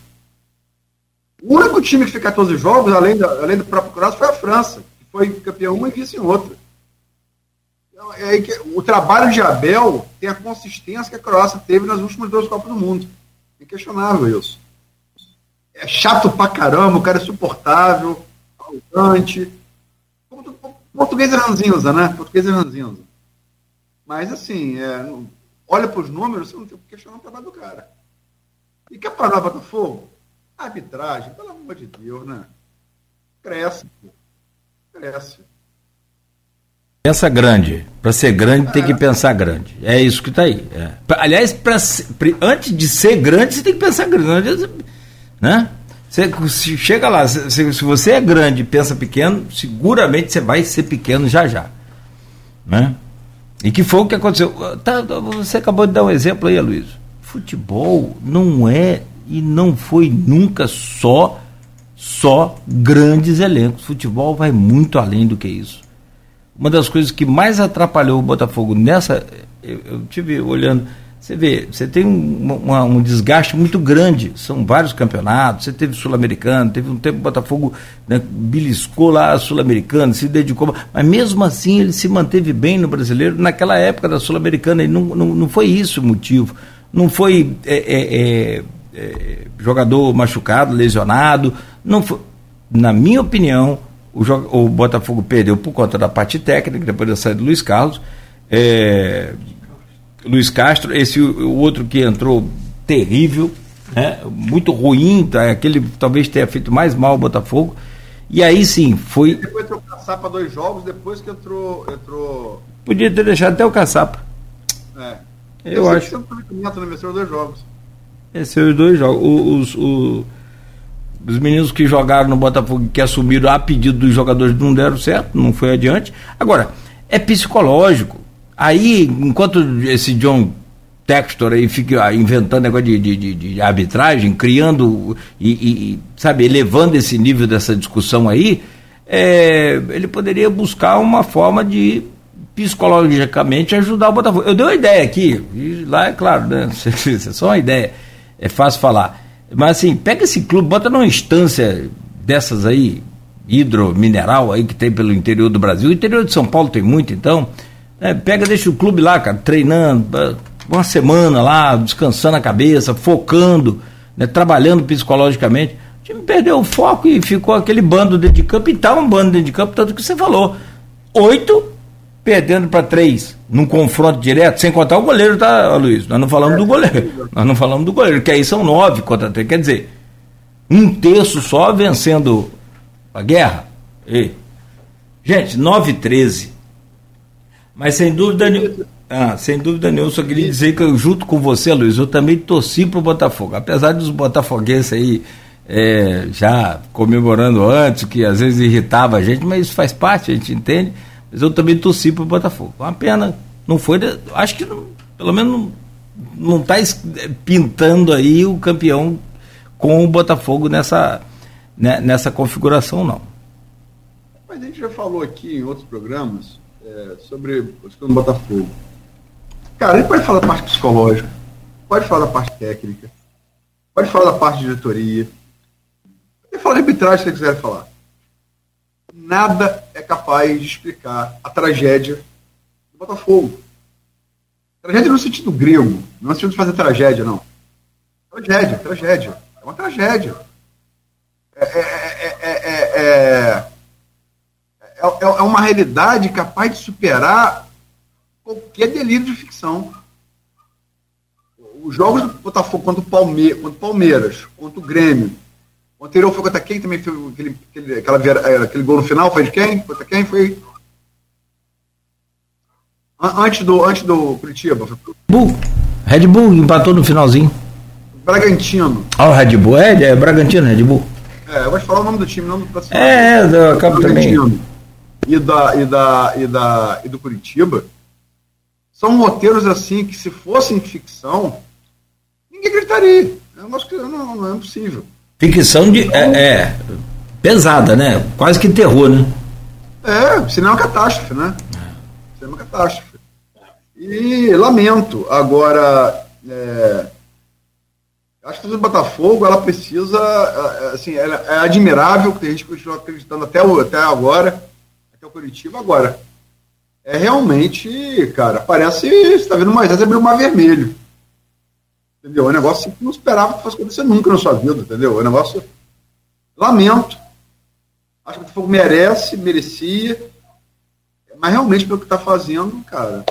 C: O único time que fez 14 jogos, além, da, além do próprio Croácia, foi a França, que foi campeão uma e vice em outra. Então, é que o trabalho de Abel tem a consistência que a Croácia teve nas últimas duas Copas do Mundo. É inquestionável isso. É chato pra caramba, o cara é suportável, arrogante. Português é ranzinza, né? Português é ranzinza. Mas, assim, é, olha para os números, você não tem que questionar o trabalho do cara. E quer parar o Botafogo? Arbitragem, pelo amor de Deus, né? Cresce, pô. Cresce.
A: Pensa grande. Para ser grande, tem que pensar grande. É isso que está aí. É. Aliás, pra, antes de ser grande, você tem que pensar grande. Né? Você, se chega lá, se, se você é grande e pensa pequeno, seguramente você vai ser pequeno já já. Né? E que foi o que aconteceu. Tá, você acabou de dar um exemplo aí, Luiz. Futebol não é e não foi nunca só só grandes elencos. Futebol vai muito além do que isso uma das coisas que mais atrapalhou o Botafogo nessa. Eu, eu tive olhando Você vê, você tem um, uma, um desgaste muito grande, são vários campeonatos, você teve Sul-Americano, teve um tempo o Botafogo né, beliscou lá a Sul-Americana, se dedicou, mas mesmo assim ele se manteve bem no brasileiro, naquela época da Sul-Americana, não, não, não foi isso o motivo, não foi é, é, é, é, jogador machucado, lesionado, não foi, na minha opinião, o, o Botafogo perdeu por conta da parte técnica, depois da saída do Luiz Carlos, é, Luiz Castro, esse o outro que entrou terrível, né? muito ruim, tá? aquele talvez tenha feito mais mal o Botafogo. E aí sim, foi.
C: Depois entrou o Caçapa dois jogos, depois que entrou. entrou...
A: Podia ter deixado até o Caçapa. É. Eu, Eu acho.
C: Que né? venceu dois jogos.
A: Venceu os dois jogos. Os, os, os meninos que jogaram no Botafogo que assumiram a pedido dos jogadores não deram certo, não foi adiante. Agora, é psicológico. Aí, enquanto esse John Textor aí fica inventando negócio de, de, de, de arbitragem, criando e, e, sabe, elevando esse nível dessa discussão aí, é, ele poderia buscar uma forma de psicologicamente ajudar o Botafogo. Eu dei uma ideia aqui, lá é claro, né? [laughs] é só uma ideia, é fácil falar. Mas assim, pega esse clube, bota numa instância dessas aí, hidromineral aí que tem pelo interior do Brasil. O interior de São Paulo tem muito, então é, pega, deixa o clube lá, cara, treinando, uma semana lá, descansando a cabeça, focando, né, trabalhando psicologicamente. O time perdeu o foco e ficou aquele bando dentro de campo, e tá um bando dentro de campo, tanto que você falou. Oito perdendo para três, num confronto direto, sem contar o goleiro, tá, Luiz? Nós não falamos do goleiro. Nós não falamos do goleiro, que aí são nove contra três. Quer dizer, um terço só vencendo a guerra. E, gente, 9 13 mas sem dúvida nenhuma. Ah, sem dúvida nenhuma, só queria dizer que eu, junto com você, Luiz, eu também torci para o Botafogo. Apesar dos botafoguenses aí é, já comemorando antes, que às vezes irritava a gente, mas isso faz parte, a gente entende. Mas eu também torci para o Botafogo. Uma pena, não foi. Acho que não, pelo menos não está pintando aí o campeão com o Botafogo nessa, né, nessa configuração, não.
C: Mas a gente já falou aqui em outros programas é, sobre o Botafogo. Cara, ele pode falar da parte psicológica, pode falar da parte técnica, pode falar da parte de diretoria, pode falar de arbitragem se ele quiser falar. Nada é capaz de explicar a tragédia do Botafogo. Tragédia no sentido grego, não é no sentido de fazer tragédia, não. Tragédia, tragédia. É uma tragédia. É, é, é, é é, é, é uma realidade capaz de superar qualquer delírio de ficção. Os jogos do Botafogo contra o, contra o Palmeiras, contra o Grêmio, o anterior foi contra quem também foi aquele, aquele, aquela, é, aquele gol no final? Foi de quem? Contra quem foi? Antes do, antes do Curitiba.
A: Bull. Red Bull empatou no finalzinho.
C: Bragantino.
A: Ah, o Red Bull é, é Bragantino, Red Bull.
C: É, eu vou te falar o nome do time, não do
A: É, é, eu acabo também
C: e, da, e, da, e, da, e do Curitiba são roteiros assim que se fossem ficção, ninguém gritaria. É não, não é possível.
A: Ficção de. É, é, pesada, né? Quase que terror, né?
C: É, senão é uma catástrofe, né? Senão é uma catástrofe. E lamento. Agora, é, acho que o Botafogo ela precisa. É, assim, é, é admirável que a gente continua acreditando até, até agora é o Curitiba. Agora, é realmente, cara, parece. Você está vendo Moisés abrir o mar vermelho. Entendeu? É um negócio que não esperava que fosse acontecer nunca na sua vida, entendeu? É um negócio. Lamento. Acho que o Botafogo merece, merecia. Mas realmente, pelo que está fazendo, cara.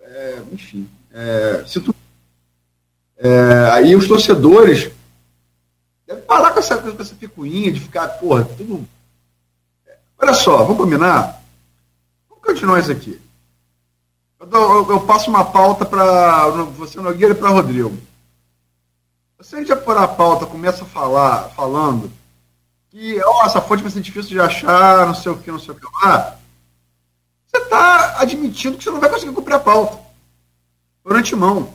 C: É, enfim. É. É, aí os torcedores devem parar com essa, com essa picuinha de ficar, porra, tudo Olha só, vamos combinar? Vamos continuar isso aqui. Eu, eu, eu passo uma pauta para você, Nogueira, e para Rodrigo. Se a gente já por a pauta, começa a falar, falando que oh, essa fonte vai ser difícil de achar, não sei o que, não sei o que lá, você está admitindo que você não vai conseguir cumprir a pauta. Por antemão.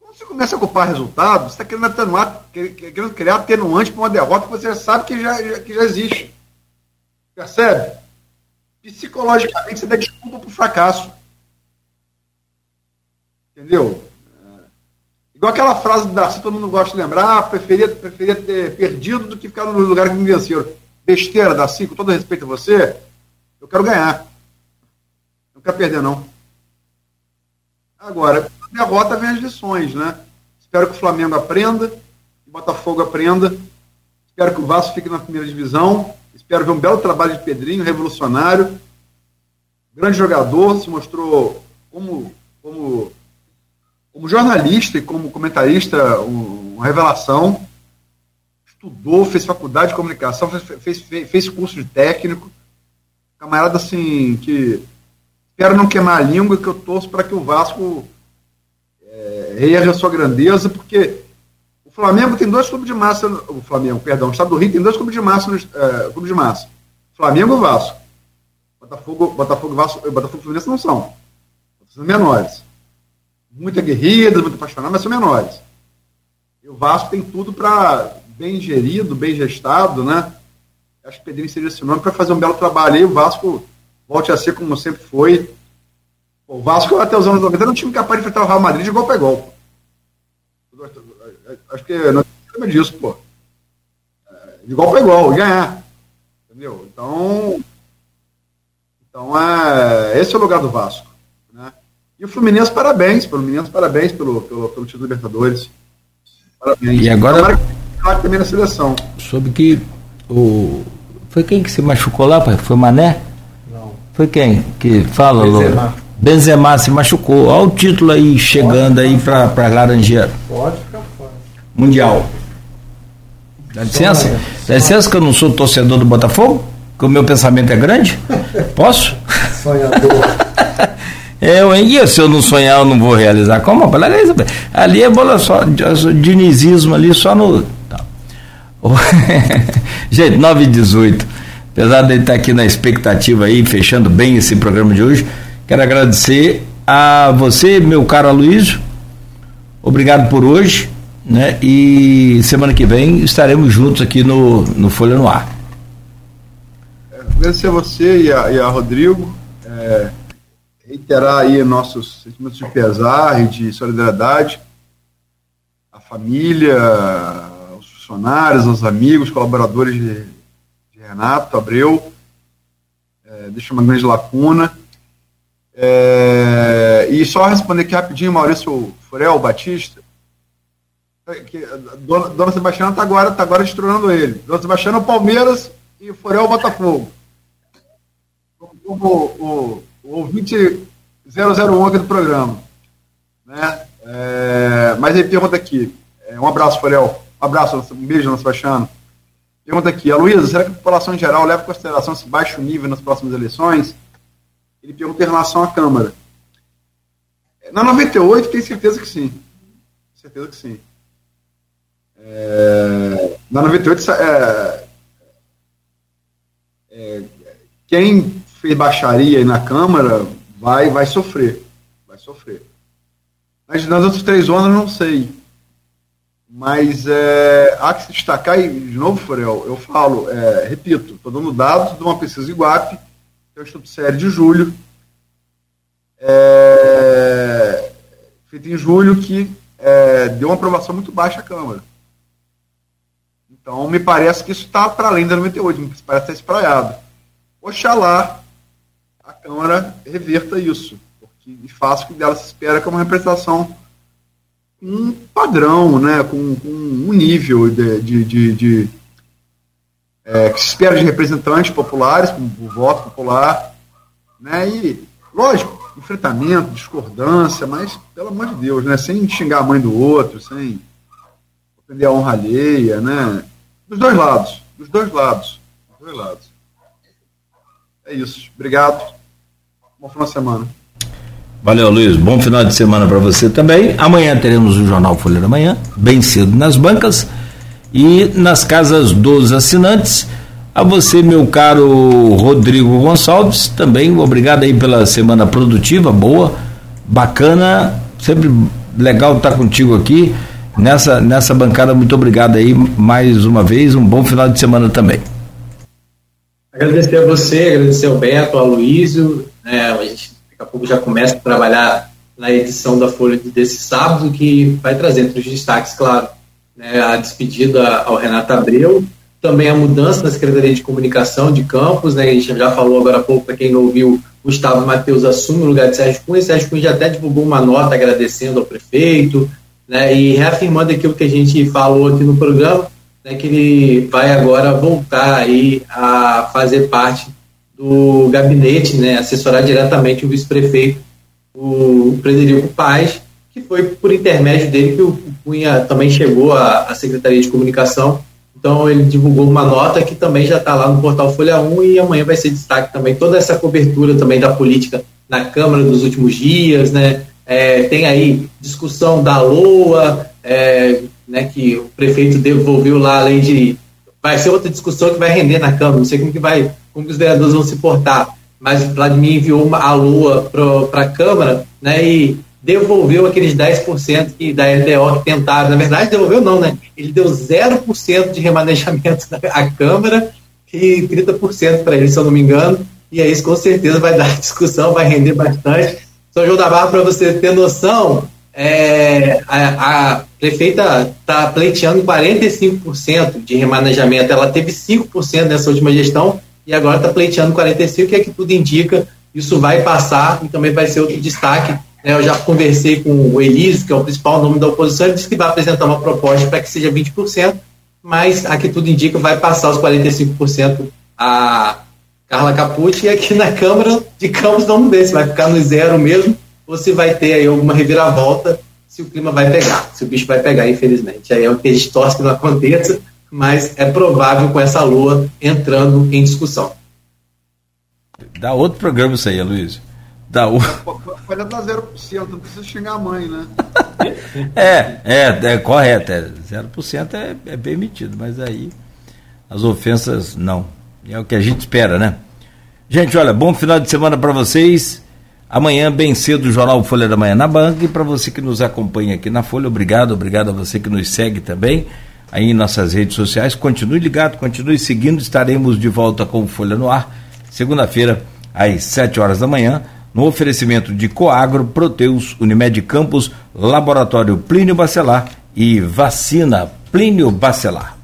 C: Quando você começa a ocupar resultados, você está querendo atenuar, querendo criar atenuante para uma derrota que você sabe que já, que já existe. Percebe? Psicologicamente você dá desculpa para o fracasso. Entendeu? É. Igual aquela frase do Darcy, todo mundo gosta de lembrar, ah, preferia, preferia ter perdido do que ficar no lugar que me venceram. Besteira, Darcy, com todo respeito a você, eu quero ganhar. Não quero perder, não. Agora, derrota vem as lições, né? Espero que o Flamengo aprenda, que o Botafogo aprenda, espero que o Vasco fique na primeira divisão, espero ver um belo trabalho de Pedrinho, revolucionário, grande jogador, se mostrou como, como, como jornalista e como comentarista uma revelação, estudou, fez faculdade de comunicação, fez, fez, fez curso de técnico, camarada assim que espero não queimar a língua, que eu torço para que o Vasco é, a sua grandeza, porque o Flamengo tem dois clubes de massa, o Flamengo, perdão, o Estado do Rio tem dois clubes de massa, é, clubes de massa, Flamengo e Vasco. Botafogo, Botafogo, Vasco, Botafogo e Fluminense não são. São menores. Muito aguerridos, muito apaixonados, mas são menores. E o Vasco tem tudo para bem gerido, bem gestado, né? Acho que Pedrinho seria esse nome para fazer um belo trabalho aí. O Vasco volte a ser como sempre foi. O Vasco, até os anos 90, era um time capaz de enfrentar o Real Madrid de gol para gol. Acho que não tem disso, pô. De igual para igual, e ganhar. Entendeu? Então, então é, esse é o lugar do Vasco. E o Fluminense, parabéns. Fluminense, parabéns pelo, pelo, pelo título Libertadores.
A: Parabéns. E agora. também na seleção. Soube que o. Foi quem que se machucou lá, pai? Foi Mané? Foi quem que fala, Benzema. Benzema se machucou. Olha o título aí chegando aí para para Laranjeira. Pode ficar fora. Mundial. Dá licença? Dá licença que eu não sou torcedor do Botafogo? Que o meu pensamento é grande? [laughs] Posso? Sonhador. Eu, e se eu não sonhar, eu não vou realizar. Como? Ali é bola só, dinizismo ali só no. Tá. [laughs] Gente, 9 e 18. Apesar de estar aqui na expectativa aí, fechando bem esse programa de hoje, quero agradecer a você, meu caro Aloysio. Obrigado por hoje, né? E semana que vem estaremos juntos aqui no, no Folha no Ar.
C: Agradecer a você e a, e a Rodrigo. É, reiterar aí nossos sentimentos de pesar e de solidariedade à família, aos funcionários, aos amigos, colaboradores de Renato Abreu, é, deixa uma grande lacuna. É, e só responder aqui rapidinho, Maurício Furel Batista, que Dona, Dona Sebastiana está agora, tá agora destronando ele. Dona Sebastiana o Palmeiras e Furel Botafogo. O, o, o ouvinte 001 aqui do programa. Né? É, mas ele pergunta aqui. É, um abraço, Furel. Um abraço, um beijo, Dona Sebastiana. Pergunta aqui, a Luísa, será que a população em geral leva em consideração esse baixo nível nas próximas eleições? Ele pergunta em relação à Câmara. Na 98, tem certeza que sim. Certeza que sim. É, na 98, é, é, quem fez baixaria aí na Câmara vai, vai sofrer. Vai sofrer. Mas nas outras três zonas, não sei. Mas é, há que se destacar, e de novo, Forel, eu falo, é, repito, estou dando dados de uma pesquisa Iguape, que é o Instituto Série de julho, é, feito em julho, que é, deu uma aprovação muito baixa à Câmara. Então, me parece que isso está para além da 98, me parece estar espraiado. Oxalá a Câmara reverta isso, porque de fato o que dela se espera que é uma representação um padrão, né, com, com um nível de, de, de, de é, que se espera de representantes populares, com o voto popular, né, e, lógico, enfrentamento, discordância, mas, pelo amor de Deus, né, sem xingar a mãe do outro, sem ofender a honra alheia, né, dos dois lados, dos dois lados, dos dois lados. É isso, obrigado, bom final de semana.
A: Valeu, Luiz. Bom final de semana para você também. Amanhã teremos o Jornal Folha da Manhã, bem cedo nas bancas e nas casas dos assinantes. A você, meu caro Rodrigo Gonçalves, também obrigado aí pela semana produtiva, boa, bacana, sempre legal estar contigo aqui nessa, nessa bancada. Muito obrigado aí mais uma vez, um bom final de semana também.
B: Agradecer a você, agradecer ao Beto, ao Luísio, né, a gente daqui a pouco já começa a trabalhar na edição da Folha desse sábado, que vai trazer entre os destaques, claro, né, a despedida ao Renato Abreu, também a mudança na Secretaria de Comunicação de Campos, né, a gente já falou agora há pouco, para quem não ouviu, Gustavo Matheus assume o lugar de Sérgio Cunha, Sérgio Cunha já até divulgou uma nota agradecendo ao prefeito, né, e reafirmando aquilo que a gente falou aqui no programa, né, que ele vai agora voltar aí a fazer parte do gabinete, né, assessorar diretamente o vice-prefeito, o Frederico Paz, que foi por intermédio dele que o Cunha também chegou à, à Secretaria de Comunicação. Então ele divulgou uma nota que também já está lá no portal Folha 1 e amanhã vai ser destaque também toda essa cobertura também da política na Câmara dos últimos dias, né? É, tem aí discussão da LOA, é, né, que o prefeito devolveu lá além de. Vai ser outra discussão que vai render na Câmara, não sei como que vai, como que os vereadores vão se portar. Mas Vladimir enviou uma, a LOA para a Câmara né, e devolveu aqueles 10% que, da LDO que tentaram. Na verdade, devolveu não, né? Ele deu 0% de remanejamento à Câmara e 30% para ele, se eu não me engano. E aí, isso com certeza vai dar [laughs] discussão, vai render bastante. São João da Barra, para você ter noção, é, a, prefeita está pleiteando 45% de remanejamento. Ela teve 5% nessa última gestão e agora está pleiteando 45%, que é que tudo indica. Isso vai passar e também vai ser outro destaque. Né? Eu já conversei com o Elísio, que é o principal nome da oposição, ele disse que vai apresentar uma proposta para que seja 20%, mas aqui tudo indica vai passar os 45% a Carla Capucci e aqui na Câmara de Campos vamos ver se vai ficar no zero mesmo ou se vai ter aí alguma reviravolta, se o clima vai pegar, se o bicho vai pegar, infelizmente. Aí é o que a gente torce que não aconteça, mas é provável com essa lua entrando em discussão.
A: Dá outro programa isso aí, Luiz. Dá o...
C: Folha dá 0%, não precisa xingar a mãe, né? [laughs]
A: é, é, é correto. É, 0% é, é permitido, mas aí as ofensas não. É o que a gente espera, né? Gente, olha, bom final de semana para vocês. Amanhã, bem cedo, o Jornal Folha da Manhã na banca. E para você que nos acompanha aqui na Folha, obrigado, obrigado a você que nos segue também aí em nossas redes sociais. Continue ligado, continue seguindo. Estaremos de volta com Folha no Ar, segunda-feira, às 7 horas da manhã, no oferecimento de Coagro, Proteus, Unimed Campos, Laboratório Plínio Bacelar e Vacina Plínio Bacelar.